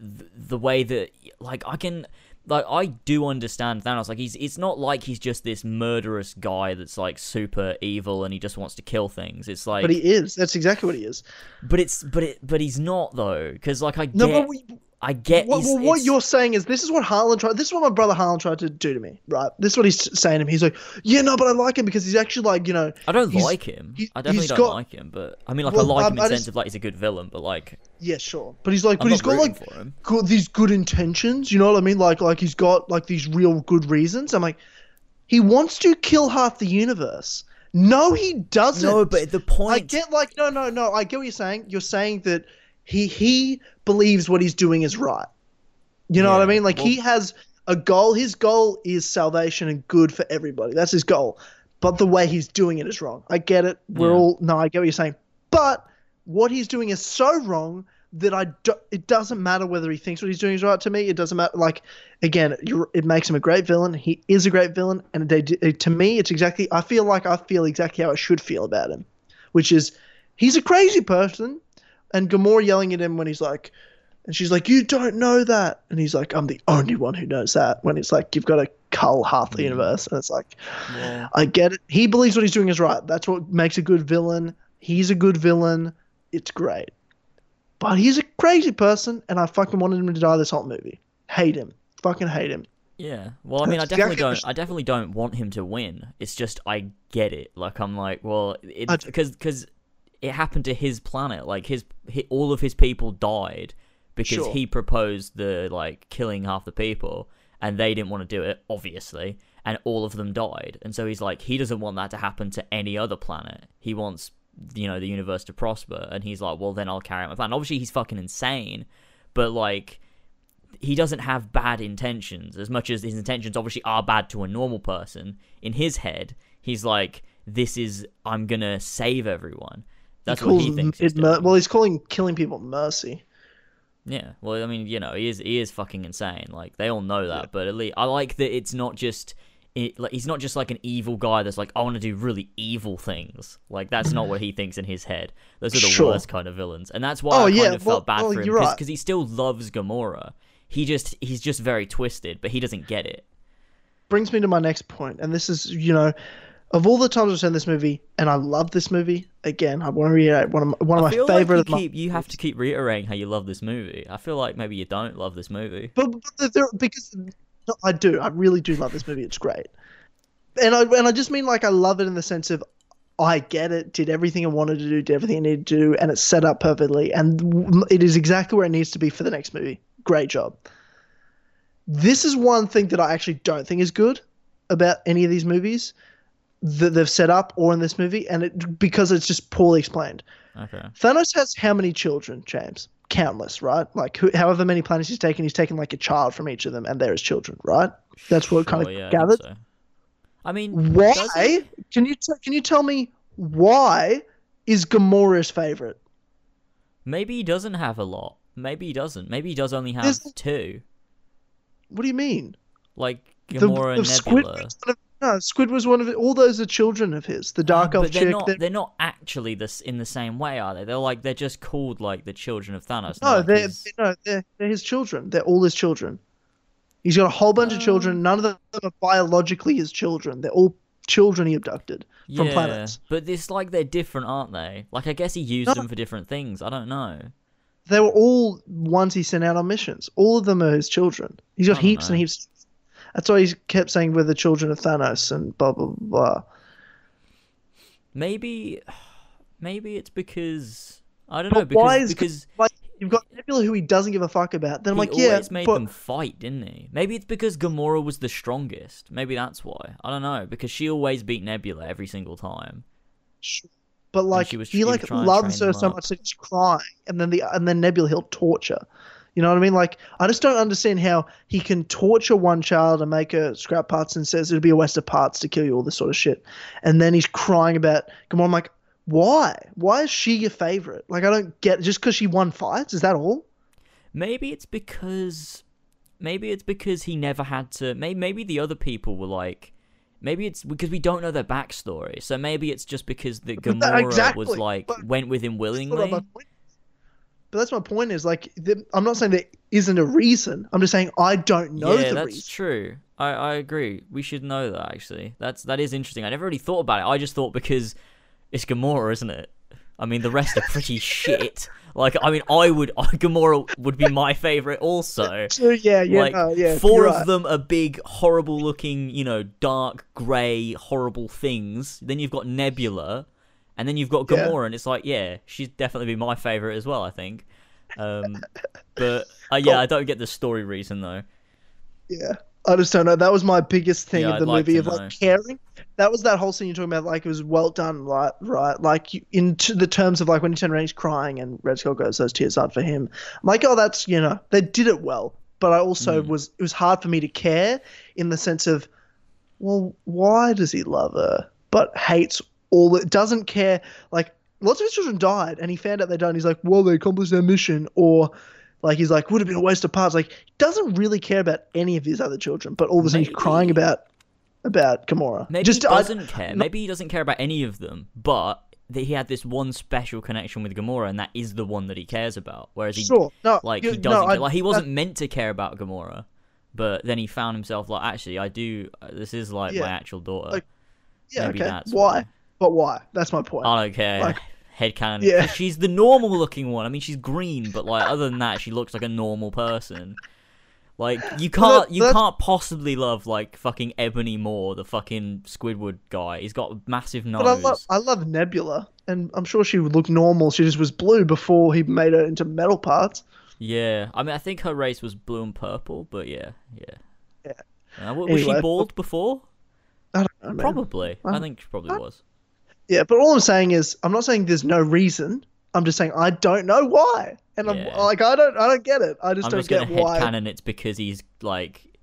th- the way that like I can like I do understand Thanos. Like he's it's not like he's just this murderous guy that's like super evil and he just wants to kill things. It's like But he is. That's exactly what he is. but it's but it but he's not though because like I get but we, I get what, well, what you're saying is this is what Harlan tried. This is what my brother Harlan tried to do to me, right? This is what he's saying to me. He's like, yeah, no, but I like him because he's actually like, you know, I don't like him. he- I definitely don't got- like him, but I mean like Well, I like um, him in I sense just- of like he's a good villain, but like yeah, sure, but he's like, I'm but he's got like good, these good intentions. You know what I mean? Like, like he's got like these real good reasons. I'm like, he wants to kill half the universe. No, he doesn't. No, but the point I get like no, no, no. I get what you're saying. You're saying that he he believes what he's doing is right. You know what I mean? Like well- he has a goal. His goal is salvation and good for everybody. That's his goal. But the way he's doing it is wrong. I get it. We're Yeah. all no. I get what you're saying. But what he's doing is so wrong that I do, it doesn't matter whether he thinks what he's doing is right to me. It doesn't matter. Like again, you're, it makes him a great villain. He is a great villain, and they, to me, it's exactly. I feel like I feel exactly how I should feel about him, which is he's a crazy person, and Gamora yelling at him when he's like, and she's like, "You don't know that," and he's like, "I'm the only one who knows that." When it's like you've got to cull half the mm. universe, and it's like, Well, I get it. He believes what he's doing is right. That's what makes a good villain. He's a good villain. It's great. But he's a crazy person, and I fucking wanted him to die this whole movie. Hate him. Fucking hate him. Yeah. Well, I mean, I definitely don't. I definitely don't want him to win. It's just I get it. Like I'm like, well, I it d- because because it happened to his planet. Like his, hi all of his people died because Sure. he proposed the like killing half the people, and they didn't want to do it, obviously, and all of them died. And so he's like, he doesn't want that to happen to any other planet. He wants you know the universe to prosper, and he's like, well, then I'll carry out my plan. Obviously, he's fucking insane, but like he doesn't have bad intentions as much as his intentions obviously are bad to a normal person in his head he's like this is i'm gonna save everyone that's he what he thinks it well, he's calling killing people mercy. yeah well i mean you know he is he is fucking insane like they all know that but at least i like that it's not just it, like he's not just like an evil guy that's like I want to do really evil things. Like that's not what he thinks in his head. Those are the Sure. worst kind of villains, and that's why Oh, I kind yeah, of well- felt bad well, for him because right. he still loves Gamora. He just he's just very twisted, but he doesn't get it. Brings me to my next point, and this is, you know, of all the times I've seen this movie, and I love this movie. Again, I want to reiterate one of my, one of I my favorite. like you my- keep you have to keep reiterating how you love this movie. I feel like maybe you don't love this movie. But, but there, because no, I do. I really do love this movie. It's great, and I and I just mean like I love it in the sense of I get it. Did everything I wanted to do. Did everything I needed to do, and it's set up perfectly, and it is exactly where it needs to be for the next movie. Great job. This is one thing that I actually don't think is good about any of these movies that they've set up or in this movie, and it because it's just poorly explained. Okay. Thanos has how many children, James? Countless, right? Like who, however many planets he's taken, he's taken like a child from each of them, and they're his children, right? That's what kind of Sure, yeah, I gathered. so. I mean, Why? Can you t- can you tell me why is Gamora's favorite? Maybe he doesn't have a lot. Maybe he doesn't. Maybe he does only have There's- two. What do you mean? Like The- Gamora the and Nebula. of, no, Squid was one of it. All those are children of his. The Dark Elf but they're chick. not. they're- They're not actually this in the same way, are they? They're like they're just called like the children of Thanos. no, they're his- no, they're, they're his children. They're all his children. He's got a whole bunch of Um, children. None of them are biologically his children. They're all children he abducted from yeah, planets. But it's like they're different, aren't they? Like I guess he used No. them for different things. I don't know. They were all ones he sent out on missions. All of them are his children. He's got heaps and heaps. That's why he kept saying we're the children of Thanos and blah blah blah. Maybe, maybe it's because I don't know. Because why is because like you've got Nebula who he doesn't give a fuck about. Then I'm like, yeah, always made but them fight, didn't he? Maybe it's because Gamora was the strongest. Maybe that's why. I don't know because she always beat Nebula every single time. but like was- he like loves her so much that he's crying, and then the and then Nebula he'll torture. You know what I mean? Like I just don't understand how he can torture one child and make her scrap parts and says it'll be a waste of parts to kill you, all this sort of shit. And then he's crying about Gamora. I'm like, why? Why is she your favorite? Like I don't get just because she won fights. Is that all? Maybe it's because maybe it's because he never had to. Maybe maybe the other people were like. Maybe it's because we don't know their backstory. So maybe it's just because the But that- Gamora exactly, was like but- went with him willingly. My point is. But that's my point is like the, I'm not saying there isn't a reason. I'm just saying I don't know yeah, that's reason. true. I, I agree. We should know that actually. That's that is interesting. I never really thought about it. I just thought because it's Gamora, isn't it? I mean, the rest are pretty shit. Like, I mean, I would Gamora would be my favorite also. Yeah, yeah, like no, yeah. 4 you're of right. them are big, horrible looking, you know, dark grey, horrible things. Then you've got Nebula, and then you've got Yeah. Gamora, and it's like, yeah, she'd definitely be my favorite as well. I think. Um, but uh, yeah, I don't get the story reason though. Yeah. I just don't know. That was my biggest thing Yeah, of I'd the like movie to of know. like caring. That was that whole scene you're talking about. Like it was well done, right? Right. Like you- into the terms of like when around, he's crying, and Red Skull goes, "Those tears aren't for him." I'm like, oh, that's you know, they did it well. But I also Mm. was it was hard for me to care in the sense of, well, why does he love her but hates all? It doesn't care. Like lots of his children died, and he found out they died. And he's like, well, they accomplished their mission, or like he's like, would have been a waste of parts. Like he doesn't really care about any of his other children, but all of a sudden he's crying about about Gamora. Maybe Just he doesn't care. Maybe he doesn't care about any of them, but that he had this one special connection with Gamora, and that is the one that he cares about. Whereas he, sure, no, like, you- he doesn't. I- like, he wasn't meant to care about Gamora, but then he found himself like, actually, I do. uh, This is like Yeah. my actual daughter. Like, yeah, maybe okay. why? why. But why? That's my point. I don't care. like- Headcanon. Yeah. She's the normal looking one. I mean, she's green, but like other than that, she looks like a normal person. Like you can't, you that's- can't possibly love like fucking Ebony Maw, the fucking Squidward guy. He's got a massive nose. but I love, I love Nebula, and I'm sure she would look normal. She just was blue before he made her into metal parts. Yeah, I mean, I think her race was blue and purple, but yeah, yeah. Yeah. Uh, was Anyway, she bald before? I don't know. Probably. I Uh, think she probably uh, was. Yeah, but all I'm saying is, I'm not saying there's no reason. I'm just saying I don't know why, and Yeah. I'm like, I don't, I don't get it. I just I'm don't just get gonna why. headcanon it's because he's like,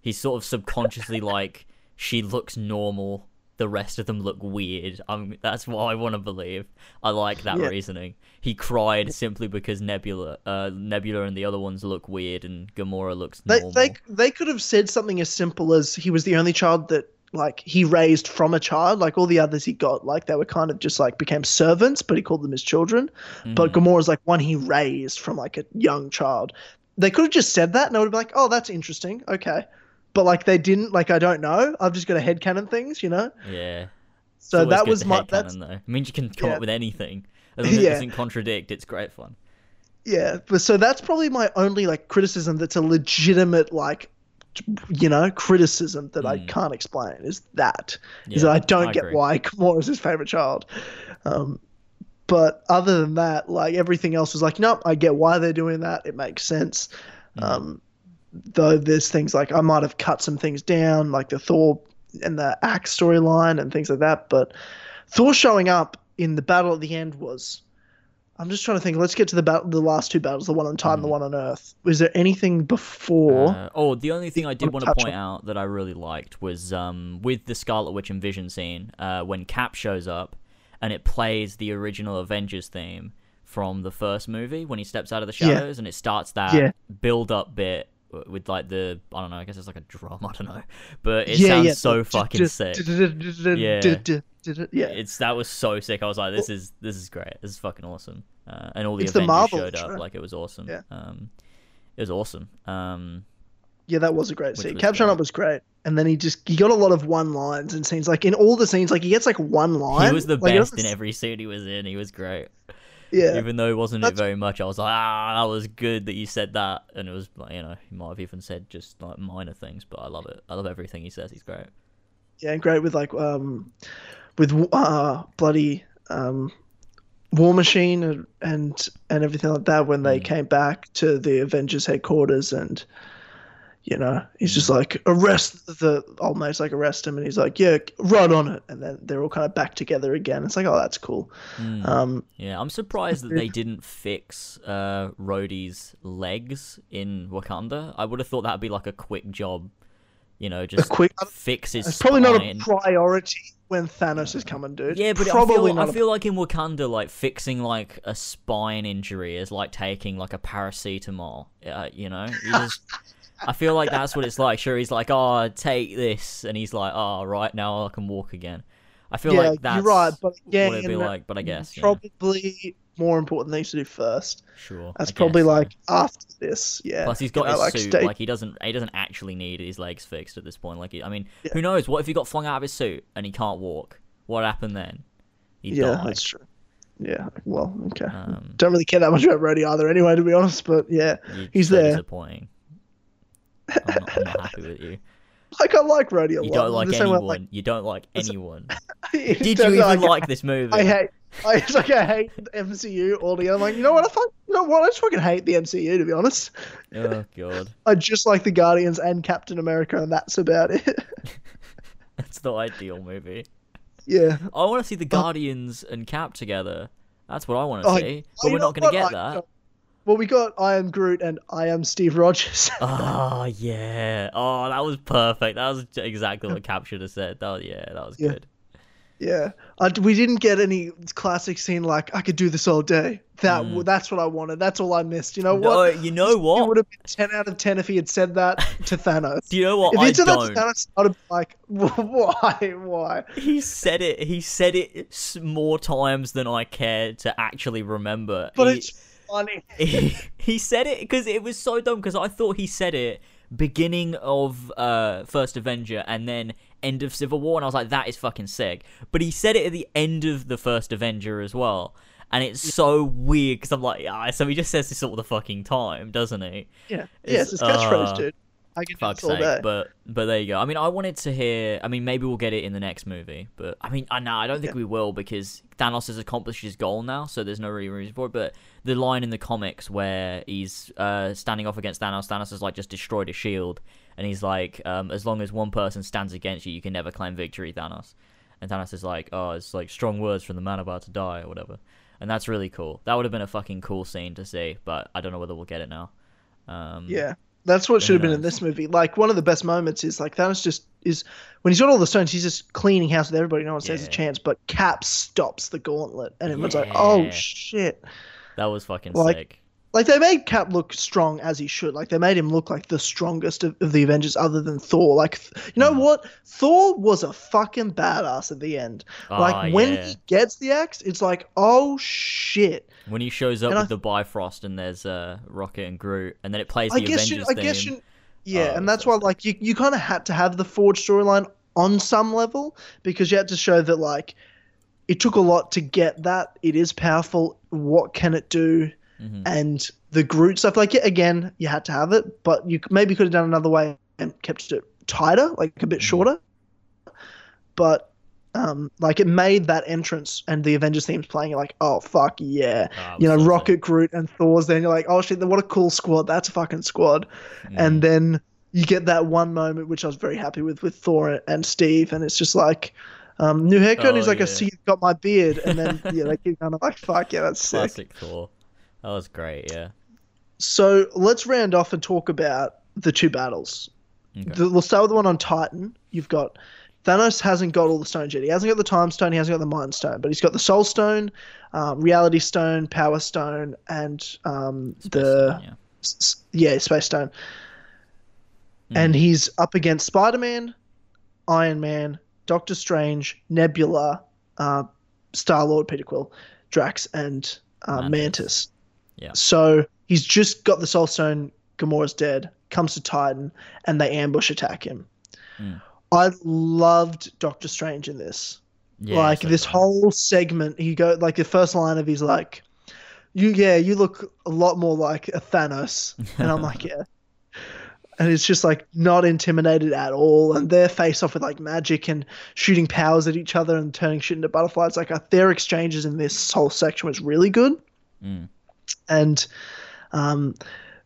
he's sort of subconsciously like, she looks normal. The rest of them look weird. Um, that's what I want to believe. I like that Yeah. reasoning. He cried simply because Nebula, uh, Nebula and the other ones look weird, and Gamora looks They, normal. they, they could have said something as simple as he was the only child that like he raised from a child. Like all the others he got, like they were kind of just like became servants, but he called them his children. But Mhm. Gamora's like one he raised from like a young child. They could have just said that, and I would have been like, oh, that's interesting. Okay. But like they didn't. Like I don't know. I've just got a headcanon things, you know. yeah. So that was my that's though. It means you can come Yeah. up with anything. As long as it Yeah. doesn't contradict, it's great fun. yeah. But so that's probably my only like criticism. That's a legitimate like you know, criticism that I Mm. can't explain is that is Yeah, that I don't I get agree. why Gamora is his favorite child. Um, but other than that, like everything else was like, nope, I get why they're doing that. It makes sense. Mm. Um, though there's things like I might have cut some things down, like the Thor and the axe storyline and things like that. But Thor showing up in the battle at the end was. I'm just trying to think. Let's get to the battle, the last two battles, the one on Titan, the Mhm. one on Earth. Was there anything before? Uh, oh, the only thing I did want to point out that I really liked was um, with the Scarlet Witch and Vision scene uh, when Cap shows up and it plays the original Avengers theme from the first movie when he steps out of the Yeah. shadows and it starts that Yeah. build up bit with like the I don't know I guess it's like a drum I don't know but it yeah, sounds yeah. so fucking sick Yeah. Yeah. it's that was so sick I was like this is this is great this is fucking awesome uh, and all the the Avengers Marvel showed up intro. like it was awesome Yeah. um, it was awesome um, Yeah, that was a great scene. was Cap showing up was great, and then he just he got a lot of one lines and scenes. Like in all the scenes, like he gets like one line. he was the like, best doesn't- in every scene he was in he was great Yeah, even though he wasn't it very much, I was like, ah, that was good that you said that, and it was like, you know, he might have even said just like minor things, but I love it. I love everything he says. He's great. yeah, and great with like um, with uh bloody um, War Machine and and, and everything like that when they Mm. came back to the Avengers headquarters and. You know, he's just like arrest the old mate's like arrest him, and he's like, yeah, right on it, and then they're all kind of back together again. It's like, oh, that's cool. Mm. Um, yeah, I'm surprised that they didn't fix uh, Rhodey's legs in Wakanda. I would have thought that'd be like a quick job, you know, just a quick, fix his. It's probably not a priority when Thanos is coming, dude. Yeah, but probably I feel, not. I a- feel like in Wakanda, like fixing like a spine injury is like taking like a paracetamol. Uh, you know, you just. I feel like that's what it's like. Sure, he's like, "Oh, take this," and he's like, "Oh, right now I can walk again." I feel yeah, like that's you're right, but yeah, what it'd be like. But I guess, probably more important things to do first. sure. That's probably like after this. Yeah. Plus, he's got know, his like, suit. stay- Like he doesn't. He doesn't actually need his legs fixed at this point. Like, he, I mean, Yeah. who knows? What if he got flung out of his suit and he can't walk? What happened then? He'd yeah, die. that's true. Yeah. Well, okay. Um, Don't really care that much about Rhodey either, anyway, to be honest. But yeah, He's so there. disappointing. I'm not, I'm not happy with you. like I like Rhodey a You lot. don't like the same way, anyone. You don't like anyone. like, Did you even like- like this movie? I hate. I, it's like I hate the MCU altogether. I'm like, you know what? I fuck, you know what? I just fucking hate the MCU to be honest. Oh god, I just like the Guardians and Captain America, and that's about it. that's the ideal movie. yeah. I want to see the oh. Guardians and Cap together. That's what I want to Oh, see. Oh, But we're not going to get I- that. Well, we got I am Groot and I am Steve Rogers. Oh yeah. Oh, that was perfect. That was exactly what Cap should have said. That was, yeah, that was Yeah. good. Yeah, I, we didn't get any classic scene like I could do this all day. That Mm. that's what I wanted. That's all I missed. You know No, what? you know what? It would have been ten out of ten if he had said that to Thanos. Do you know what? if I he said that to Thanos, I'd have been like, why, why? He said it. He said it more times than I care to actually remember. But He- it's funny. he, he said it because it was so dumb because I thought he said it beginning of uh first Avenger and then end of Civil War and I was like that is fucking sick. But he said it at the end of the first Avenger as well and it's so weird because I'm like ah so he just says this all the fucking time doesn't he? Yeah, It's- yeah, it's his catchphrase, uh, dude. I can do fuck's sake day. but but there you go. I mean I wanted to hear I mean maybe we'll get it in the next movie but I mean I know I don't think we will because Thanos has accomplished his goal now so there's no real reason for it but the line in the comics where he's uh, standing off against Thanos Thanos has like just destroyed a shield and he's like um, as long as one person stands against you you can never claim victory Thanos and Thanos is like oh it's like strong words from the man about to die or whatever and that's really cool that would have been a fucking cool scene to see but I don't know whether we'll get it now um, Yeah. That's what should have been in this movie. Like one of the best moments is like Thanos just is when he's got all the stones, he's just cleaning house with everybody. No one stands a chance, but Cap stops the gauntlet, and everyone's like, "Oh shit!" that was fucking Like, sick Like they made Cap look strong as he should. Like they made him look like the strongest of, of the Avengers, other than Thor. Like you know Mm. what? Thor was a fucking badass at the end. like Ah, when yeah. he gets the axe, it's like, oh shit. When he shows up And with I- the Bifrost and there's uh, Rocket and Groot, and then it plays I the guess you. I theme. guess you. Yeah, Oh, and that's why like you you kind of had to have the Forge storyline on some level because you had to show that like it took a lot to get that. It is powerful. What can it do? Mhm. And the Groot stuff, like yeah, again, you had to have it, but you maybe could have done another way and kept it tighter, like a bit shorter. But um, like it made that entrance and the Avengers themes playing. You're like, oh fuck yeah, Oh, you know, so sick. Rocket, Groot, and Thor's. Then you're like, oh shit, what a cool squad. That's a fucking squad. Mm. And then you get that one moment which I was very happy with with Thor and Steve, and it's just like. Um, new haircut. and he's Oh, like, I see you've got my beard, and then yeah, they keep kind of like, fuck yeah, that's sick. Classic Thor. That was great. Yeah. So let's round off and talk about the two battles. Okay. The, we'll start with the one on Titan. You've got Thanos hasn't got all the stones yet. He hasn't got the Time Stone. He hasn't got the Mind Stone, but he's got the Soul Stone, um, Reality Stone, Power Stone, and um, the Stone, yeah. s- yeah Space Stone. Mm. And he's up against Spider Man, Iron Man, Doctor Strange, Nebula, uh, Star Lord, Peter Quill, Drax, and uh, Mantis. Yeah. So he's just got the Soul Stone. Gamora's dead. Comes to Titan, and they ambush attack him. Mm. I loved Doctor Strange in this. Yeah, like so this whole segment, he go like the first line of he's like, "You yeah, you look a lot more like a Thanos," and I'm like, "Yeah." And it's just like not intimidated at all, and they're face off with like magic and shooting powers at each other and turning shit into butterflies. Like their exchanges in this whole section was really good Mm. And um,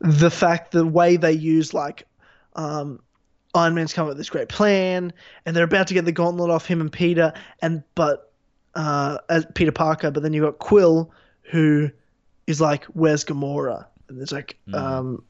the fact the way they use like um, Iron Man's come up with this great plan, and they're about to get the gauntlet off him and Peter, and but uh, as Peter Parker, but then you got Quill who is like, "Where's Gamora?" And it's like, Mhm. um,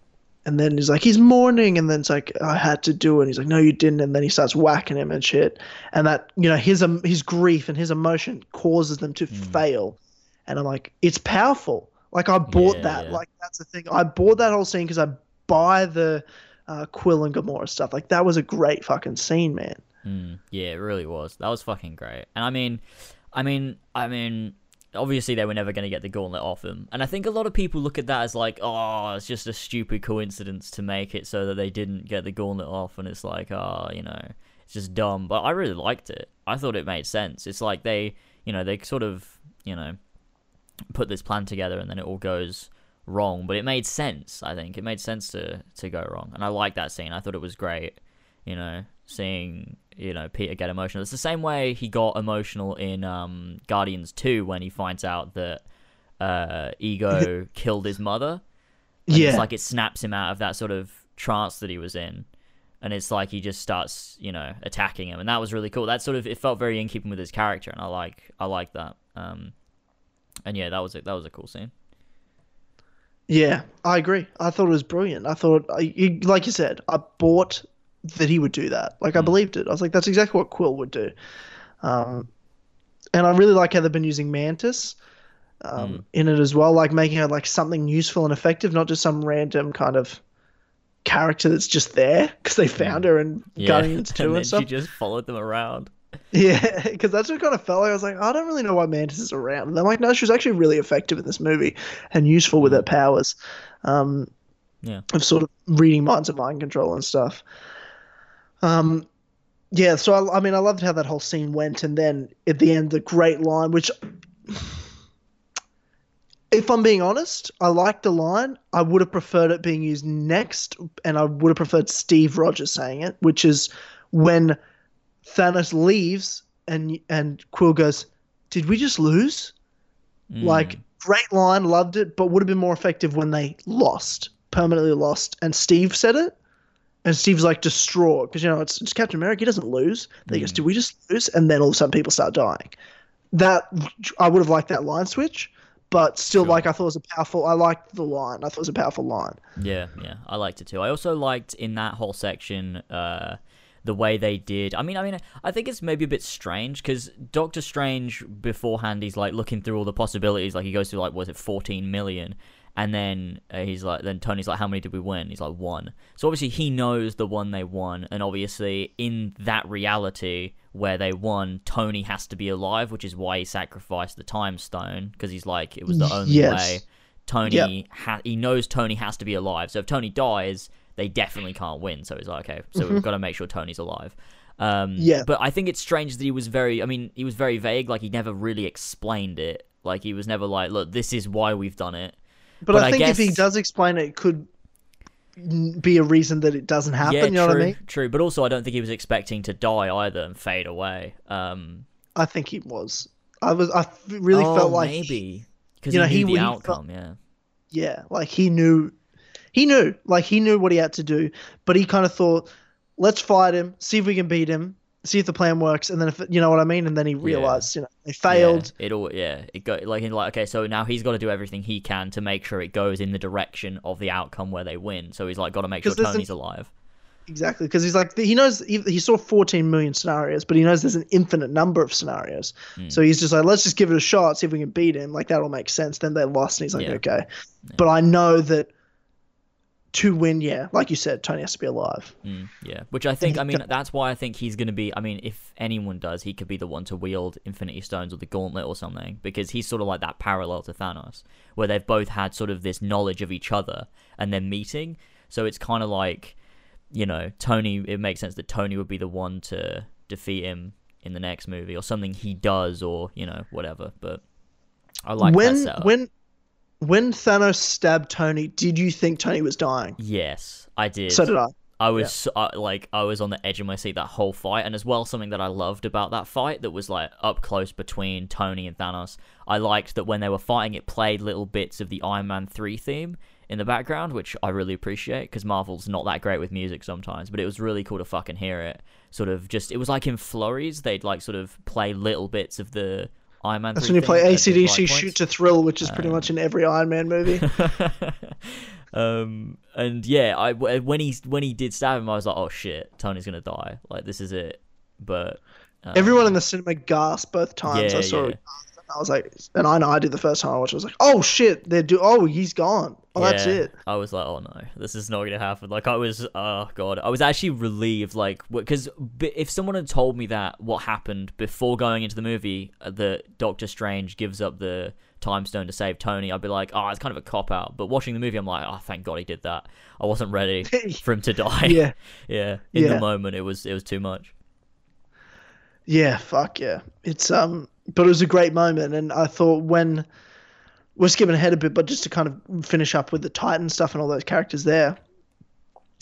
and then he's like, "He's mourning," and then it's like, "I had to do it." And he's like, "No, you didn't," and then he starts whacking him and shit, and that you know his um, his grief and his emotion causes them to Mm. fail, and I'm like, it's powerful. Like I bought Yeah, that. Like that's the thing. I bought that whole scene because I buy the uh, Quill and Gamora stuff. Like that was a great fucking scene, man. Mm, yeah, it really was. That was fucking great. And I mean, I mean, I mean, obviously they were never going to get the gauntlet off him. And I think a lot of people look at that as like, oh, it's just a stupid coincidence to make it so that they didn't get the gauntlet off. And it's like, oh, you know, it's just dumb. But I really liked it. I thought it made sense. It's like they, you know, they sort of, you know, put this plan together and then it all goes wrong. But it made sense. I think it made sense to to go wrong. And I like that scene. I thought it was great. You know, seeing you know Peter get emotional. It's the same way he got emotional in um, Guardians Two when he finds out that uh, Ego killed his mother. And yeah, it's like it snaps him out of that sort of trance that he was in, and it's like he just starts you know attacking him, and that was really cool. That sort of it felt very in keeping with his character, and I like I like that. Um, and yeah, that was a, that was a cool scene. yeah, I agree. I thought it was brilliant. I thought, I, like you said, I bought that he would do that. Like I Mm. believed it. I was like, that's exactly what Quill would do. Um, and I really like how they've been using Mantis um, Mm. in it as well, like making her like something useful and effective, not just some random kind of character that's just there because they found her in. Yeah, Guardians Two and and, stuff. she just followed them around. Yeah, because that's what kind of felt like. I was like, I don't really know why Mantis is around. And I'm like, no, she was actually really effective in this movie and useful with her powers. Um, Yeah. Of sort of reading minds and mind control and stuff. Um, yeah, so I, I mean, I loved how that whole scene went, and then at the end, the great line, which, if I'm being honest, I liked the line. I would have preferred it being used next, and I would have preferred Steve Rogers saying it, which is when Thanos leaves and and Quill goes, "Did we just lose?" Mm. Like great line, loved it, but would have been more effective when they lost, permanently lost. And Steve said it, and Steve's like distraught because you know it's, it's Captain America. He doesn't lose. Then he goes, Mm. "Did we just lose?" And then all of a sudden people start dying. That I would have liked that line switch, but still, Sure. like I thought it was a powerful. I liked the line. I thought it was a powerful line. Yeah, yeah, I liked it too. I also liked in that whole section uh, the way they did. I mean, I mean, I think it's maybe a bit strange because Doctor Strange beforehand he's like looking through all the possibilities. Like he goes through like was it fourteen million, and then uh, he's like, then Tony's like, how many did we win? He's like one. So obviously he knows the one they won, and obviously in that reality where they won, Tony has to be alive, which is why he sacrificed the time stone because he's like it was the only Yes. way. Tony Yep. ha- he knows Tony has to be alive. So if Tony dies, they definitely can't win. So he's like, okay, so we've got to make sure Tony's alive. Um, Yeah. But I think it's strange that he was very. I mean, he was very vague. Like he never really explained it. Like he was never like, look, this is why we've done it. But, But I I think if he does explain it, it could be a reason that it doesn't happen. yeah, you know true, what I mean? true. But also, I don't think he was expecting to die either and fade away. Um, I think he was. I was. I really oh, felt like maybe because you he knew he- the he felt- outcome. yeah. yeah, like he knew, he knew, like he knew what he had to do, but he kind of thought, let's fight him, see if we can beat him, see if the plan works, and then if you know what I mean, and then he realized, you know, they failed. Yeah, it all yeah, it go like in like okay, so now he's got to do everything he can to make sure it goes in the direction of the outcome where they win. So he's like got to make sure there's an- Tony's alive. Exactly, because he's like he knows he, he saw 14 million scenarios, but he knows there's an infinite number of scenarios. Hmm. So he's just like, let's just give it a shot, see if we can beat him. Like that'll make sense. Then they lost, and he's like, Yeah. okay, but I know that to win, yeah, like you said, Tony has to be alive. Mm, yeah, which I think I mean that's why I think he's gonna be. I mean, if anyone does, he could be the one to wield Infinity Stones or the Gauntlet or something because he's sort of like that parallel to Thanos, where they've both had sort of this knowledge of each other and then meeting. So it's kind of like, you know, Tony. It makes sense that Tony would be the one to defeat him in the next movie or something he does or you know whatever. But I like that when setup. when when Thanos stabbed Tony, did you think Tony was dying? yes, I did. So did I. I was so- uh, like, I was on the edge of my seat that whole fight, and as well, something that I loved about that fight that was like up close between Tony and Thanos. I liked that when they were fighting, it played little bits of the Iron Man three theme in the background, which I really appreciate because Marvel's not that great with music sometimes, but it was really cool to fucking hear it. Sort of just, it was like in flurries, they'd like sort of play little bits of the Iron Man. That's when you play theme at the AC/DC Shoot to Thrill, which is pretty much in every Iron Man movie. um, and yeah, I when he when he did stab him, I was like, oh shit, Tony's gonna die. Like this is it. But um, Everyone in the cinema gasped both times yeah, I saw yeah. it. I was like, and I know I did the first time I watched. it, I was like, oh shit, they're do. Oh, he's gone. Oh, that's it. I was like, oh no, this is not gonna happen. Like I was, oh god, I was actually relieved. Like because if someone had told me that what happened before going into the movie, uh, that Doctor Strange gives up the time stone to save Tony, I'd be like, oh, it's kind of a cop out. But watching the movie, I'm like, oh, thank God he did that. I wasn't ready for him to die. Yeah, yeah. In the moment, it was it was too much. yeah, fuck yeah. It's um, but it was a great moment, and I thought when we're skipping ahead a bit, but just to kind of finish up with the Titan stuff and all those characters there.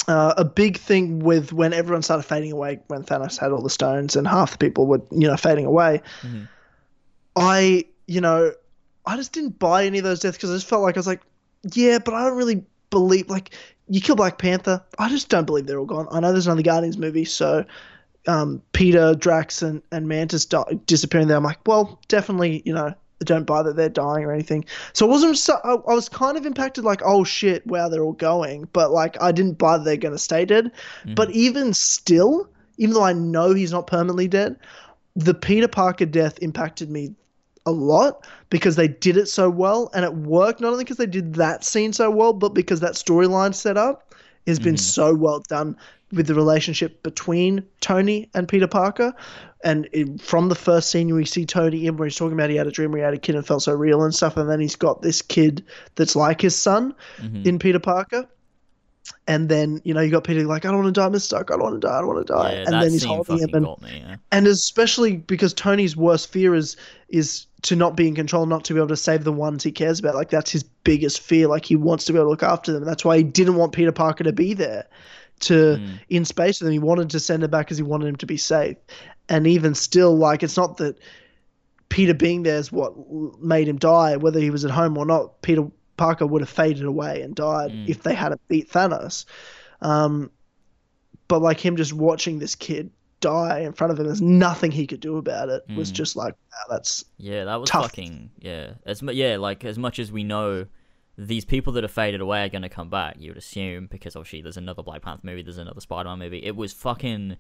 Uh, a big thing with when everyone started fading away when Thanos had all the stones and half the people were you know fading away. Mhm. I you know I just didn't buy any of those deaths because I just felt like I was like, yeah, but I don't really believe like you kill Black Panther. I just don't believe they're all gone. I know there's another Guardians movie, so um, Peter, Drax, and, and Mantis di- disappearing there. I'm like, well, definitely, you know, I don't buy that they're dying or anything. So I wasn't. So, I, I was kind of impacted, like, oh shit, wow, they're all going. But like, I didn't buy that they're gonna stay dead. But even still, even though I know he's not permanently dead, the Peter Parker death impacted me a lot because they did it so well and it worked not only because they did that scene so well but because that storyline set up has been so well done with the relationship between Tony and Peter Parker and it, from the first scene we see Tony in where he's talking about he had a dream where he had a kid and felt so real and stuff and then he's got this kid that's like his son Mhm. in Peter Parker and then you know you got Peter like I don't want to die, Mr. Stark. I don't want to die. I don't want to die. Yeah, and then he's holding him and me. Yeah. and especially because Tony's worst fear is is to not be in control, not to be able to save the ones he cares about. Like that's his biggest fear. Like he wants to be able to look after them. That's why he didn't want Peter Parker to be there, to Mm. in space with him. He wanted to send him back because he wanted him to be safe. And even still, like it's not that Peter being there is what made him die. Whether he was at home or not, Peter Parker would have faded away and died Mm. if they hadn't beat Thanos. Um, but like him just watching this kid die in front of him, there's nothing he could do about it. Was Mm. just like, wow, that's Yeah, that was Tough. fucking yeah. As yeah, like as much as we know these people that have faded away are gonna come back, you would assume because obviously there's another Black Panther movie, there's another Spider-Man movie. It was fucking.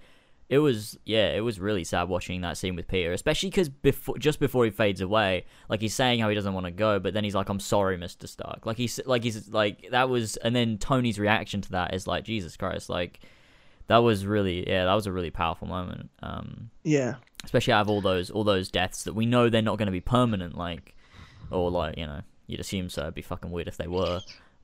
It was yeah, it was really sad watching that scene with Peter, especially because before just before he fades away, like he's saying how he doesn't want to go, but then he's like, "I'm sorry, Mister Stark." Like he's like he's like that was, and then Tony's reaction to that is like, "Jesus Christ!" Like that was really yeah, that was a really powerful moment. Um, yeah, especially out of all those all those deaths that we know they're not going to be permanent like or like you know you'd assume so it'd be fucking weird if they were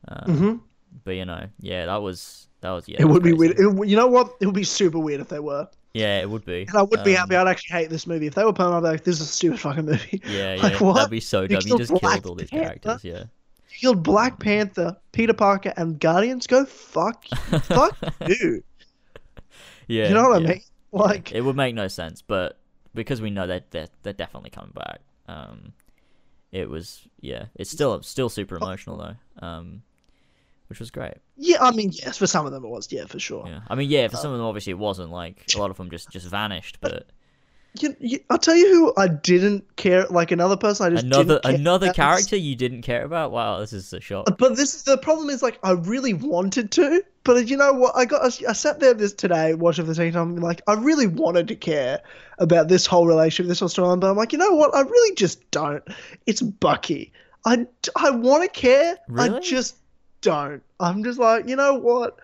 um, hmm but you know yeah that was that was yeah it would be weird. It, you know what? It would be super weird if they were, yeah it would be and I would be Um, happy. I'd actually hate this movie if they were permanent. I'd be like, this is a stupid fucking movie. yeah yeah what? that'd be so dumb you killed just Black killed all these Panther? characters yeah You killed Black Panther, Peter Parker, and Guardians. Go fuck, fuck you. Yeah, You know what yeah. I mean? Like, It would make no sense, but because we know that they're, they're definitely coming back, um, it was yeah, it's still still super emotional though, um, which was great. yeah, I mean, yes, for some of them it was, yeah, for sure. Yeah, I mean, yeah, for some of them obviously it wasn't like a lot of them just just vanished, but You, you, I'll tell you who I didn't care. Like another person, I just another didn't care another character you didn't care about. Wow, this is a shock. But this the problem is like I really wanted to, but you know what? I got I sat there this today watching the second time, and like I really wanted to care about this whole relationship, this whole storyline, but I'm like, you know what? I really just don't. It's Bucky. I I want to care. Really? I just don't. I'm just like, you know what?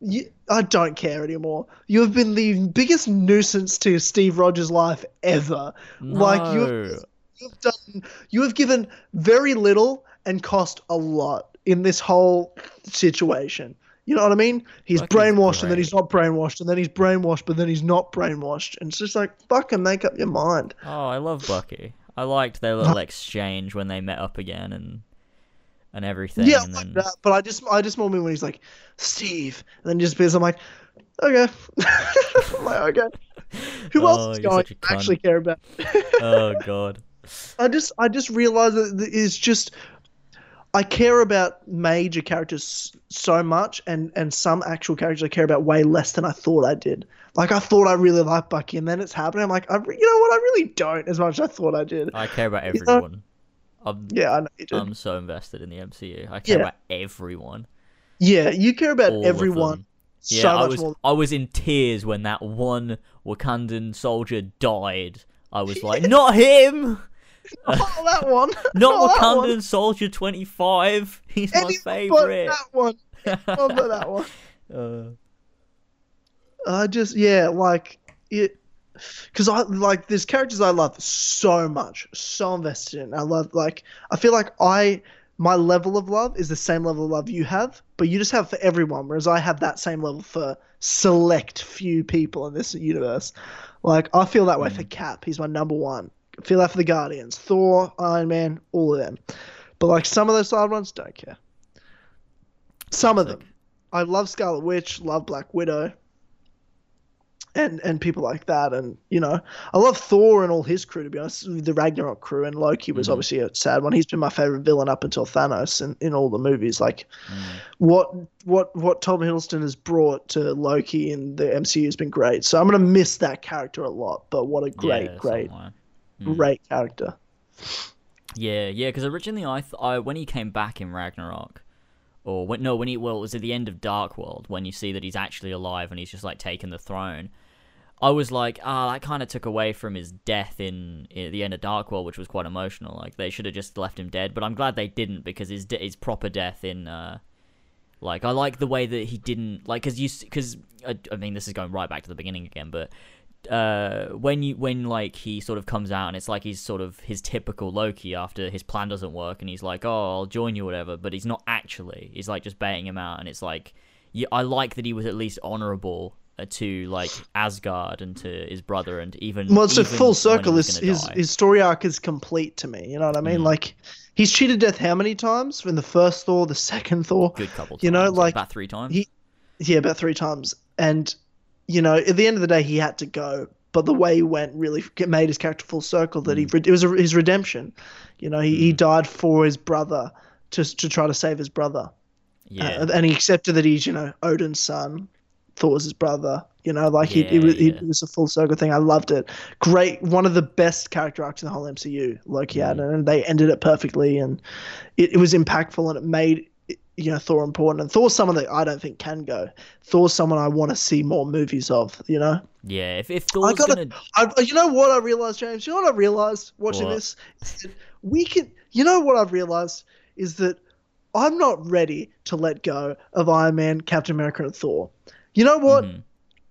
You, I don't care anymore. You have been the biggest nuisance to Steve Rogers' life ever. Like you have you've done you have given very little and cost a lot in this whole situation. You know what I mean? He's brainwashed and then he's not brainwashed and then he's brainwashed but then he's not brainwashed. And it's just like fucking make up your mind. Oh, I love Bucky. I liked their little exchange when they met up again and and everything. yeah, and like that. But I just I just more mean when he's like, Steve and then just because I'm like, okay. I'm like, okay. Who Oh, else is going to actually care about? oh god. I just I just realized that it's just I care about major characters so much and and some actual characters I care about way less than I thought I did. Like I thought I really liked Bucky and then it's happening. I'm like, I, you know what? I really don't as much as I thought I did. I care about You know- everyone. I'm Yeah, I know you do. I'm so invested in the MCU. I care Yeah. about everyone. yeah, you care about All everyone. Yeah, so I much was more. I was in tears when that one Wakandan soldier died. I was like, not him, Oh, that one. not Oh, that one. Wakandan soldier twenty five. He's my Anyone but favorite. that one. Anyone but that one. Uh, I just yeah, like it because I like there's characters I love so much, so invested in. I love like I feel like I my level of love is the same level of love you have, but you just have for everyone, whereas I have that same level for select few people in this universe. Like I feel that way for mm. Cap. He's my number one. I feel that for the Guardians, Thor, Iron Man, all of them. But like some of those side ones, don't care. Some of them. I love Scarlet Witch, love Black Widow, and and people like that, and you know, I love Thor and all his crew. To be honest, the Ragnarok crew and Loki was Mhm. obviously a sad one. He's been my favorite villain up until Thanos in, in all the movies. Like mm. what what what Tom Hiddleston has brought to Loki in the MCU has been great. So I'm gonna miss that character a lot. But what a great, yeah, great, somewhere. Mm. great character. Yeah, yeah. Because originally, I, th- I when he came back in Ragnarok, or when no, when he well, it was at the end of Dark World when you see that he's actually alive and he's just like taken the throne. I was like, ah, that kind of took away from his death in, in the end of Dark World, which was quite emotional. Like they should have just left him dead, but I'm glad they didn't because his de- his proper death in uh, like I like the way that he didn't like because you because I, I mean this is going right back to the beginning again, but uh when you when like he sort of comes out and it's like he's sort of his typical Loki after his plan doesn't work and he's like oh I'll join you whatever but he's not actually he's like just baiting him out and it's like yeah, I like that he was at least honorable uh, to like Asgard and to his brother and even Well, it's a full circle. His his, die. his story arc is complete to me. You know what I mean? Mm. Like he's cheated death how many times? In the first Thor, the second Thor. good couple times, you know, like, about three times he- Yeah, about three times. And you know, at the end of the day, he had to go. But the way he went really made his character full circle. That he Mm. it was a, his redemption. You know, he, he Mm. died for his brother to to try to save his brother. yeah Uh, and he accepted that he's you know Odin's son, Thor's his brother. You know, like he, Yeah, it, was, yeah. it was a full circle thing. I loved it. Great, one of the best character arcs in the whole MCU. Loki had, Mm. and they ended it perfectly, and it, it was impactful, and it made you know Thor important. And Thor's someone that I don't think can go. Thor's someone I want to see more movies of. You know, yeah if if Thor's gotta- gonna I, you know what I realized, James. You know what I realized watching What? this? We can. You know what I've realized is that I'm not ready to let go of Iron Man, Captain America, and Thor. You know what? Mhm.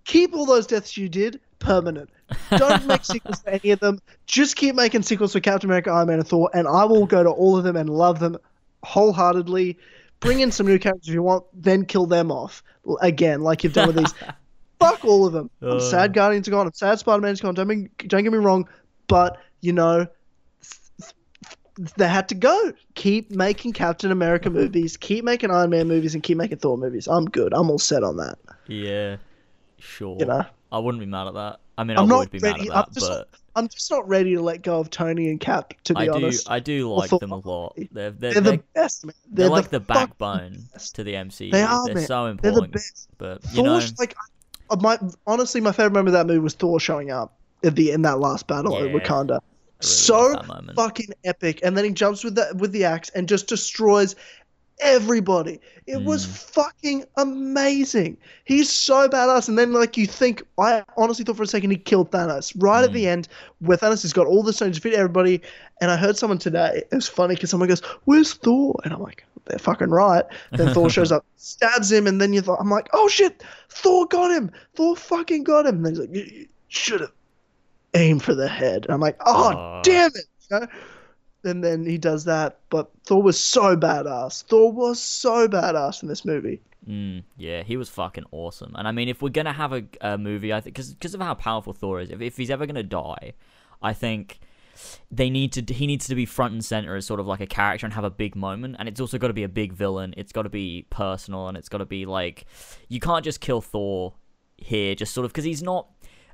Keep all those deaths you did permanent. Don't make sequels to any of them. Just keep making sequels for Captain America, Iron Man, and Thor, and I will go to all of them and love them wholeheartedly. Bring in some new characters if you want, then kill them off again, like you've done with these. Fuck all of them. I'm Uh. sad Guardians are gone. I'm sad Spider Man's gone. Don't, be, don't get me wrong, but you know, they had to go. Keep making Captain America movies, keep making Iron Man movies, and keep making Thor movies. I'm good. I'm all set on that. Yeah, sure. You know, I wouldn't be mad at that. I mean, I'm I would be mad ready. at I'm that, just, but I'm just not ready to let go of Tony and Cap. To be I do, honest, I do like them a lot. They're they're, they're they're, the best, man. they're They're, like the, fucking backbone best. to the MCU. They are, They're man. so They're the important. best. But you know, like, my honestly, my favorite moment of that movie was Thor showing up at the in that last battle at Wakanda. Really so love that moment. fucking epic, and then he jumps with the with the axe and just destroys everybody. It was Mm. fucking amazing. He's so badass, and then like you think, I honestly thought for a second he killed Thanos right at Mm. the end, where Thanos has got all the stones to defeat everybody. And I heard someone today. It was funny because someone goes, "Where's Thor?" And I'm like, "They're fucking right." Then Thor shows up, stabs him, and then you thought, I'm like, "Oh shit, Thor got him! Thor fucking got him!" And then he's like, "You, you should have aimed for the head." And I'm like, "Oh Aw. damn it!" You know? And then he does that, but Thor was so badass. Thor was so badass in this movie. Mm, yeah, he was fucking awesome. And I mean, if we're gonna have a, a movie, I think because of how powerful Thor is, if, if he's ever gonna die, I think they need to. He needs to be front and center as sort of like a character and have a big moment. And it's also got to be a big villain. It's got to be personal, and it's got to be like you can't just kill Thor here, just sort of because he's not.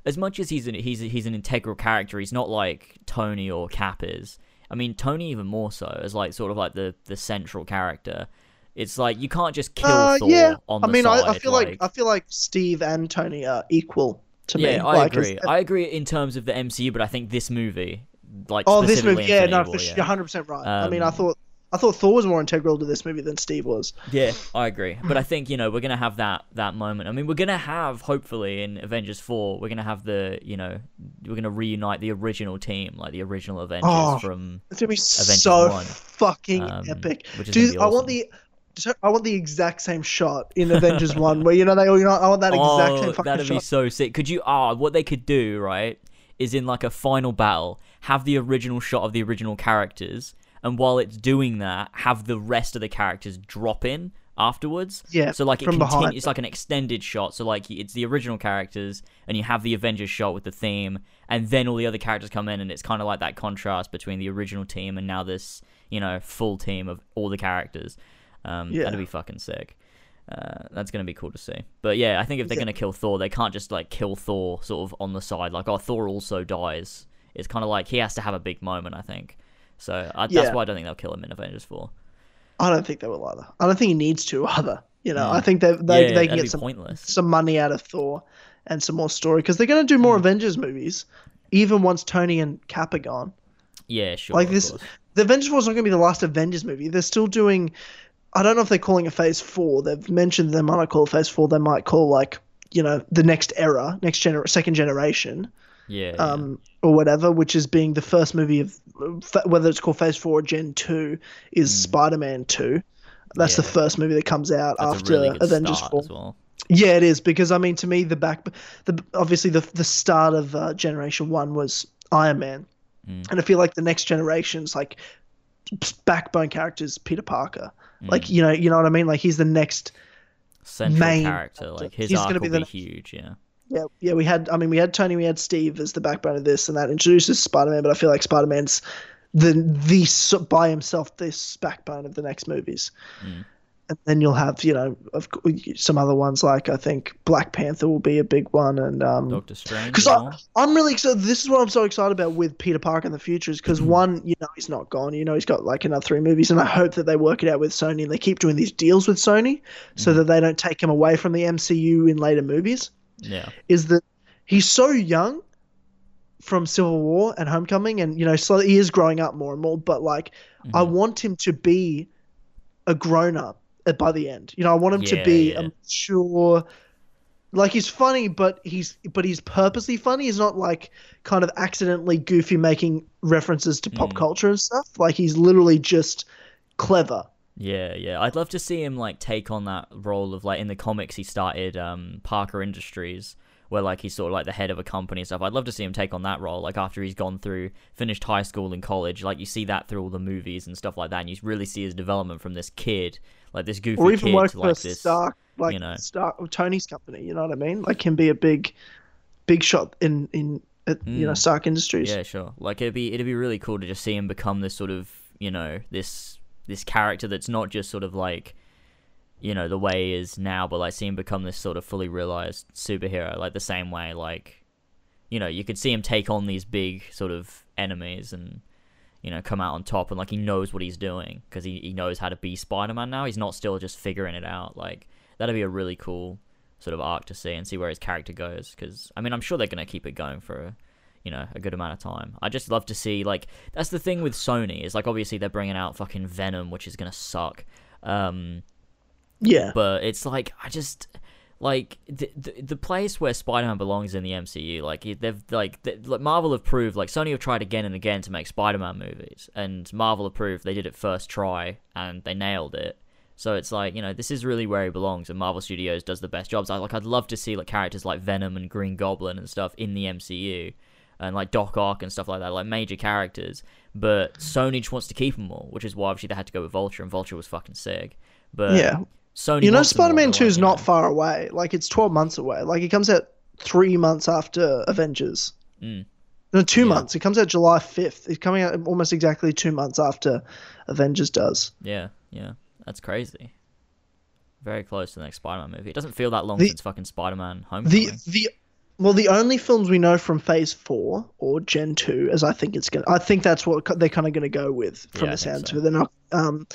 As much as he's an, he's he's an integral character, he's not like Tony or Cap is. I mean, Tony even more so as like sort of like the the central character. It's like you can't just kill Uh, Thor yeah, on I mean, side. I, I feel like, I feel like Steve and Tony are equal to me. yeah, I Like, agree. I agree in terms of the MCU, but I think this movie, like oh, this movie, yeah, Infinity no, War, for yeah. sure, you're 100 percent right. I mean, I Um, thought I thought Thor was more integral to this movie than Steve was. Yeah, I agree. But I think you know we're gonna have that that moment. I mean, we're gonna have hopefully in Avengers four, we're gonna have the you know we're gonna reunite the original team, like the original Avengers Oh, from It's gonna be Avengers so 1, fucking um, epic, dude. be I want the. I want the exact same shot in Avengers One, where you know they all, you know, I want that exact oh, same fucking that'd be so sick. Could you? Ah, what they could do right is in like a final battle, have the original shot of the original characters, and while it's doing that, have the rest of the characters drop in afterwards. Yeah, So like it from behind. It's like an extended shot. So like it's the original characters, and you have the Avengers shot with the theme, and then all the other characters come in, and it's kind of like that contrast between the original team and now this you know full team of all the characters. Um, Yeah. That'd be fucking sick. Uh, that's gonna be cool to see. But yeah, I think if they're Yeah. gonna kill Thor, they can't just like kill Thor sort of on the side. Like, oh, Thor also dies. It's kind of like he has to have a big moment. I think. So I, Yeah. that's why I don't think they'll kill him in Avengers Four. I don't think they will either. I don't think he needs to either. You know, Mm. I think they they, yeah, they can get some pointless. some money out of Thor and some more story because they're going to do more Mm. Avengers movies, even once Tony and Cap are gone. Yeah, sure. like this, course. the Avengers Four is not going to be the last Avengers movie. They're still doing. I don't know if they're calling it Phase Four. They've mentioned they might not call it Phase Four. They might call like you know the next era, next gener, second generation, Yeah. yeah. um, or whatever, which is being the first movie of whether it's called Phase Four or Gen Two is Spider-Man Two. That's the Mm. First movie that comes out That's after really Avengers start Four. as well. Yeah, it is because I mean, to me, the back, the obviously the the start of uh, Generation One was Iron Man, Mm. and I feel like the next generation's like backbone characters Peter Parker. Mm. Like you know, you know what I mean. Like he's the next. Central main character, like his He's arc will be be, the next- huge. Yeah. Yeah, yeah. We had, I mean, we had Tony, we had Steve as the backbone of this, and that introduces Spider Man. But I feel like Spider Man's the the by himself this backbone of the next movies. Mm. And then you'll have, you know, of some other ones like I think Black Panther will be a big one, and um, Doctor Strange. because well. I'm really excited. This is what I'm so excited about with Peter Parker in the future is Mm. because one, you know, he's not gone. You know, he's got like another three movies, and I hope that they work it out with Sony and they keep doing these deals with Sony so Mm. that they don't take him away from the MCU in later movies. Yeah. Is that he's so young from Civil War and Homecoming, and you know, so he is growing up more and more. But like, I Mhm. want him to be a grown up by the end. You know, I want him to be yeah. a mature. Like he's funny, but he's but he's purposely funny. He's not like kind of accidentally goofy making references to pop Mm. culture and stuff. Like he's literally just clever. Yeah, yeah. I'd love to see him like take on that role of like in the comics he started um Parker Industries where like he's sort of like the head of a company and stuff. I'd love to see him take on that role like after he's gone through finished high school and college. Like you see that through all the movies and stuff like that and you really see his development from this kid, like this goofy or even kid work to for like this Stark, like you know. Stark or Tony's company. You know what I mean? Like can be a big, big shot in in at, you know Mm. Stark Industries. Yeah, sure. Like it'd be it'd be really cool to just see him become this sort of you know this this character that's not just sort of like you know the way he is now, but like see him become this sort of fully realized superhero, like the same way like you know you could see him take on these big sort of enemies and you know come out on top and like he knows what he's doing because he, he knows how to be Spider-Man now. He's not still just figuring it out. Like that'd be a really cool sort of arc to see and see where his character goes because I mean I'm sure they're gonna keep it going for you know a good amount of time. I just love to see like that's the thing with Sony is like obviously they're bringing out fucking Venom which is gonna suck. Um, Yeah. but it's like I just like the the, the place where Spider-Man belongs in the MCU. Like they've like they, like Marvel have proved like Sony have tried again and again to make Spider-Man movies, and Marvel have proved they did it first try and they nailed it. So it's like you know this is really where he belongs, and Marvel Studios does the best jobs. I like I'd love to see like characters like Venom and Green Goblin and stuff in the MCU. And like Doc Ock and stuff like that, like major characters, but Sony just wants to keep them all, which is why obviously they had to go with Vulture, and Vulture was fucking sick. But yeah. Sony, You know, wants them all, Spider Man 2 is not know. far away. Like, it's 12 months away. Like, it comes out three months after Avengers. Mm. No, two Yeah. months. It comes out July 5th. It's coming out almost exactly two months after Avengers does. Yeah, yeah, that's crazy. Very close to the next Spider-Man movie. It doesn't feel that long The- since fucking Spider-Man The Homecoming. the well, the only films we know from Phase Four or Gen Two, as I think it's gonna, I think that's what they're kind of gonna go with from Yeah, the sounds so. of it. They're not, um,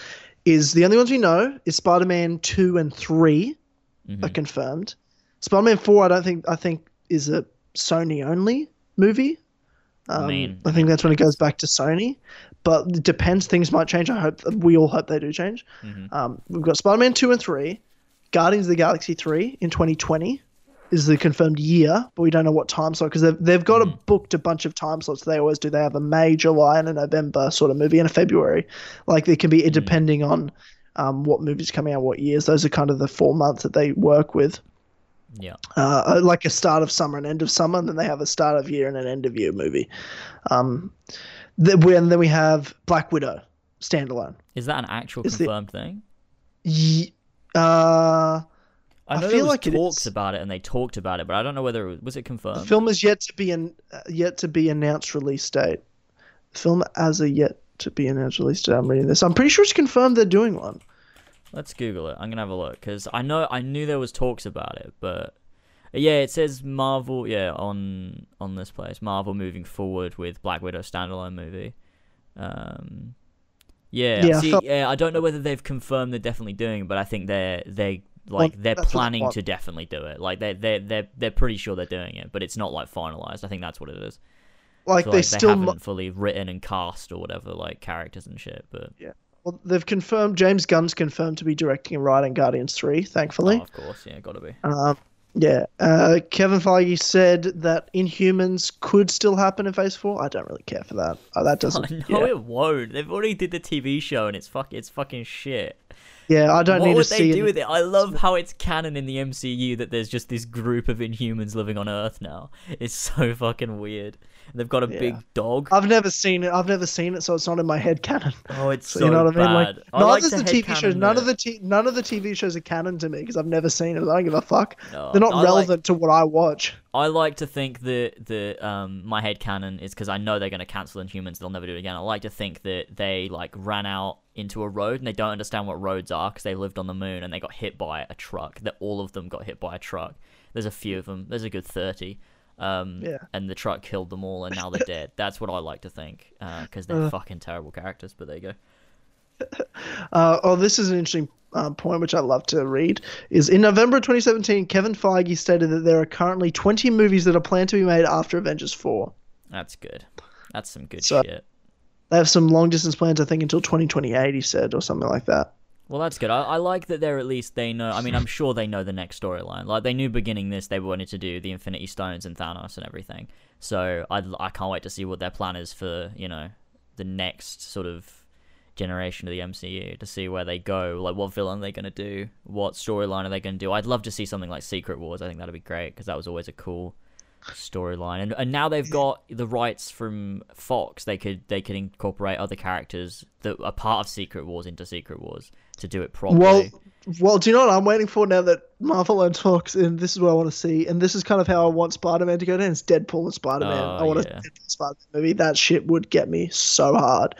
is the only ones we know is Spider Man Two and 3 Mhm. are confirmed. Spider Man Four, I don't think, I think is a Sony only movie. Um, I, mean- I think that's when it goes back to Sony, but it depends. Things might change. I hope we all hope they do change. Mhm. Um, we've got Spider Man two and three, Guardians of the Galaxy three in 2020 is the confirmed year, but we don't know what time slot because they've they've got Mm-hmm. a booked a bunch of time slots. They always do. They have a May, July, and a November sort of movie, and a February. Like they can be Mm. depending on um, what movies coming out, what years. Those are kind of the four months that they work with. Yeah, Uh, like a start of summer and end of summer, and then they have a start of year and an end of year movie. Um, the, and then we have Black Widow standalone. is that an actual Is the- confirmed thing? Ye- uh, I I know feel there was like it talks about it, and they talked about it, but I don't know whether it was, was it the confirmed. film is yet to be an, uh, yet to be announced release date. Film as a yet to be announced release date. I'm reading this. I'm pretty sure it's confirmed they're doing one. Let's Google it. I'm gonna have a look because I know I knew there was talks about it, but yeah, it says Marvel. Yeah, on on this place, Marvel moving forward with Black Widow standalone movie. Um, yeah, Yeah, I felt- yeah, I don't know whether they've confirmed they're definitely doing but I think they're they like they're that's what planning to definitely do it. Like they they they they're pretty sure they're doing it, but it's not like finalized. I think that's what it is. Like So, they like, still, they mu- haven't fully written and cast or whatever like characters and shit, but yeah, well, they've confirmed. James Gunn's confirmed to be directing and writing Guardians three. Thankfully. oh, of course, yeah, gotta be. Um, yeah. Uh, Kevin Feige said that Inhumans could still happen in Phase Four. I don't really care for that. Uh, that doesn't. no, yeah. it won't. They've already did the TV show and it's fuck, it's fucking shit. Yeah, I don't what need would to they see. do it. with it? I love how it's canon in the MCU that there's just this group of Inhumans living on Earth now. It's so fucking weird. And They've got a Yeah. big dog. I've never seen it. I've never seen it, so it's not in my head canon. Oh, it's so you know what I mean? bad. Like, I none like of to the TV shows, none of the t- none of the TV shows are canon to me because I've never seen it. I don't give a fuck. No, They're not I like- relevant to what I watch. I like to think that the um my head canon is because I know they're gonna cancel Inhumans. They'll never do it again. I like to think that they like ran out into a road and they don't understand what roads are because they lived on the moon and they got hit by a truck. That all of them got hit by a truck. There's a few of them. There's a good thirty. Um, Yeah. and the truck killed them all, and now they're dead. That's what I like to think, because they're Uh. fucking terrible characters. But there you go. Uh, oh, this is an interesting uh, point which I love to read. Is in November 2017, Kevin Feige stated that there are currently 20 movies that are planned to be made after Avengers 4. That's good. That's some good So- shit. They have some long distance plans, I think, until 2028. He said, or something like that. Well, that's good. I, I like that they're at least they know. I mean, I'm sure they know the next storyline. Like they knew beginning this, they wanted to do the Infinity Stones and Thanos and everything. So I I can't wait to see what their plan is for you know the next sort of generation of the MCU to see where they go. Like what villain are they gonna do? What storyline are they gonna do? I'd love to see something like Secret Wars. I think that'd be great because that was always a cool storyline. And and now they've got the rights from Fox. They could they could incorporate other characters that are part of Secret Wars into Secret Wars to do it properly. Well, well, do you know what I'm waiting for now that Marvel owns Fox, and this is what I want to see, and this is kind of how I want Spider-Man to go down. It's Deadpool and Spider-Man. Oh, I want yeah. a Deadpool Spider-Man movie. That shit would get me so hard.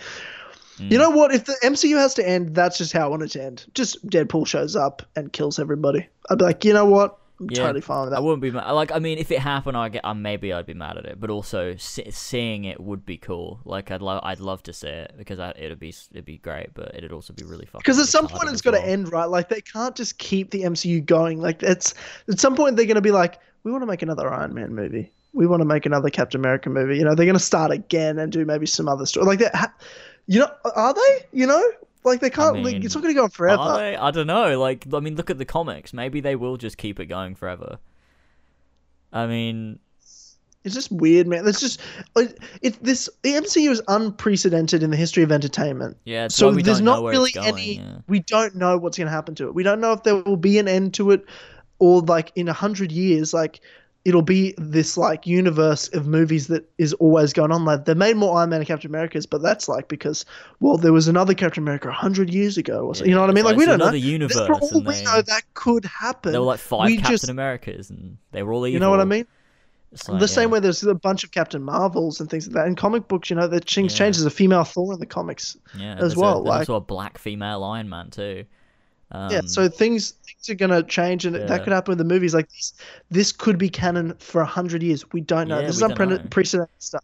Mm. You know what? If the MCU has to end, that's just how I want it to end. Just Deadpool shows up and kills everybody. I'd be like, you know what? I'm Yeah, totally fine with that. I wouldn't be mad. Like, I mean, if it happened, I get, uh, maybe I'd be mad at it. But also, se- seeing it would be cool. Like, I'd love, I'd love to see it because I, it'd be, it'd be great. But it'd also be really fun. Because at some point it's as got to well. end, right? Like they can't just keep the MCU going. Like it's at some point they're going to be like, we want to make another Iron Man movie. We want to make another Captain America movie. You know, they're going to start again and do maybe some other story. Like that. Ha- you know, are they? You know, like they can't. like, mean, it's not going to go on forever. I don't know. Like, I mean, look at the comics. Maybe they will just keep it going forever. I mean, It's just weird, man. It's just it, it. This the MCU is unprecedented in the history of entertainment. yeah. It's so there's not really going. any. yeah. We don't know what's going to happen to it. We don't know if there will be an end to it, or like in a hundred years, like it'll be this like universe of movies that is always going on. Like they made more Iron Man and Captain Americas, but that's like because well, there was another Captain America a hundred years ago, or so, you know what I mean? Like, like we don't know. another universe, For all we they- know, that could happen. There were like five we Captain just, Americas, and they were all evil. you know what I mean? Like, the same way there's a bunch of Captain Marvels and things like that. In comic books, you know, the things Yeah. change. There's a female Thor in the comics. Yeah, as a- well, there's like- also a black female Iron Man too. Um, yeah, so things things are gonna change, and Yeah. that could happen with the movies. Like this, this could be canon for a hundred years. We don't know. Yeah, this is we don't know. unprecedented stuff.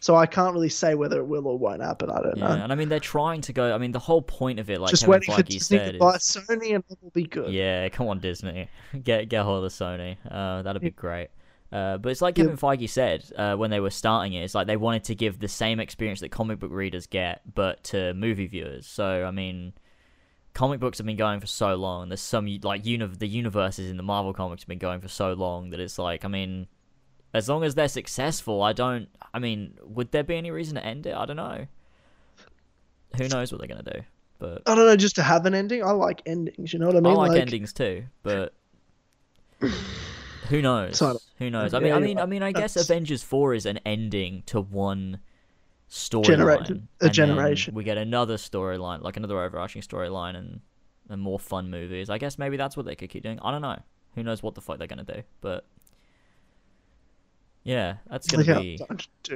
So I can't really say whether it will or won't happen. I don't yeah, know. and I mean they're trying to go. I mean the whole point of it, like Just Kevin waiting for Feige Disney said, to buy is, Sony, and it will be good. yeah, come on Disney, get get hold of Sony. Uh, that'd be great. Uh, but it's like Yeah. Kevin Feige said uh, when they were starting it. It's like they wanted to give the same experience that comic book readers get, but to movie viewers. So I mean, comic books have been going for so long. There's some like uni- the universes in the Marvel comics have been going for so long that it's like I mean, as long as they're successful, I don't. I mean, would there be any reason to end it? I don't know. Who knows what they're gonna do? But I don't know, just to have an ending. I like endings. You know what I mean? I like, endings too, but who knows? Who knows? I Yeah, mean, I mean, I mean, I guess Avengers Four is an ending to one storyline. A generation. We get another storyline, like another overarching storyline, and and more fun movies. I guess maybe that's what they could keep doing. I don't know. Who knows what the fuck they're gonna do? But yeah, that's gonna Yeah, be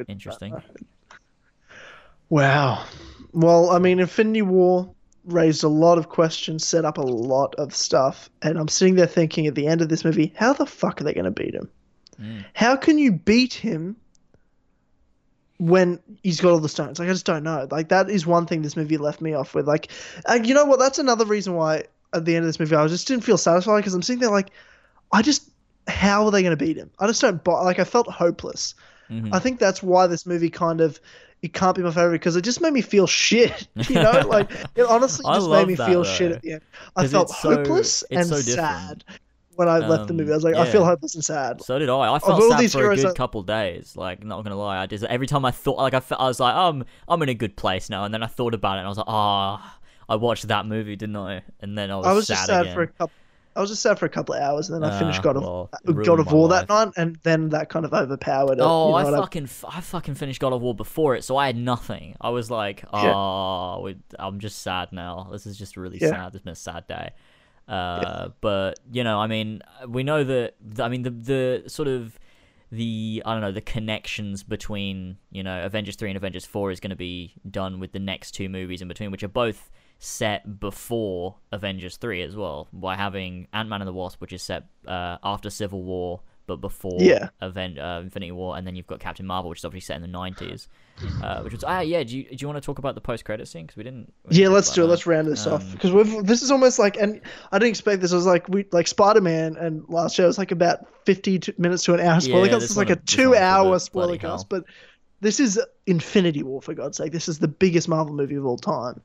interesting. Wow. Well, I mean, Infinity War raised a lot of questions, set up a lot of stuff, and I'm sitting there thinking at the end of this movie, how the fuck are they going to beat him? Mm. How can you beat him when he's got all the stones? Like, I just don't know. Like, that is one thing this movie left me off with. Like, and you know what? That's another reason why at the end of this movie I just didn't feel satisfied because I'm sitting there like, I just, how are they going to beat him? I just don't buy. Like, I felt hopeless. Mhm. I think that's why this movie kind of it can't be my favorite because it just made me feel shit. You know, like it honestly just made me that, feel though. shit at the end. I felt so- hopeless and so sad when I left the Um, movie. I was like, I yeah. feel hopeless and sad. So did I. I felt sad these for a good couple days. Like, not gonna lie, I just every time I thought, like, I, felt, I was like, um, I'm in a good place now, and then I thought about it, and I was like, ah, I watched that movie, didn't I? And then I was, I was sad just sad again. for a couple. I was just sad for a couple of hours, and then I finished Ah, God of well, God of War that night, and then that kind of overpowered it. Oh, you know I fucking, f- I fucking finished God of War before it, so I had nothing. I was like, Yeah. oh, we- I'm just sad now. This is just really Yeah. sad. It's been a sad day. Uh, but you know, I mean, we know that. I mean, the the sort of the I don't know the connections between you know Avengers three and Avengers four is going to be done with the next two movies in between, which are both set before Avengers three as well, by having Ant Man and the Wasp, which is set uh, after Civil War but before Yeah. Aven- uh, Infinity War, and then you've got Captain Marvel, which is obviously set in the nineties. Uh, which was ah yeah. Do you do you want to talk about the post credit scene because we didn't? we didn't Yeah, let's do it. that. Let's round this off Um, because we've this is almost like, and I didn't expect this. It was like we like Spider Man and last year was like about fifty minutes to an hour spoiler Yeah, cast. this It's like a two hour spoiler cast, but this is Infinity War for God's sake. This is the biggest Marvel movie of all time.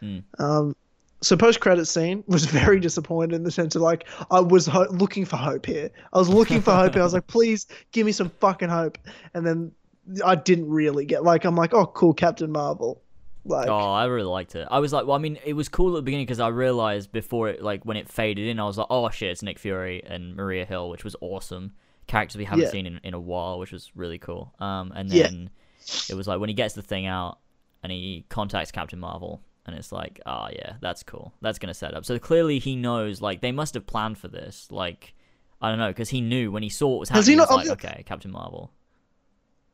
Hmm. Um, so post credit scene was very disappointed in the sense of like I was ho- looking for hope here. I was looking for hope. I was like, please give me some fucking hope. And then I didn't really get like I'm like, oh cool, Captain Marvel. Like Oh, I really liked it. I was like, well, I mean, it was cool at the beginning because I realized before it, like, when it faded in, I was like, oh shit, it's Nick Fury and Maria Hill, which was awesome. Characters we haven't Yeah. seen in, in a while, which was really cool. Um, and Yeah. then it was like when he gets the thing out and he contacts Captain Marvel, and it's like, oh yeah, that's cool. That's gonna set up. So clearly he knows, like, they must have planned for this. Like, I don't know, because he knew when he saw what was happening. he He, was not- like, I'm- okay, Captain Marvel.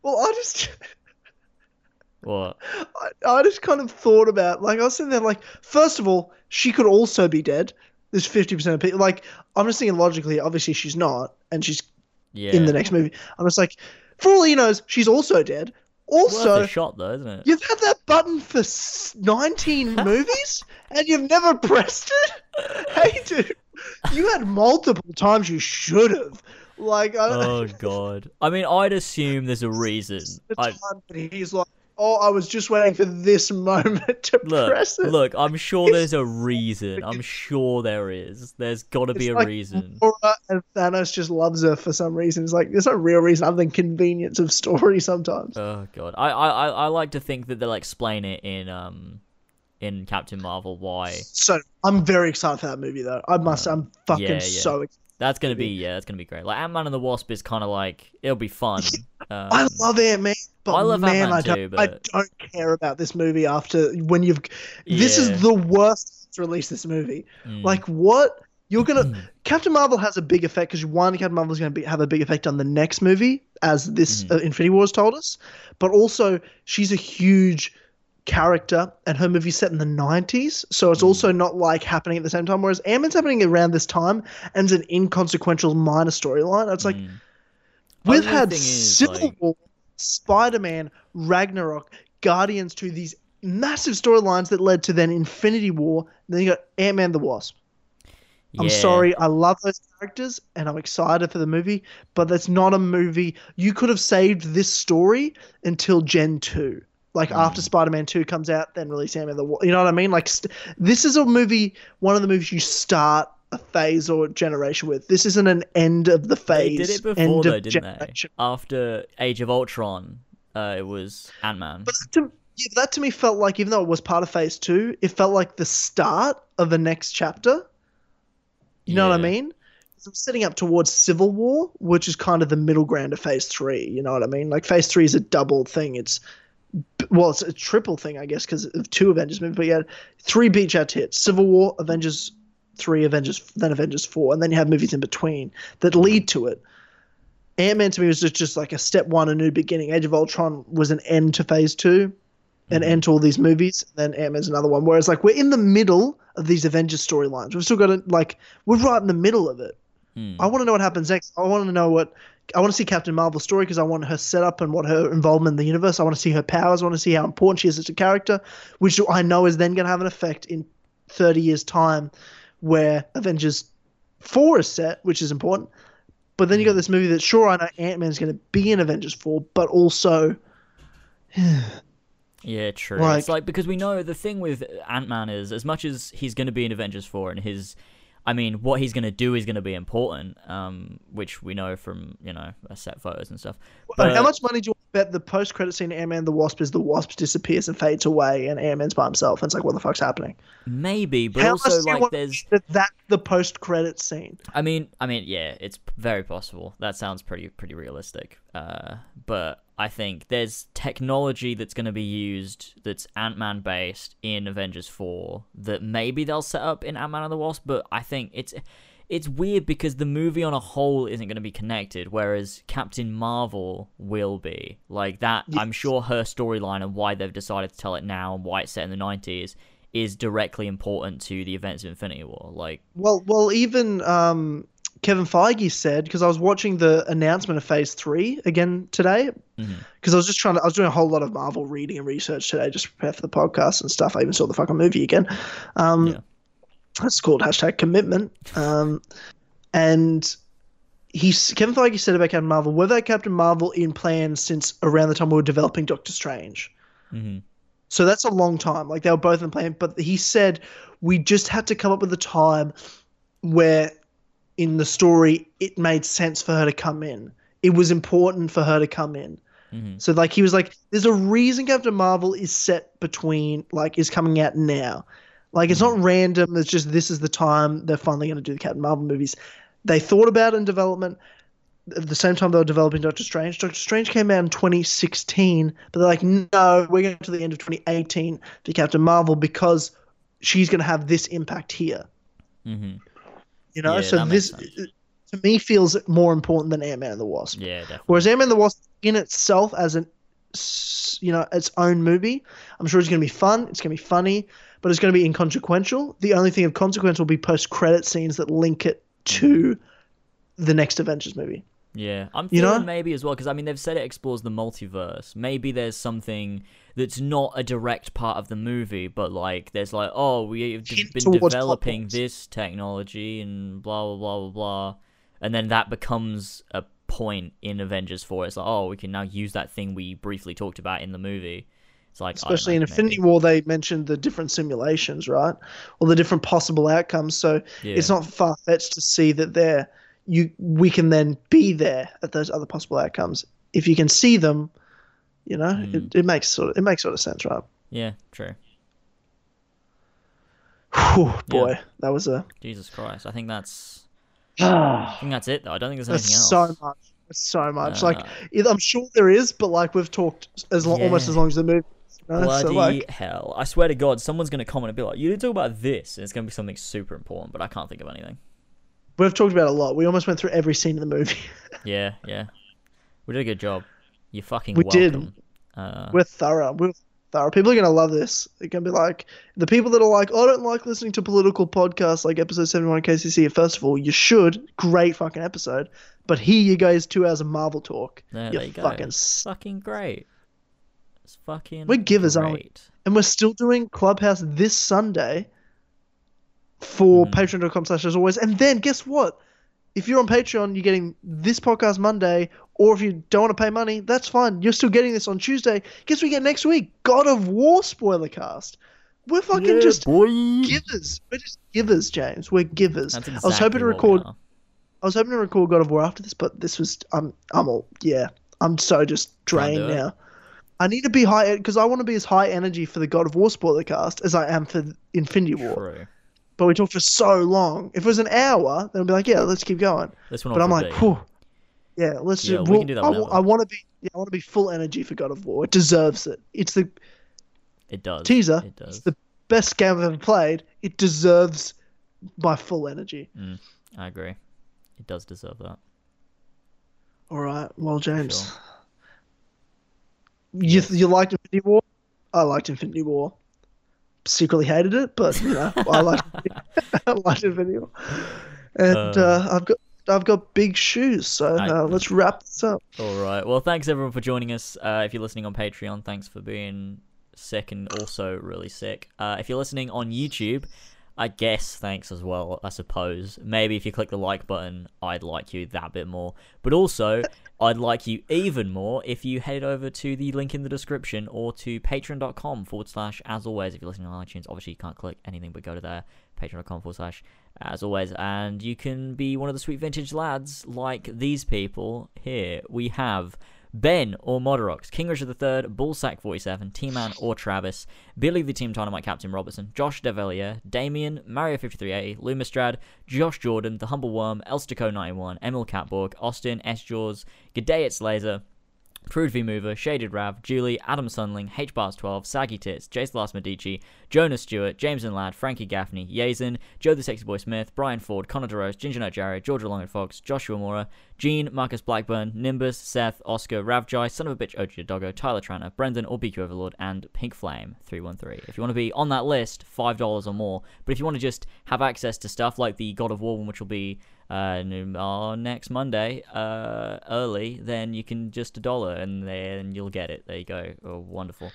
Well, I just What? I, I just kind of thought about like I was sitting there like first of all she could also be dead. There's fifty percent of people like I'm just thinking logically. Obviously she's not, and she's Yeah. in the next movie. I'm just like for all he knows she's also dead. Worth Also, a shot though, isn't it? you've had that button for 19 movies and you've never pressed it. Hey, dude, you had multiple times you should have. Like I Oh god. I mean, I'd assume there's a reason. the I, that he's like, oh, I was just waiting for this moment to look, press it. look. I'm sure there's a reason. I'm sure there is. There's got to be a like reason. Mora and Thanos just loves her for some reason. It's like there's no real reason other than convenience of story sometimes. Oh god. I, I I like to think that they'll explain it in um in Captain Marvel why. So I'm very excited for that movie though. I must. I'm fucking yeah, yeah. so. excited. That's gonna be yeah. That's gonna be great. Like Ant Man and the Wasp is kind of like it'll be fun. Um, I love Ant Man, but I love man, Ant-Man I don't. too, I don't care about this movie after when you've. This Yeah. is the worst to release this movie. mm, Like what? You're gonna Captain Marvel has a big effect because one, Captain Marvel is going to be, have a big effect on the next movie, as this Mhm. uh, Infinity Wars told us. But also, she's a huge character, and her movie's set in the '90s, so it's Mhm. also not like happening at the same time. Whereas Ant Man's happening around this time, and it's an inconsequential minor storyline. It's like mm. we've Only had is, Civil like- War, Spider Man, Ragnarok, Guardians to these massive storylines that led to then Infinity War. Then you got Ant Man the Wasp. I'm sorry, I love those characters and I'm excited for the movie, but that's not a movie. You could have saved this story until Gen 2. Like Mm. after Spider Man 2 comes out, then release Ant Man the Wasp. You know what I mean? Like, st- this is a movie, one of the movies you start a phase or generation with. This isn't an end of the phase. They phase. did it before end though, didn't generation. they? After Age of Ultron, uh, it was Ant Man. But that to, yeah, that to me felt like, even though it was part of phase two, it felt like the start of the next chapter. You know what I mean? So I'm setting up towards Civil War, which is kind of the middle ground of phase three. You know what I mean? Like phase three is a double thing. It's well, it's a triple thing, I guess, because of two Avengers movies. But you had three beach out hits: Civil War, Avengers three, Avengers, then Avengers four, and then you have movies in between that lead to it. Ant Man to me was just, just like a step one, a new beginning. Age of Ultron was an end to phase two, an Mhm. end to all these movies. And then Ant Man's another one. Whereas like we're in the middle of these Avengers storylines. We've still got to like we're right in the middle of it. Hmm. I want to know what happens next. I want to know what I want to see Captain Marvel's story because I want her setup and what her involvement in the universe. I want to see her powers. I want to see how important she is as a character, which I know is then going to have an effect in 30 years' time where Avengers 4 is set, which is important. But then you got mm. this movie that, sure, I know Ant Man's going to be in Avengers 4, but also. Yeah, true. Like- it's like because we know the thing with Ant Man is as much as he's going to be in Avengers four and his, I mean, what he's going to do is going to be important, um, which we know from you know set photos and stuff. how much money do you bet the post credit scene Ant Man the Wasp is the Wasp disappears and fades away and Ant Man's by himself? And it's like, what the fuck's happening? Maybe, but How also like there's That the post credit scene. I mean, I mean, yeah, it's very possible. That sounds pretty pretty realistic. Uh, but I think there's technology that's going to be used that's Ant Man based in Avengers Four that maybe they'll set up in Ant Man and the Wasp. But I think it's it's weird because the movie on a whole isn't going to be connected, whereas Captain Marvel will be. Like that, I'm sure her storyline and why they've decided to tell it now and why it's set in the 90s is directly important to the events of Infinity War. Like, Well, well, even um, Kevin Feige said because I was watching the announcement of Phase Three again today because I was just trying to. I was doing a whole lot of Marvel reading and research today just to prepare for the podcast and stuff. I even saw the fucking movie again. Um, Yeah. That's called hashtag commitment. Um, and he Kevin Feige said about Captain Marvel. We've had Captain Marvel in plans since around the time we were developing Doctor Strange. Mhm. So that's a long time. Like they were both in plan, but he said we just had to come up with a time where in the story it made sense for her to come in. It was important for her to come in. Mhm. So like he was like, there's a reason Captain Marvel is set between like is coming out now. Like it's not random. It's just this is the time they're finally going to do the Captain Marvel movies. They thought about it in development at the same time they were developing Doctor Strange. Doctor Strange came out in 2016, but they're like, no, we're going to the end of 2018 for Captain Marvel because she's going to have this impact here. Mm-hmm. You know, Yeah, so this sense. to me feels more important than Ant Man and the Wasp. Yeah, definitely. Whereas Ant Man and the Wasp in itself as an you know, its own movie. I'm sure it's going to be fun. It's going to be funny, but it's going to be inconsequential. The only thing of consequence will be post-credit scenes that link it to the next Avengers movie. Yeah, I'm You know? maybe as well because I mean they've said it explores the multiverse. Maybe there's something that's not a direct part of the movie, but like there's like oh we've Hint been developing this technology and blah blah blah blah blah, and then that becomes a point in Avengers Four. It's like oh we can now use that thing we briefly talked about in the movie. It's like Especially in Infinity maybe. War, they mentioned the different simulations, right? Or the different possible outcomes. So it's not far fetched to see that there you we can then be there at those other possible outcomes. If you can see them, you know, Hmm. it, it makes sort of it makes sort of sense, right? Yeah, true. Whew, boy, that was a Jesus Christ, I think that's I think that's it though. I don't think there's anything else. so much. So much. Uh, like I'm sure there is, but like we've talked as long, almost as long as the movie. Bloody So like, hell. I swear to God, someone's going to comment and be like, you didn't talk about this. And it's going to be something super important, but I can't think of anything. we've talked about a lot. We almost went through every scene in the movie. Yeah, yeah. We did a good job. You fucking We did. Uh, We're thorough. We're thorough. People are gonna love this. They're gonna be like the people that are like, I don't like listening to political podcasts like episode seventy one KCC. First of all, you should. Great fucking episode. But here you go is two hours of Marvel talk. there, you there you go. fucking s- fucking great. It's fucking We're givers, aren't we? and we're still doing Clubhouse this Sunday for Mhm. patreon.com slash as always. And then guess what? If you're on Patreon, you're getting this podcast Monday, or if you don't want to pay money, that's fine. You're still getting this on Tuesday. Guess we get next week? God of War spoiler cast. We're fucking Yeah, just boy. givers. We're just givers, James. We're givers. That's I was hoping to record. I was hoping to record God of War after this, but this was. I'm. I'm all. Yeah. I'm so just drained now. I need to be high because I want to be as high energy for the God of War spoiler cast as I am for Infinity War. True. But we talked for so long. If it was an hour, then I'd be like, yeah, let's keep going. This one But I'm like, be. whew. Yeah, let's Yeah, just. we we'll- can do that I, whenever. want to be. Yeah, I want to be full energy for God of War. It deserves it. It's the It does. teaser. It does. It's the best game I've ever played. It deserves my full energy. Mm, I agree. It does deserve that. All right. Well, James, Sure. You you liked Infinity War. I liked Infinity War. Secretly hated it, but you know, I liked I liked Infinity War. And Uh. uh, I've got I've got big shoes, so I- uh, let's wrap this up. All right. Well, thanks everyone for joining us. Uh, if you're listening on Patreon, thanks for being sick and also really sick. Uh, if you're listening on YouTube, I guess thanks as well. I suppose maybe if you click the like button, I'd like you that bit more. But also, I'd like you even more if you head over to the link in the description or to patreon.com forward slash as always. If you're listening on iTunes, obviously you can't click anything but go to there. Patreon.com forward slash as always. And you can be one of the sweet vintage lads like these people here. We have Ben or Modorox, King Richard III, Bullsack47, T-Man or Travis, Billy the Team Dynamite Captain Robertson, Josh Develier, Damien, Mario5380, Lumistrad, Josh Jordan, The Humble Worm, Elstico91, Emil Catborg, Austin, S. Jaws, G'day It's Laser, Prude V Mover, Shaded Rav, Julie, Adam Sunling, H Bars 12, Saggy Tits, Jace Last Medici, Jonas Stewart, James and Ladd, Frankie Gaffney, Yazen, Joe the Sexy Boy Smith, Brian Ford, Connor DeRose, Ginger Nut Jarrett, Georgia Long and Fox, Joshua Mora, Gene, Marcus Blackburn, Nimbus, Seth, Oscar, Ravjai, Son of a Bitch, OG Doggo, Tyler Tranter, Brendan or BQ Overlord, and Pink Flame 313. If you want to be on that list, $5 or more. But if you want to just have access to stuff like the God of War one, which will be uh, n- uh, next Monday uh, early, then you can just a dollar and then you'll get it. There you go. Oh, wonderful.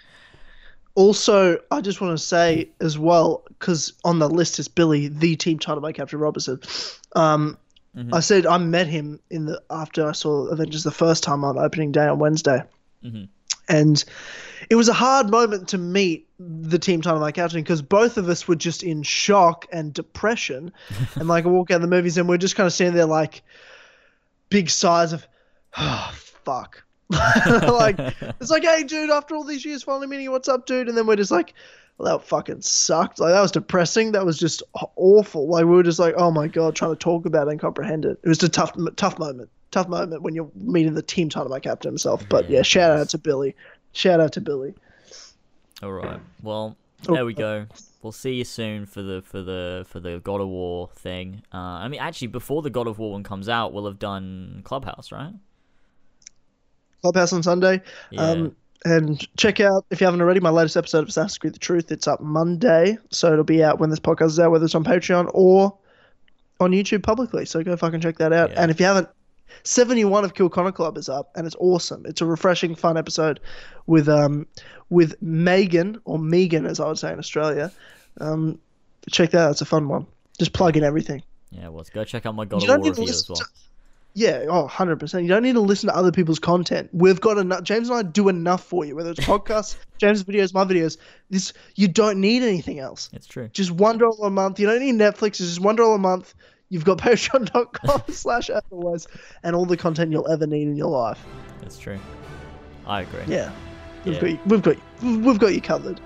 Also, I just want to say as well, because on the list is Billy, the team title by Captain Robertson. Um, Mhm. I said I met him in the after I saw Avengers the first time on opening day on Wednesday, Mhm. And it was a hard moment to meet the team title by Captain because both of us were just in shock and depression, and like I walk out of the movies and we're just kind of standing there like big sighs of, oh fuck. like it's like, hey, dude, after all these years, finally meeting you. What's up, dude? And then we're just like, well, that fucking sucked. Like that was depressing. That was just awful. Like we were just like, oh my god, trying to talk about it and comprehend it. It was a tough, tough moment. Tough moment when you're meeting the team title by captain himself. But Yeah, yeah, shout out to Billy. Shout out to Billy. All right. Well, Oh. there we go. We'll see you soon for the for the for the God of War thing. Uh, I mean, actually, before the God of War one comes out, we'll have done Clubhouse, right? Clubhouse on Sunday. Yeah. Um, and check out if you haven't already my latest episode of Assassin's Creed: The Truth. It's up Monday, so it'll be out when this podcast is out, whether it's on Patreon or on YouTube publicly. So go fucking check that out. Yeah. And if you haven't, 71 of Kill Connor Club is up, and it's awesome. It's a refreshing, fun episode with um with Megan or Megan, as I would say in Australia. Um, check that out. It's a fun one. Just plug in everything. Yeah, well, let's go check out my God You of War review as well. to- Yeah, oh, 100%. You don't need to listen to other people's content. We've got enough. James and I do enough for you, whether it's podcasts, James' videos, my videos. This You don't need anything else. It's true. Just $1 a month. You don't need Netflix. It's just $1 a month. You've got patreon.com slash otherwise and all the content you'll ever need in your life. That's true. I agree. Yeah. We've, Yeah. got you, we've, got you, we've got you covered.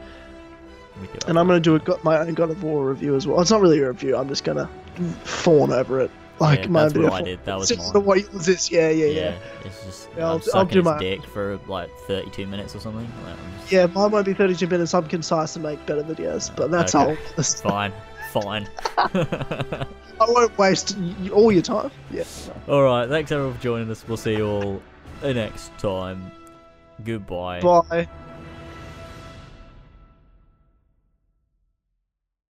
And I'm going to do a, got my own God of War review as well. It's not really a review. I'm just going to fawn over it. Like Yeah, my that's what I did. That was mine. to what yours is. Yeah, yeah, yeah. yeah, it's just Yeah, I'll- I'm I'll do my- dick for like 32 minutes or something. Like, just- Yeah, mine might be 32 minutes. I'm concise and make better videos, but that's Okay. all. Fine, fine. I won't waste all your time. Yeah. all right, thanks everyone for joining us. We'll see you all next time. Goodbye. Bye.